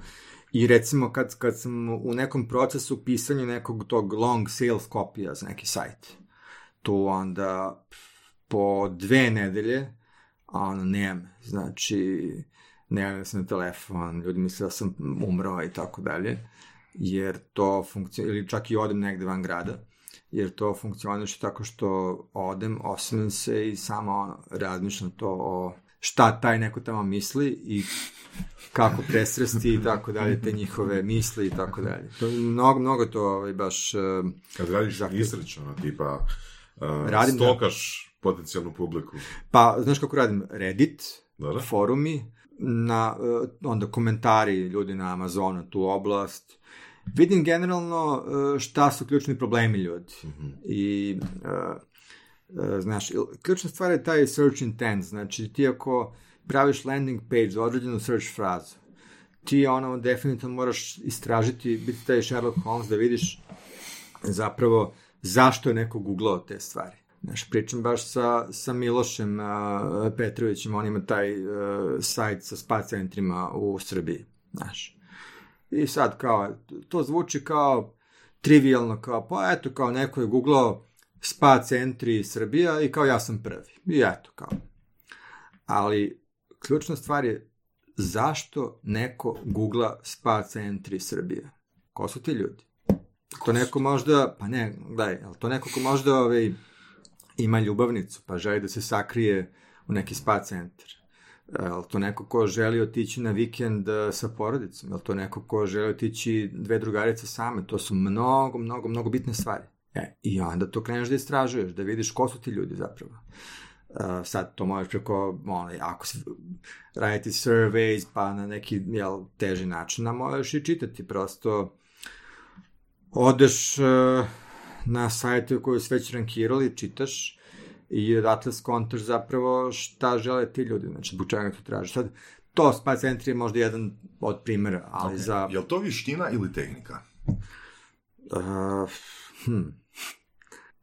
I recimo kad, kad sam u nekom procesu pisanja nekog tog long sales kopija za neki sajt, tu onda po dve nedelje, ono, nemam, znači, ne javljam se na telefon, ljudi misle da sam umrao i tako dalje, jer to funkcionira, ili čak i odem negde van grada, jer to funkcioniše tako što odem, osmem se i samo ono, razmišljam to o šta taj neko tamo misli i kako presresti i tako dalje, te njihove misli i tako dalje. To je mnogo, mnogo to ovaj, baš... Uh, Kad radiš Zahtjev. tipa, uh, Radim, da. stokaš potencijalnu publiku. pa, znaš kako radim? Reddit, Da, da? forumi, na, uh, onda komentari ljudi na Amazonu, tu oblast. Vidim generalno uh, šta su ključni problemi ljudi. I, uh, uh, znaš, il- ključna stvar je taj search intent. Znači, ti ako praviš landing page za određenu search frazu, ti ono definitivno moraš istražiti, biti taj Sherlock Holmes da vidiš zapravo zašto je neko googlao te stvari. Znaš, pričam baš sa, sa Milošem uh, Petrovićem, on ima taj uh, sajt sa spa centrima u Srbiji, znaš. I sad kao, to zvuči kao trivialno, kao, pa eto, kao neko je googlao spa centri Srbija i kao ja sam prvi. I eto, kao. Ali ključna stvar je zašto neko googla spa centri Srbija? Ko su ti ljudi? To neko možda, pa ne, gledaj, ali to neko ko možda ovaj, ima ljubavnicu, pa želi da se sakrije u neki spa centar. Je to neko ko želi otići na vikend eh, sa porodicom? Je to neko ko želi otići dve drugarice same? To su mnogo, mnogo, mnogo bitne stvari. E, I onda to kreneš da istražuješ, da vidiš ko su ti ljudi zapravo. Uh, sad to možeš preko, ono, ako si raditi surveys, pa na neki jel, teži način, a možeš i čitati prosto odeš uh, na sajte koji su već rankirali, čitaš i odatle skontaš zapravo šta žele ti ljudi, znači zbog čega to tražiš. Sad, to spa centri je možda jedan od primjera, ali za... Je li to vještina ili tehnika? Uh, hm.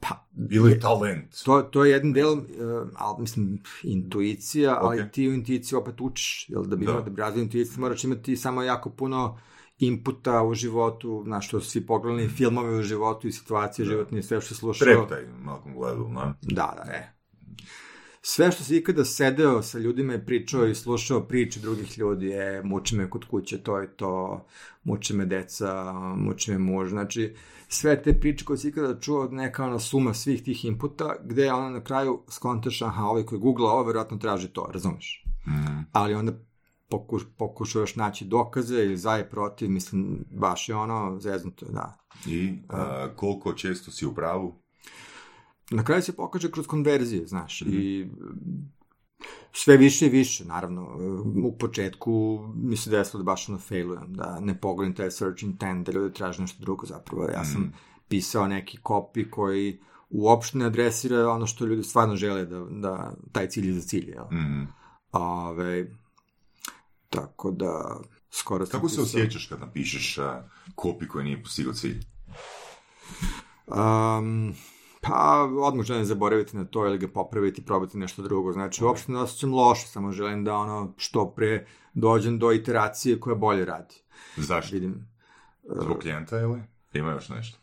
Pa, Ili talent? To, to je jednim delom, uh, ali mislim, intuicija, ali Ok. ti u intuiciju opet učiš, jel da bi Da. da bi razvio intuiciju, moraš imati samo jako puno inputa u životu, znaš, što svi pogledali filmove u životu i situacije životne i sve što si slušao. Treptaj, Malcolm Gladwell, no? Da, da, e. Sve što si ikada sedeo sa ljudima i pričao i slušao priče drugih ljudi, je, muči me kod kuće, to je to, muči me deca, muči me muž, znači, sve te priče koje si ikada čuo, neka ona suma svih tih inputa, gde ona na kraju skontaš, aha, ovaj koji googla ovo, verovatno traži to, razumeš? Mm. Ali onda pokuš, pokušavaš naći dokaze ili za i protiv, mislim, baš je ono zeznuto, da. I a, koliko često si u pravu? Na kraju se pokaže kroz konverzije, znaš, i mm, sve više i više, naravno. U početku mi se desilo da baš ono failujem, da ne pogledam taj search intent, da ljudi traže nešto drugo zapravo. Ja sam pisao neki copy koji uopšte ne adresira ono što ljudi stvarno žele da, da taj cilj je za cilj, jel? Mm. Ove, tako da, skoro sam Kako se pisao- osjećaš kad napišeš kopi koji nije postigao cilj? Um, pa, odmah želim zaboraviti na to ili ga popraviti, probati nešto drugo. Znači, uopšte ne osjećam loše, samo želim da ono što pre dođem do iteracije koja bolje radi. Zašto? Vidim. Zbog klijenta ili? Ima još nešto?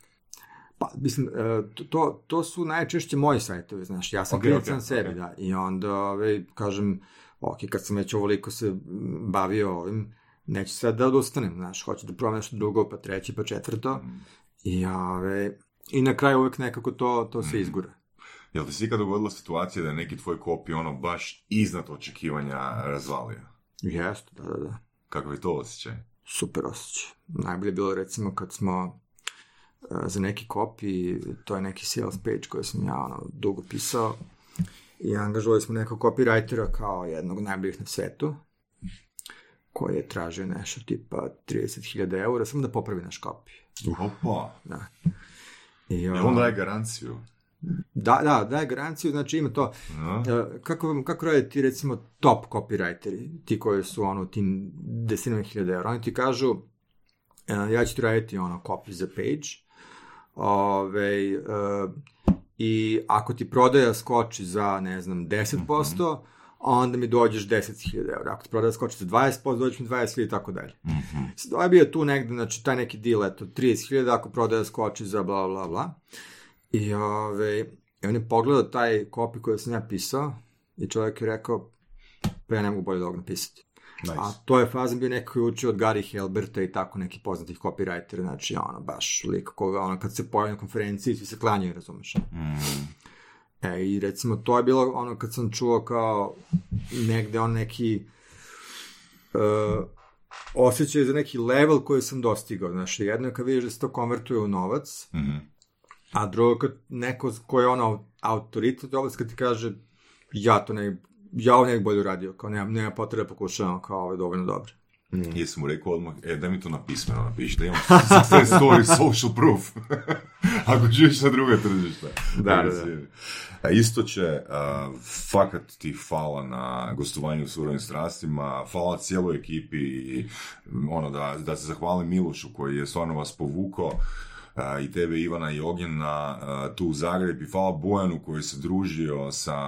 Pa, mislim, e, to- to, su najčešće moji sajtovi, znaš, ja sam Ok, klijent ok, sam sebi, ok. da, i onda, ove, kažem, ok, kad sam već ovoliko se bavio ovim, neću sad da odustanem, znaš, hoću da probam nešto drugo, pa treće, pa četvrto, Mm. i, ove, i na kraju uvek nekako to, to se izgura. Jel ti se ikad dogodila situacija da je neki tvoj kopi ono baš iznad očekivanja razvalio? Jeste, da, da, da. Kakav je to osjećaj? super osjećaj. Najbolje je bilo recimo kad smo e, za neki copy, to je neki sales page koji sam ja ono, dugo pisao i angažovali smo nekog copywritera kao jednog najboljih na svetu koji je tražio nešto tipa 30.000 eura samo da popravi naš copy. Opa! Da. I, on daje garanciju. da, da, daje garanciju, znači ima to, No? E, kako, kako rade ti recimo top copywriteri, ti koji su ono tim desetinama hiljada eura, oni ti kažu e, ja ću ti raditi ono copy za page. Ove, e, i ako ti prodaja skoči za ne znam 10%, onda mi dođeš 10.000 eura. Ako ti prodaja skoči za 20%, dođeš mi 20.000 i tako dalje. Mhm. Sad, Ovaj je bio tu negde, znači taj neki deal, eto, 30.000 ako prodaja skoči za bla bla bla. I, ove, i on je pogledao taj copy koji sam ja pisao i čovjek je rekao, pa ja ne mogu bolje da ovog napisati. Nice. A to je fazan bio neko koji učio od Gary Helberta i tako nekih poznatih copywritera, znači ono, baš lik koga, ono, kad se pojavi na konferenciji, svi se klanjaju, razumeš? Mm. E, i recimo, to je bilo ono kad sam čuo kao negde on neki uh, osjećaj za neki level koji sam dostigao. Znaš, jedno je kad vidiš da se to konvertuje u novac, Mhm. a drugo kad neko ko je ono autoritet u oblasti kad ti kaže ja to ne, ja ovo ne bih bolje uradio, kao nema, nema potrebe da pokušavam, kao ovo je dovoljno dobro. Jesam mu rekao odmah, e, daj mi to na pismeno napiši, da imam (laughs) success story, social proof. (laughs) Ako živiš na druga tržišta. Da, da, da. A isto će, a, fakat ti hvala na gostovanju u surovim strastima, hvala cijeloj ekipi i ono, da, da se zahvalim Milošu koji je stvarno vas povukao a, i tebe Ivana i Ognjena tu u Zagreb i hvala Bojanu koji se družio sa,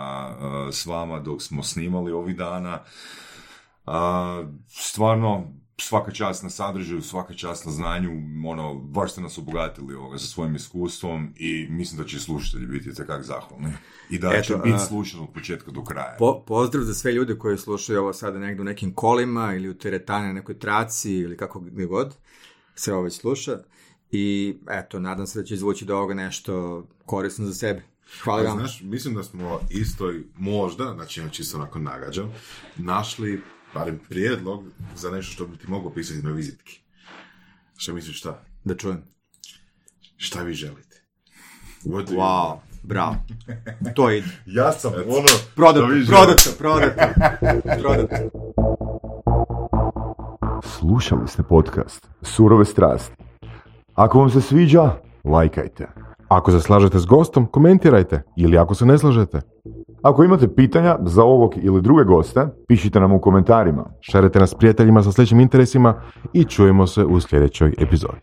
s vama dok smo snimali ovih dana. Stvarno, svaka čast na sadržaju, svaka čast na znanju, ono, baš ste nas obogatili ovoga sa svojim iskustvom i mislim da će slušatelji biti takak zahvalni. I da Eto, će biti slušan od početka do kraja. Po, pozdrav za sve ljude koji slušaju ovo sada negdje u nekim kolima ili u teretani na nekoj traci ili kako gdje god se ovo već sluša. I eto, nadam se da će izvući do ovoga nešto korisno za sebe. Hvala Pa, vam. znaš, mislim da smo isto i možda, znači ja čisto onako nagađam, našli barem prijedlog za nešto što bi ti mogao pisati na vizitki. Šta misliš šta? Da čujem. Šta vi želite? What Wow, bravo. To ide. Ja sam ono... Prodato, prodato, prodato. prodato. Slušali ste podcast Surove strasti. Ako vam se sviđa, lajkajte. Ako se slažete s gostom, komentirajte ili ako se ne slažete, Ako imate pitanja za ovog ili druge goste, pišite nam u komentarima. šerite nas prijateljima sa sličnim interesima i čujemo se u sljedećoj epizodi.